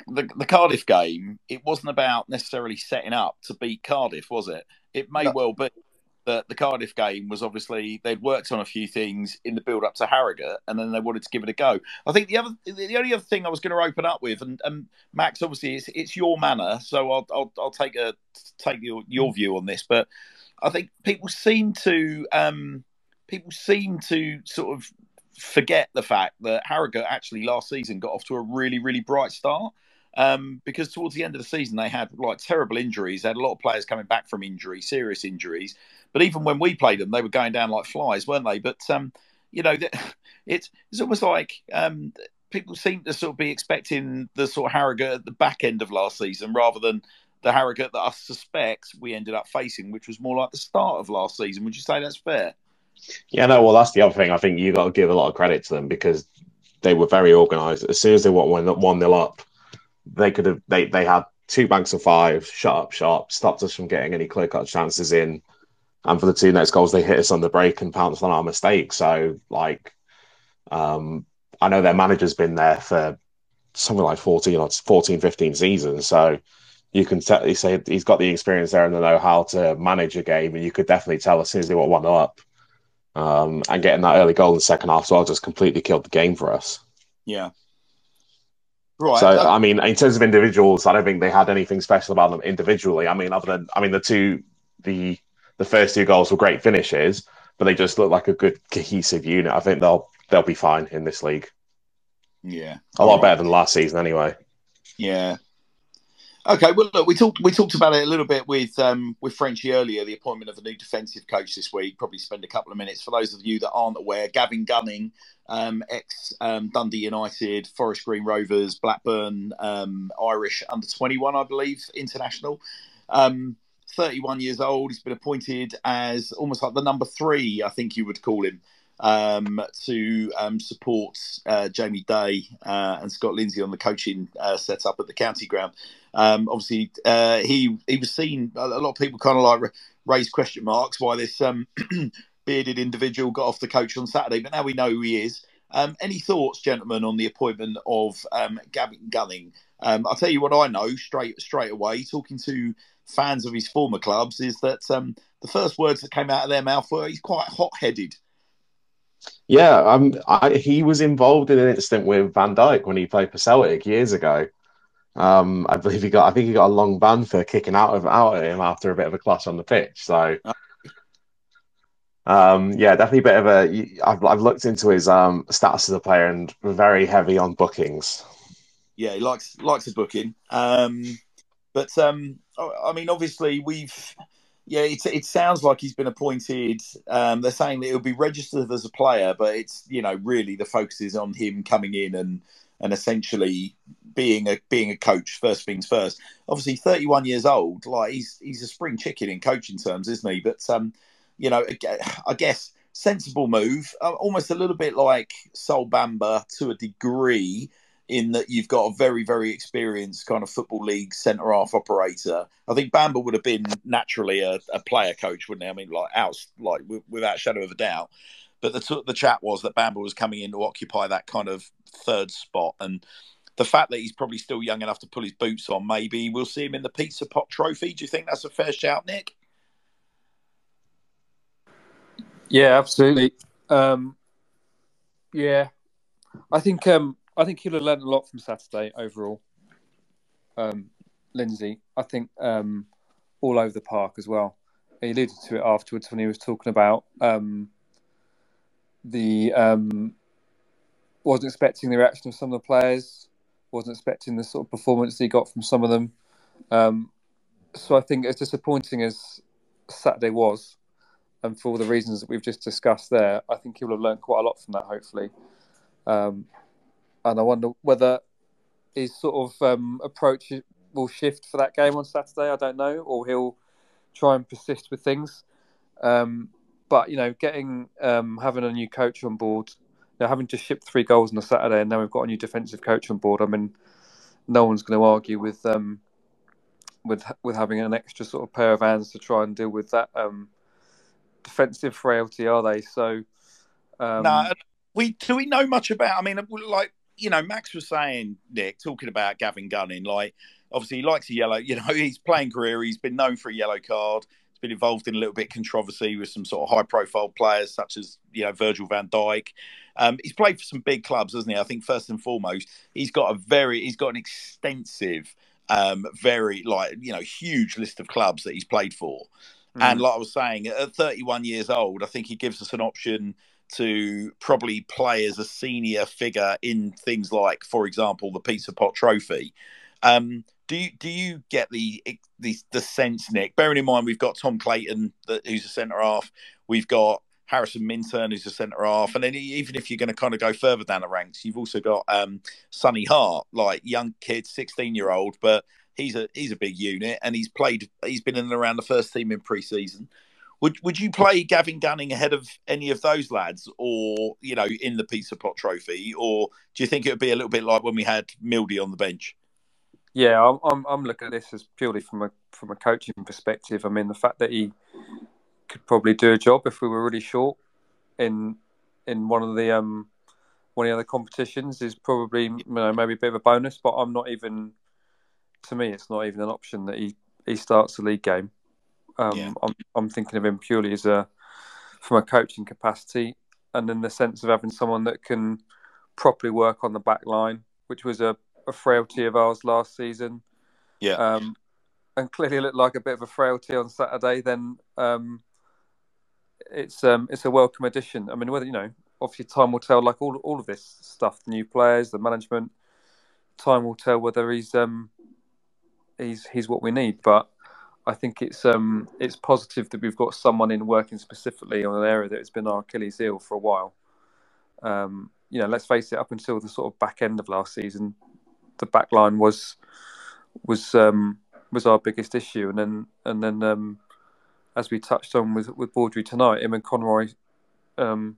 the, the Cardiff game it wasn't about necessarily setting up to beat Cardiff, was it? It may no. well be that the Cardiff game was obviously they'd worked on a few things in the build up to Harrogate, and then they wanted to give it a go. I think the other, the only other thing I was going to open up with, and, and Max, obviously it's it's your manner, so I'll I'll, I'll take a take your your view on this, but I think people seem to um, people seem to sort of forget the fact that Harrogate actually last season got off to a really really bright start um, because towards the end of the season they had like terrible injuries. They had a lot of players coming back from injury, serious injuries. But even when we played them, they were going down like flies, weren't they? But um, you know, it's it's almost like um, people seem to sort of be expecting the sort of Harrogate at the back end of last season rather than the Harrogate that I suspect we ended up facing, which was more like the start of last season. Would you say that's fair? Yeah, no. Well, that's the other thing. I think you got to give a lot of credit to them because they were very organised. As soon as they won one nil up, they could have they they had two banks of five, shut up shop, stopped us from getting any clear cut chances in. And for the two next goals, they hit us on the break and pounced on our mistake. So, like, um, I know their manager's been there for something like 14 or 14, 15 seasons. So you can t- say he's got the experience there and the know how to manage a game. And you could definitely tell as soon as they were 1 up um, and getting that early goal in the second half, so I just completely killed the game for us. Yeah. Right. So I mean, in terms of individuals, I don't think they had anything special about them individually. I mean, other than I mean, the two the the first two goals were great finishes, but they just look like a good cohesive unit. I think they'll they'll be fine in this league. Yeah, a lot right. better than last season, anyway. Yeah. Okay, well, look, we talked we talked about it a little bit with um, with Frenchy earlier. The appointment of a new defensive coach this week. Probably spend a couple of minutes for those of you that aren't aware. Gavin Gunning, um, ex um, Dundee United, Forest Green Rovers, Blackburn, um, Irish under twenty one, I believe, international. Um, 31 years old. He's been appointed as almost like the number three, I think you would call him, um, to um, support uh, Jamie Day uh, and Scott Lindsay on the coaching uh, setup at the county ground. Um, obviously, uh, he he was seen. A lot of people kind of like raised question marks why this um, bearded individual got off the coach on Saturday, but now we know who he is. Um, any thoughts, gentlemen, on the appointment of um, Gavin Gunning? Um, I'll tell you what I know straight straight away. Talking to fans of his former clubs is that um, the first words that came out of their mouth were he's quite hot headed. Yeah, I, he was involved in an incident with Van Dijk when he played for Celtic years ago. Um, I believe he got, I think he got a long ban for kicking out of out of him after a bit of a clash on the pitch. So, um, yeah, definitely a bit of a. I've, I've looked into his um, status as a player and very heavy on bookings. Yeah, he likes likes a booking. Um, but um, I mean, obviously, we've yeah, it, it sounds like he's been appointed. Um, they're saying that he'll be registered as a player, but it's you know really the focus is on him coming in and and essentially being a being a coach. First things first. Obviously, thirty one years old, like he's he's a spring chicken in coaching terms, isn't he? But um, you know, I guess sensible move, uh, almost a little bit like Sol Bamba to a degree in that you've got a very, very experienced kind of football league centre half operator. I think Bamba would have been naturally a, a player coach, wouldn't he? I mean, like out, like without shadow of a doubt. But the the chat was that Bamba was coming in to occupy that kind of third spot, and the fact that he's probably still young enough to pull his boots on, maybe we'll see him in the Pizza Pot Trophy. Do you think that's a fair shout, Nick? Yeah, absolutely. Um, yeah, I think um, I think he'll have learned a lot from Saturday overall. Um, Lindsay, I think um, all over the park as well. He alluded to it afterwards when he was talking about um, the um, wasn't expecting the reaction of some of the players, wasn't expecting the sort of performance he got from some of them. Um, so I think as disappointing as Saturday was, and for all the reasons that we've just discussed there, I think he'll have learned quite a lot from that. Hopefully, um, and I wonder whether his sort of um, approach will shift for that game on Saturday. I don't know, or he'll try and persist with things. Um, but you know, getting um, having a new coach on board, know, having just shipped three goals on a Saturday, and now we've got a new defensive coach on board. I mean, no one's going to argue with um, with with having an extra sort of pair of hands to try and deal with that um, defensive frailty, are they? So, um, no, we do we know much about? I mean, like you know, Max was saying, Nick, talking about Gavin Gunning, like obviously he likes a yellow. You know, he's playing career. He's been known for a yellow card. Been involved in a little bit of controversy with some sort of high profile players such as you know Virgil Van Dijk. Um, he's played for some big clubs, hasn't he? I think first and foremost, he's got a very he's got an extensive, um, very like you know huge list of clubs that he's played for. Mm. And like I was saying, at 31 years old, I think he gives us an option to probably play as a senior figure in things like, for example, the Pizza Pot Trophy. Um, do you do you get the, the the sense, Nick? Bearing in mind we've got Tom Clayton, who's a centre half. We've got Harrison Minturn, who's a centre half, and then even if you're going to kind of go further down the ranks, you've also got um, Sonny Hart, like young kid, 16 year old, but he's a he's a big unit, and he's played. He's been in and around the first team in pre-season. Would would you play Gavin Gunning ahead of any of those lads, or you know, in the Pizza Pot Trophy, or do you think it would be a little bit like when we had Mildy on the bench? Yeah, I'm, I'm I'm looking at this as purely from a from a coaching perspective. I mean, the fact that he could probably do a job if we were really short in in one of the um one of the other competitions is probably you know maybe a bit of a bonus. But I'm not even to me, it's not even an option that he he starts the league game. Um, yeah. I'm I'm thinking of him purely as a from a coaching capacity, and in the sense of having someone that can properly work on the back line, which was a, a frailty of ours last season. Yeah. Um, and clearly looked like a bit of a frailty on Saturday. Then um, it's um, it's a welcome addition. I mean, whether you know, obviously, time will tell. Like all all of this stuff, the new players, the management, time will tell whether he's um, he's he's what we need. But I think it's um it's positive that we've got someone in working specifically on an area that has been our Achilles heel for a while. Um, you know, let's face it, up until the sort of back end of last season, the back line was was um, was our biggest issue, and then and then um, as we touched on with with Baudry tonight, him and Conroy um,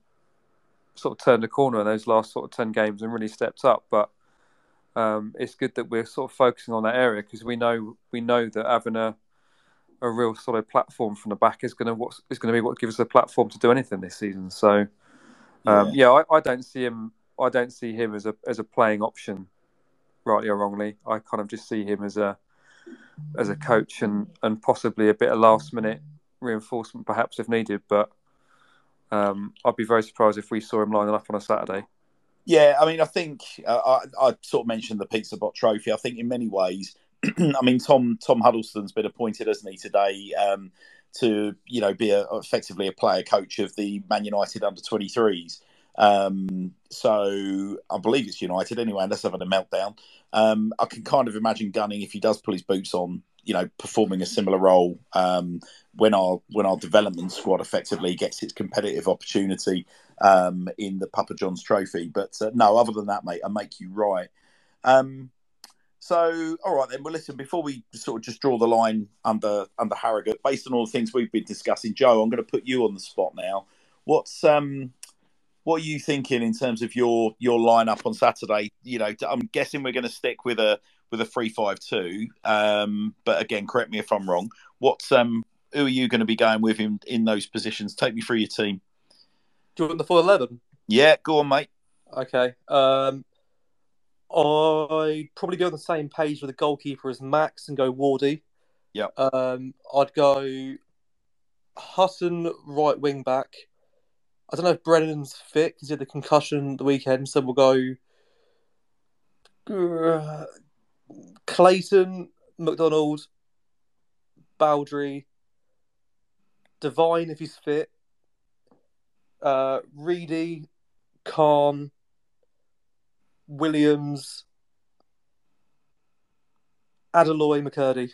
sort of turned the corner in those last sort of ten games and really stepped up. But um, it's good that we're sort of focusing on that area because we know we know that having a a real solid platform from the back is going to what is going to be what gives us a platform to do anything this season. So, um, yeah, yeah I, I, don't see him. I don't see him as a as a playing option, rightly or wrongly. I kind of just see him as a as a coach and and possibly a bit of last minute reinforcement, perhaps if needed. But um, I'd be very surprised if we saw him lining up on a Saturday. Yeah, I mean, I think uh, I, I, sort of mentioned the Pizza Bot Trophy. I think in many ways I mean, Tom Tom Huddlestone's been appointed, hasn't he, today um, to you know be a, effectively a player coach of the Man United under 23s. Um, so I believe it's United anyway, unless having a meltdown. Um, I can kind of imagine Gunning if he does pull his boots on, you know, performing a similar role um, when our when our development squad effectively gets its competitive opportunity um, in the Papa John's Trophy. But uh, no, other than that, mate, I make you right. Um, so, all right then. Well, listen. Before we sort of just draw the line under under Harrogate, based on all the things we've been discussing, Joe, I'm going to put you on the spot now. What's um, what are you thinking in terms of your your lineup on Saturday? You know, I'm guessing we're going to stick with a with a three five two. Um, but again, correct me if I'm wrong. What's um, who are you going to be going with in in those positions? Take me through your team. Do you want the full eleven? Yeah, go on, mate. Okay. Um, I'd probably be on the same page with the goalkeeper as Max and go Wardy. Yeah. Um, I'd go Hutton right wing back. I don't know if Brennan's fit because he had the concussion the weekend, so we'll go uh, Clayton, MacDonald, Baudry, Devine if he's fit, uh, Reedy, Khan, Williams, Adeloye, McKirdy.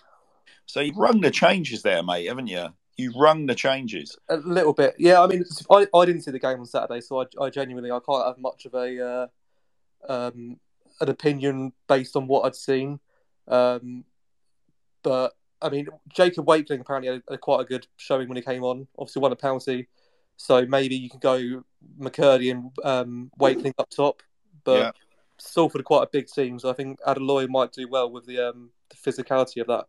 So you've rung the changes there, mate, haven't you? You rung the changes a little bit. Yeah, I mean, I, I didn't see the game on Saturday, so I, I genuinely I can't have much of a uh, um, an opinion based on what I'd seen. Um, but I mean, Jacob Wakeling apparently had, a, quite a good showing when he came on. Obviously, won a penalty, so maybe you can go McKirdy and um, Wakeling up top. But Salford are quite a big team, so I think Adeloye might do well with the um, the physicality of that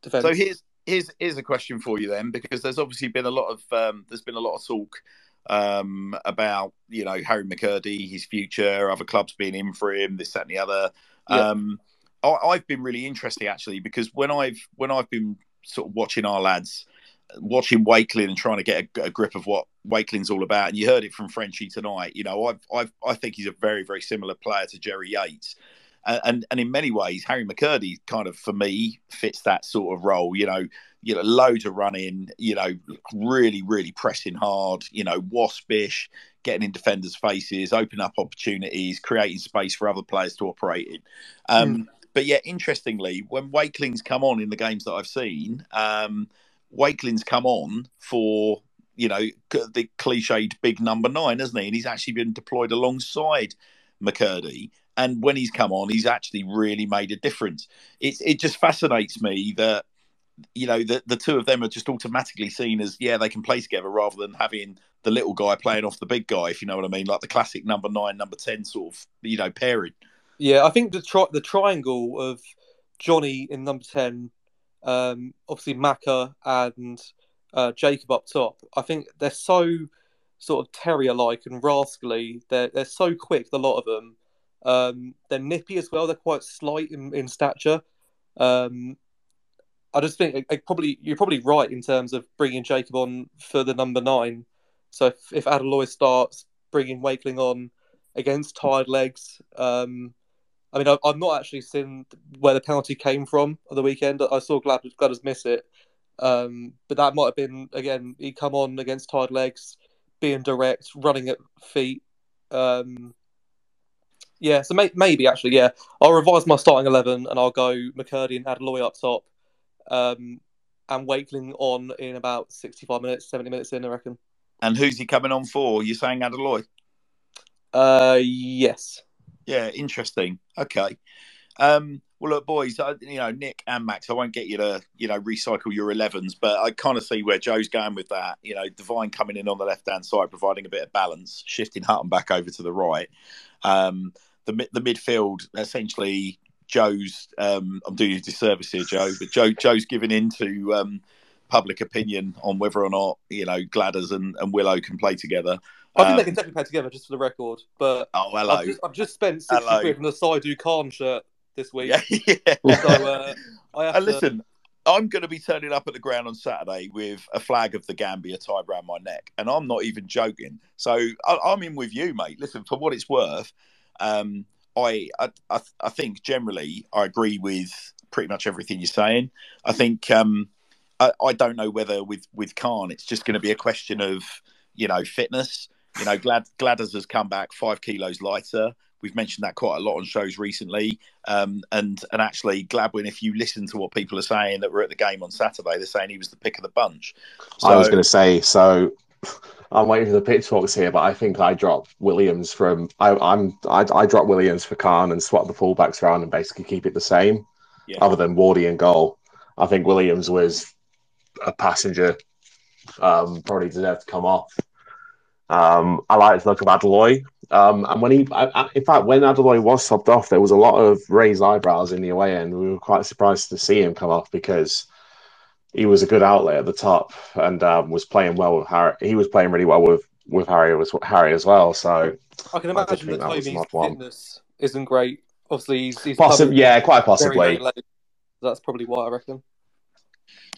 defence. So here's here's here's a question for you then, because there's obviously been a lot of um, there's been a lot of talk um, about you know Harry McKirdy, his future, other clubs being in for him, this that and the other. Yeah. Um, I, I've been really interesting actually because when I've when I've been sort of watching our lads, watching Wakeling and trying to get a, a grip of what Wakeling's all about, and you heard it from Frenchie tonight. You know, I've, I've I think he's a very very similar player to Jerry Yates. And, and in many ways, Harry McKirdy kind of for me fits that sort of role. You know, you know, loads of running. You know, really really pressing hard. You know, waspish, getting in defenders' faces, opening up opportunities, creating space for other players to operate in. Um, But yet, interestingly, when Wakeling's come on in the games that I've seen, um, Wakeling's come on for you know the cliched big number nine, hasn't he? And he's actually been deployed alongside McKirdy. And when he's come on, he's actually really made a difference. It it just fascinates me that you know the the two of them are just automatically seen as yeah they can play together rather than having the little guy playing off the big guy if you know what I mean like the classic number nine number ten sort of you know pairing. Yeah, I think the tri- the triangle of Johnny in number ten, um, obviously Maka and uh, Jacob up top. I think they're so sort of terrier-like and rascally. They're they're so quick. The lot of them. Um, they're nippy as well. They're quite slight in, in stature. Um, I just think I, I probably you're probably right in terms of bringing Jacob on for the number nine. So if, if Adeloye starts bringing Wakeling on against tired legs, um, I mean, I, I've not actually seen where the penalty came from on the weekend. I saw Glad Gladders miss it, um, but that might have been again. He come on against tired legs, being direct, running at feet. Um, yeah, so may, maybe actually, yeah, I'll revise my starting eleven and I'll go McKirdy and Adeloye up top, um, and Wakeling on in about sixty-five minutes, seventy minutes in, I reckon. And who's he coming on for? You're saying Adeloye? Uh, yes. Yeah, interesting. Okay. Um, well, look, boys, I, you know, Nick and Max, I won't get you to, you know, recycle your 11s, but I kind of see where Joe's going with that. You know, Devine coming in on the left hand side, providing a bit of balance, shifting Hutton back over to the right. Um, the the midfield, essentially, Joe's. Um, I'm doing you a disservice here, Joe, but Joe Joe's giving in to um, public opinion on whether or not you know Gladders and, and Willow can play together. I think they Um, can definitely play together, just for the record. But Oh, hello. I've, just, I've just spent sixty Hello. quid on a Saidou Khan shirt this week. Yeah, yeah. So uh, I have And to, listen, I'm going to be turning up at the ground on Saturday with a flag of the Gambia tied around my neck, and I'm not even joking. So I, I'm in with you, mate. Listen, for what it's worth, um, I, I I think generally I agree with pretty much everything you're saying. I think um, I, I don't know whether with with Khan it's just going to be a question of you know fitness. You know, Glad Gladders has come back five kilos lighter. We've mentioned that quite a lot on shows recently. Um, and and actually, Gladwin, if you listen to what people are saying that were at the game on Saturday, they're saying he was the pick of the bunch. So, I was going to say, so I'm waiting for the pitchforks here, but I think I dropped Williams from I, I'm I, I dropped Williams for Khan and swap the fullbacks around and basically keep it the same, Yeah. other than Wardy and goal. I think Williams was a passenger, um, probably deserved to come off. Um, I like the look of Adeloye. Um, and when he, I, I- in fact, when Adeloye was subbed off, there was a lot of raised eyebrows in the away end. We were quite surprised to see him come off because he was a good outlet at the top and um, was playing well with Harry. He was playing really well with with Harry was Harry as well. So I can imagine think that that was an Toby's fitness isn't great. Obviously, he's, he's Possi- yeah, quite possibly. very late. That's probably why I reckon.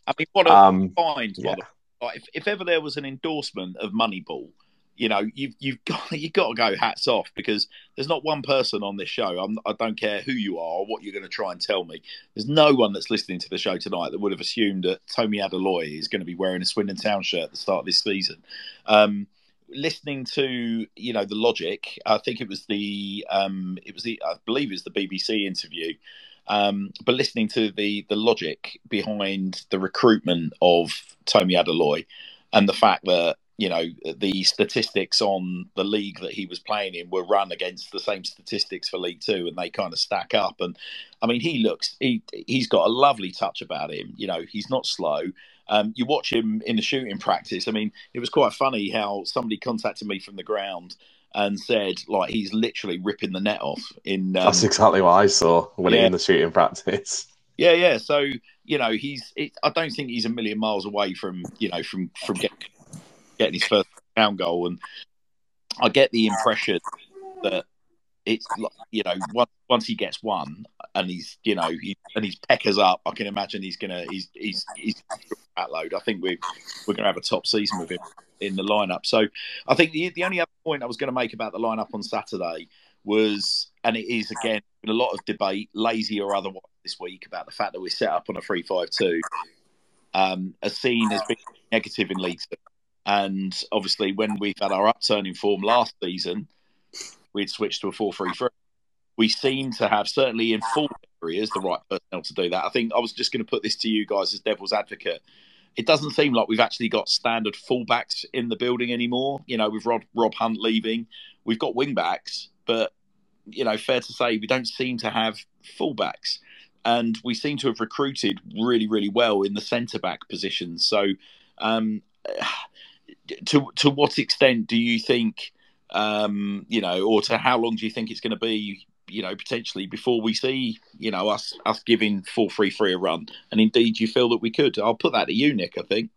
I mean, what a Um, find! yeah. by the. Like, if, if ever there was an endorsement of Moneyball, you know, you've you've got you've got to go hats off because there's not one person on this show. I'm, I don't care who you are or what you're going to try and tell me. There's no one that's listening to the show tonight that would have assumed that Tommy Adeloye is going to be wearing a Swindon Town shirt at the start of this season. Um, listening to you know the logic, I think it was the um, it was the I believe it was the BBC interview. Um, but listening to the the logic behind the recruitment of Tommy Adeloye and the fact that you know the statistics on the league that he was playing in were run against the same statistics for League Two, and they kind of stack up. And I mean, he looks he he's got a lovely touch about him. You know, he's not slow. Um, you watch him in the shooting practice. I mean, it was quite funny how somebody contacted me from the ground and said like he's literally ripping the net off. In um, that's exactly what I saw when yeah. he in the shooting practice. Yeah, yeah. So you know, he's. It, I don't think he's a million miles away from you know from from getting getting his first town goal, and I get the impression that it's you know once once he gets one and he's you know he, and he's peckers up, I can imagine he's gonna he's he's he's that load. I think we we're gonna have a top season with him in the lineup. So I think the the only other point I was going to make about the lineup on Saturday was, and it is again a lot of debate, lazy or otherwise, this week about the fact that we're set up on a three-five-two, um, as seen as being negative in League Two. And obviously, when we've had our upturn in form last season, we'd switched to a 4 3 3. We seem to have, certainly in full areas, the right personnel to do that. I think I was just going to put this to you guys as devil's advocate. It doesn't seem like we've actually got standard fullbacks in the building anymore. You know, with Rob, Rob Hunt leaving, we've got wingbacks, but, you know, fair to say, we don't seem to have fullbacks. And we seem to have recruited really, really well in the centre back positions. So, um, to to what extent do you think um, you know, or to how long do you think it's going to be, you know, potentially before we see, you know, us us giving four three three a run? And indeed, you feel that we could? I'll put that to you, Nick. I think.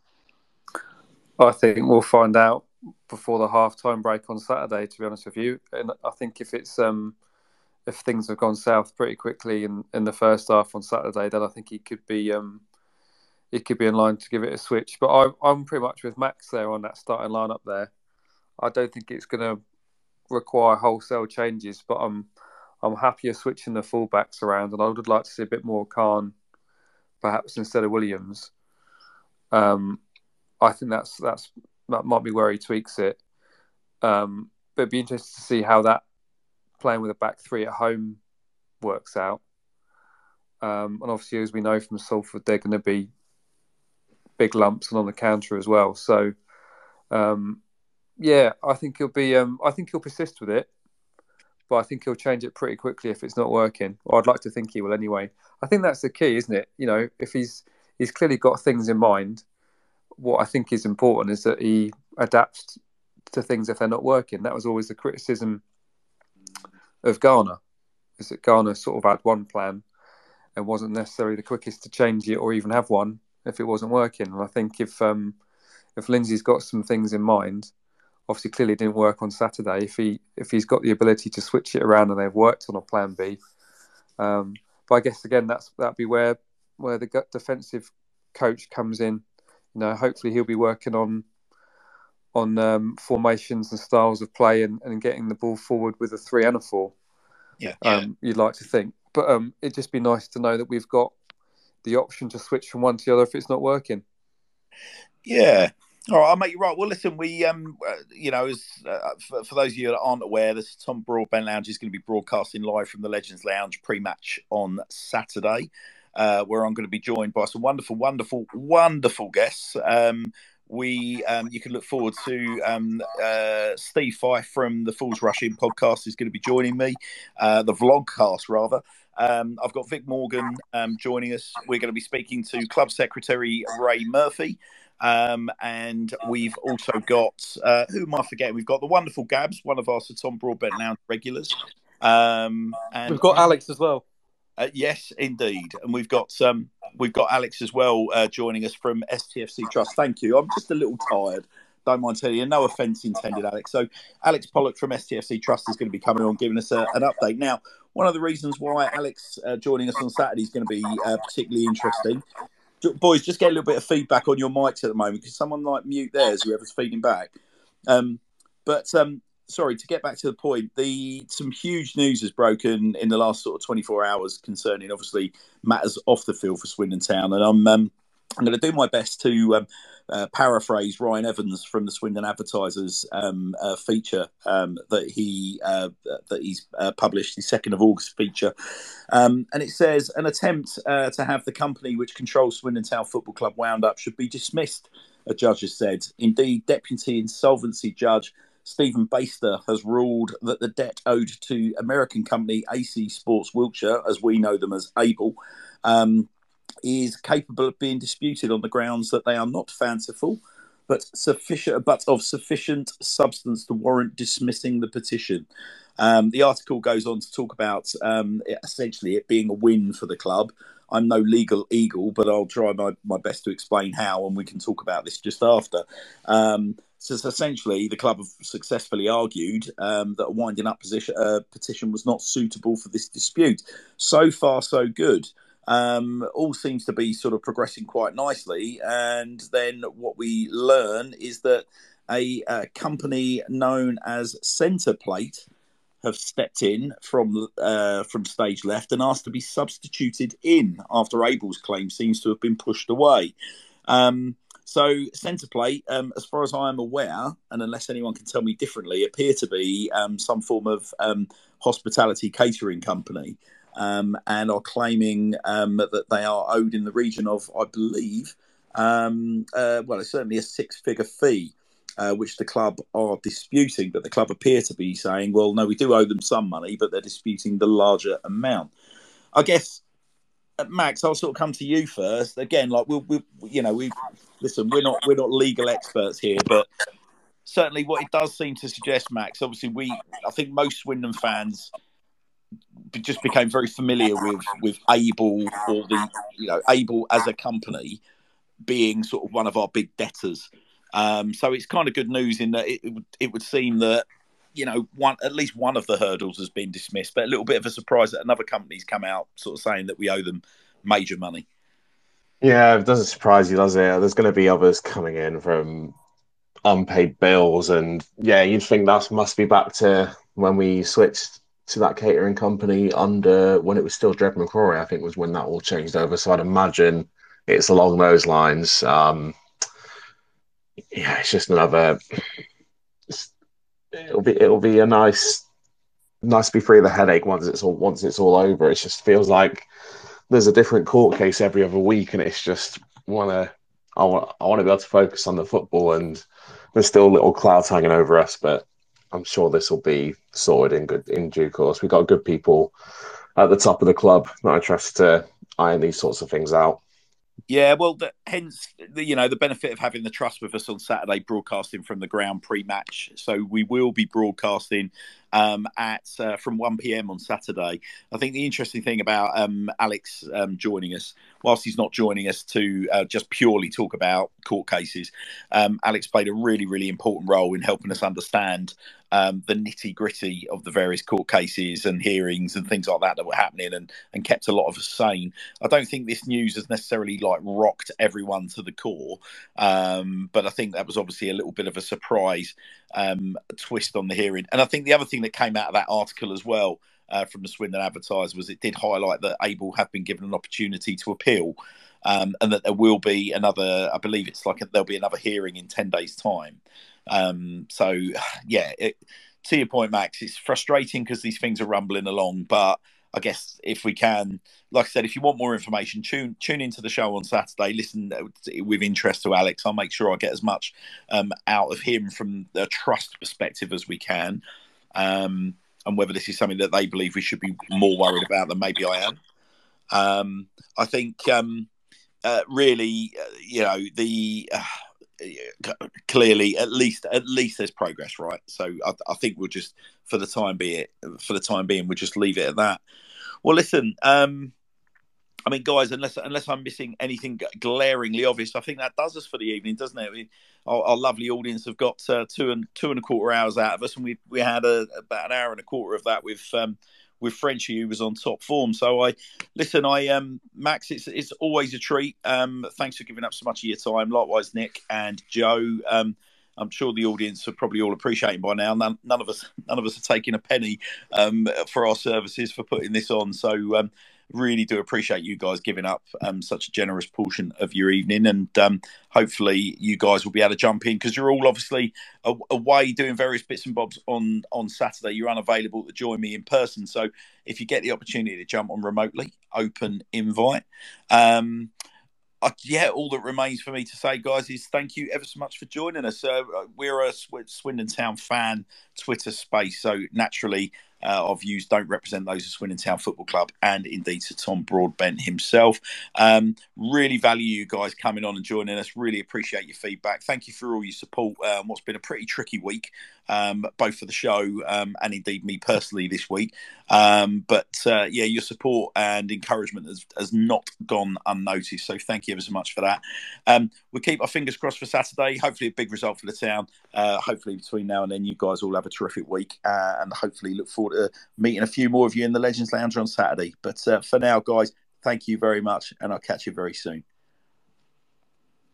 I think we'll find out before the half time break on Saturday. To be honest with you, and I think if it's um, if things have gone south pretty quickly in, in the first half on Saturday, then I think he could be um, he could be in line to give it a switch. But I'm I'm pretty much with Max there on that starting lineup there. I don't think it's going to require wholesale changes, but I'm I'm happier switching the fullbacks around, and I would like to see a bit more Khan, perhaps instead of Williams. Um, I think that's that's that might be where he tweaks it. Um, but it'd be interesting to see how that playing with a back three at home works out. Um, and obviously, as we know from Salford, they're going to be big lumps and on the counter as well. So um, yeah, I think he'll be. Um, I think he'll persist with it, but I think he'll change it pretty quickly if it's not working. Or I'd like to think he will anyway. I think that's the key, isn't it? You know, if he's he's clearly got things in mind. What I think is important is that he adapts to things if they're not working. That was always the criticism of Garner, is that Garner sort of had one plan and wasn't necessarily the quickest to change it or even have one if it wasn't working. And I think if um, if Lindsay's got some things in mind obviously clearly didn't work on Saturday. If he if he's got the ability to switch it around and they've worked on a plan B, um, but I guess again that's that'd be where where the defensive coach comes in. You know, hopefully he'll be working on on um, formations and styles of play and, and getting the ball forward with a three and a four. Yeah, um, you'd like to think, but um, it'd just be nice to know that we've got the option to switch from one to the other if it's not working. Yeah, all right, I'll make you right. Well, listen, we, um, uh, you know, as uh, for, for, those of you that aren't aware, this Tom Broadbent Lounge is going to be broadcasting live from the Legends Lounge pre-match on Saturday, uh, where I'm going to be joined by some wonderful, wonderful, wonderful guests. Um, we, um, you can look forward to um, uh, Steve Fife from the Fools Rushing podcast is going to be joining me, uh, the vlogcast rather. Um, I've got Vic Morgan um, joining us. We're going to be speaking to Club Secretary Ray Murphy. Um, and we've also got uh, who am I forgetting? We've got the wonderful Gabs, one of our Sir Tom Broadbent Lounge regulars. Um, and we've got Alex as well. Uh, yes, indeed, and we've got um, we've got Alex as well uh, joining us from STFC Trust. Thank you. I'm just a little tired. Don't mind telling you. No offence intended, Alex. So, Alex Pollock from STFC Trust is going to be coming on, giving us a, an update. Now, one of the reasons why Alex uh, joining us on Saturday is going to be uh, particularly interesting boys, just get a little bit of feedback on your mics at the moment because someone like mute theirs, whoever's feeding back. Um, but um, sorry to get back to the point. The some huge news has broken in the last sort of 24 hours concerning obviously matters off the field for Swindon Town, and I'm um, I'm going to do my best to um, uh, paraphrase Ryan Evans from the Swindon Advertisers um, uh, feature um, that he uh, that he's uh, published, the second of August feature, um, and it says an attempt uh, to have the company which controls Swindon Town Football Club wound up should be dismissed. A judge has said. Indeed, Deputy Insolvency Judge Stephen Baister has ruled that the debt owed to American company AC Sports Wiltshire, as we know them as Able, um, is capable of being disputed on the grounds that they are not fanciful, but sufficient, but of sufficient substance to warrant dismissing the petition. Um, the article goes on to talk about um, essentially it being a win for the club. I'm no legal eagle, but I'll try my, my best to explain how, and we can talk about this just after. Um, so essentially, the club have successfully argued um, that a winding up position, uh, petition was not suitable for this dispute. So far, so good. Um, all seems to be sort of progressing quite nicely. And then what we learn is that a, a company known as Centerplate have stepped in from uh, from stage left and asked to be substituted in after Abel's claim seems to have been pushed away. Um, so Centerplate, um, as far as I am aware, and unless anyone can tell me differently, appear to be um, some form of um, hospitality catering company, um, and are claiming um, that they are owed in the region of, I believe, uh, well, it's certainly a six-figure fee uh, which the club are disputing. But the club appear to be saying, well, no, we do owe them some money, but they're disputing the larger amount. I guess, uh, Max, I'll sort of come to you first. Again, like we'll, we, you know, we listen. We're not we're not legal experts here, but certainly what it does seem to suggest, Max. Obviously, we I think most Swindon fans just became very familiar with with Abel or the you know Abel as a company being sort of one of our big debtors. Um, so it's kind of good news in that it, it, would, it would seem that you know one at least one of the hurdles has been dismissed, but a little bit of a surprise that another company's come out sort of saying that we owe them major money. Yeah, it doesn't surprise you, does it? There's going to be others coming in from unpaid bills, and yeah, you'd think that must be back to when we switched to that catering company under when it was still Dred McCrory. I think was when that all changed over. So I'd imagine it's along those lines. Um, yeah, it's just another. It's, it'll be it'll be a nice, nice to be free of the headache once it's all once it's all over. It just feels like there's a different court case every other week, and it's just wanna I want I want to be able to focus on the football, and there's still little clouds hanging over us, but I'm sure this will be sorted in good in due course. We've got good people at the top of the club that I trust to iron these sorts of things out. Yeah, well, the, hence the, you know the benefit of having the trust with us on Saturday, broadcasting from the ground pre-match. So we will be broadcasting um, at uh, from one pm on Saturday. I think the interesting thing about um, Alex um, joining us, whilst he's not joining us to uh, just purely talk about court cases, um, Alex played a really really important role in helping us understand um, the nitty gritty of the various court cases and hearings and things like that that were happening and, and kept a lot of us sane. I don't think this news has necessarily like rocked everyone to the core, um, but I think that was obviously a little bit of a surprise um, twist on the hearing. And I think the other thing that came out of that article as well. Uh, from the Swindon Advertiser was it did highlight that Abel have been given an opportunity to appeal, um, and that there will be another. I believe it's like there'll be another hearing in ten days' time. Um, so, yeah, it, to your point, Max, it's frustrating because these things are rumbling along. But I guess if we can, like I said, if you want more information, tune tune into the show on Saturday. Listen with interest to Alex. I'll make sure I get as much um, out of him from a trust perspective as we can. Um, and whether this is something that they believe we should be more worried about than maybe I am. Um, I think um, uh, really, uh, you know, the uh, clearly at least at least there's progress right so I, I, think we'll just for the time being for the time being we'll just leave it at that well listen um i mean guys unless unless i'm missing anything glaringly obvious i think that does us for the evening doesn't it we, our, our, lovely audience have got uh, two and two and a quarter hours out of us and we we had a, about an hour and a quarter of that with um with Frenchie, who was on top form. So I listen. I um Max, it's it's always a treat. Um, thanks for giving up so much of your time. Likewise, Nick and Joe. Um, I'm sure the audience are probably all appreciating by now. None, none of us, none of us are taking a penny um, for our services for putting this on. So um, really do appreciate you guys giving up um, such a generous portion of your evening, and um, hopefully you guys will be able to jump in because you're all obviously away doing various bits and bobs on on Saturday. You're unavailable to join me in person, so if you get the opportunity to jump on remotely, open invite. Um, uh, yeah, all that remains for me to say, guys, is thank you ever so much for joining us. Uh, we're a Swindon Town fan Twitter space, so naturally uh, of views don't represent those of Swindon Town Football Club and indeed to Tom Broadbent himself. Um, really value you guys coming on and joining us. Really appreciate your feedback. Thank you for all your support. Um, what's been a pretty tricky week, um, both for the show um, and indeed me personally this week. Um, but uh, yeah, your support and encouragement has, has, not gone unnoticed. So thank you ever so much for that. Um, we'll keep our fingers crossed for Saturday. Hopefully, a big result for the town. Uh, hopefully, between now and then, you guys all have a terrific week uh, and hopefully look forward to meeting a few more of you in the Legends Lounge on Saturday. But uh, for now, guys, thank you very much, and I'll catch you very soon.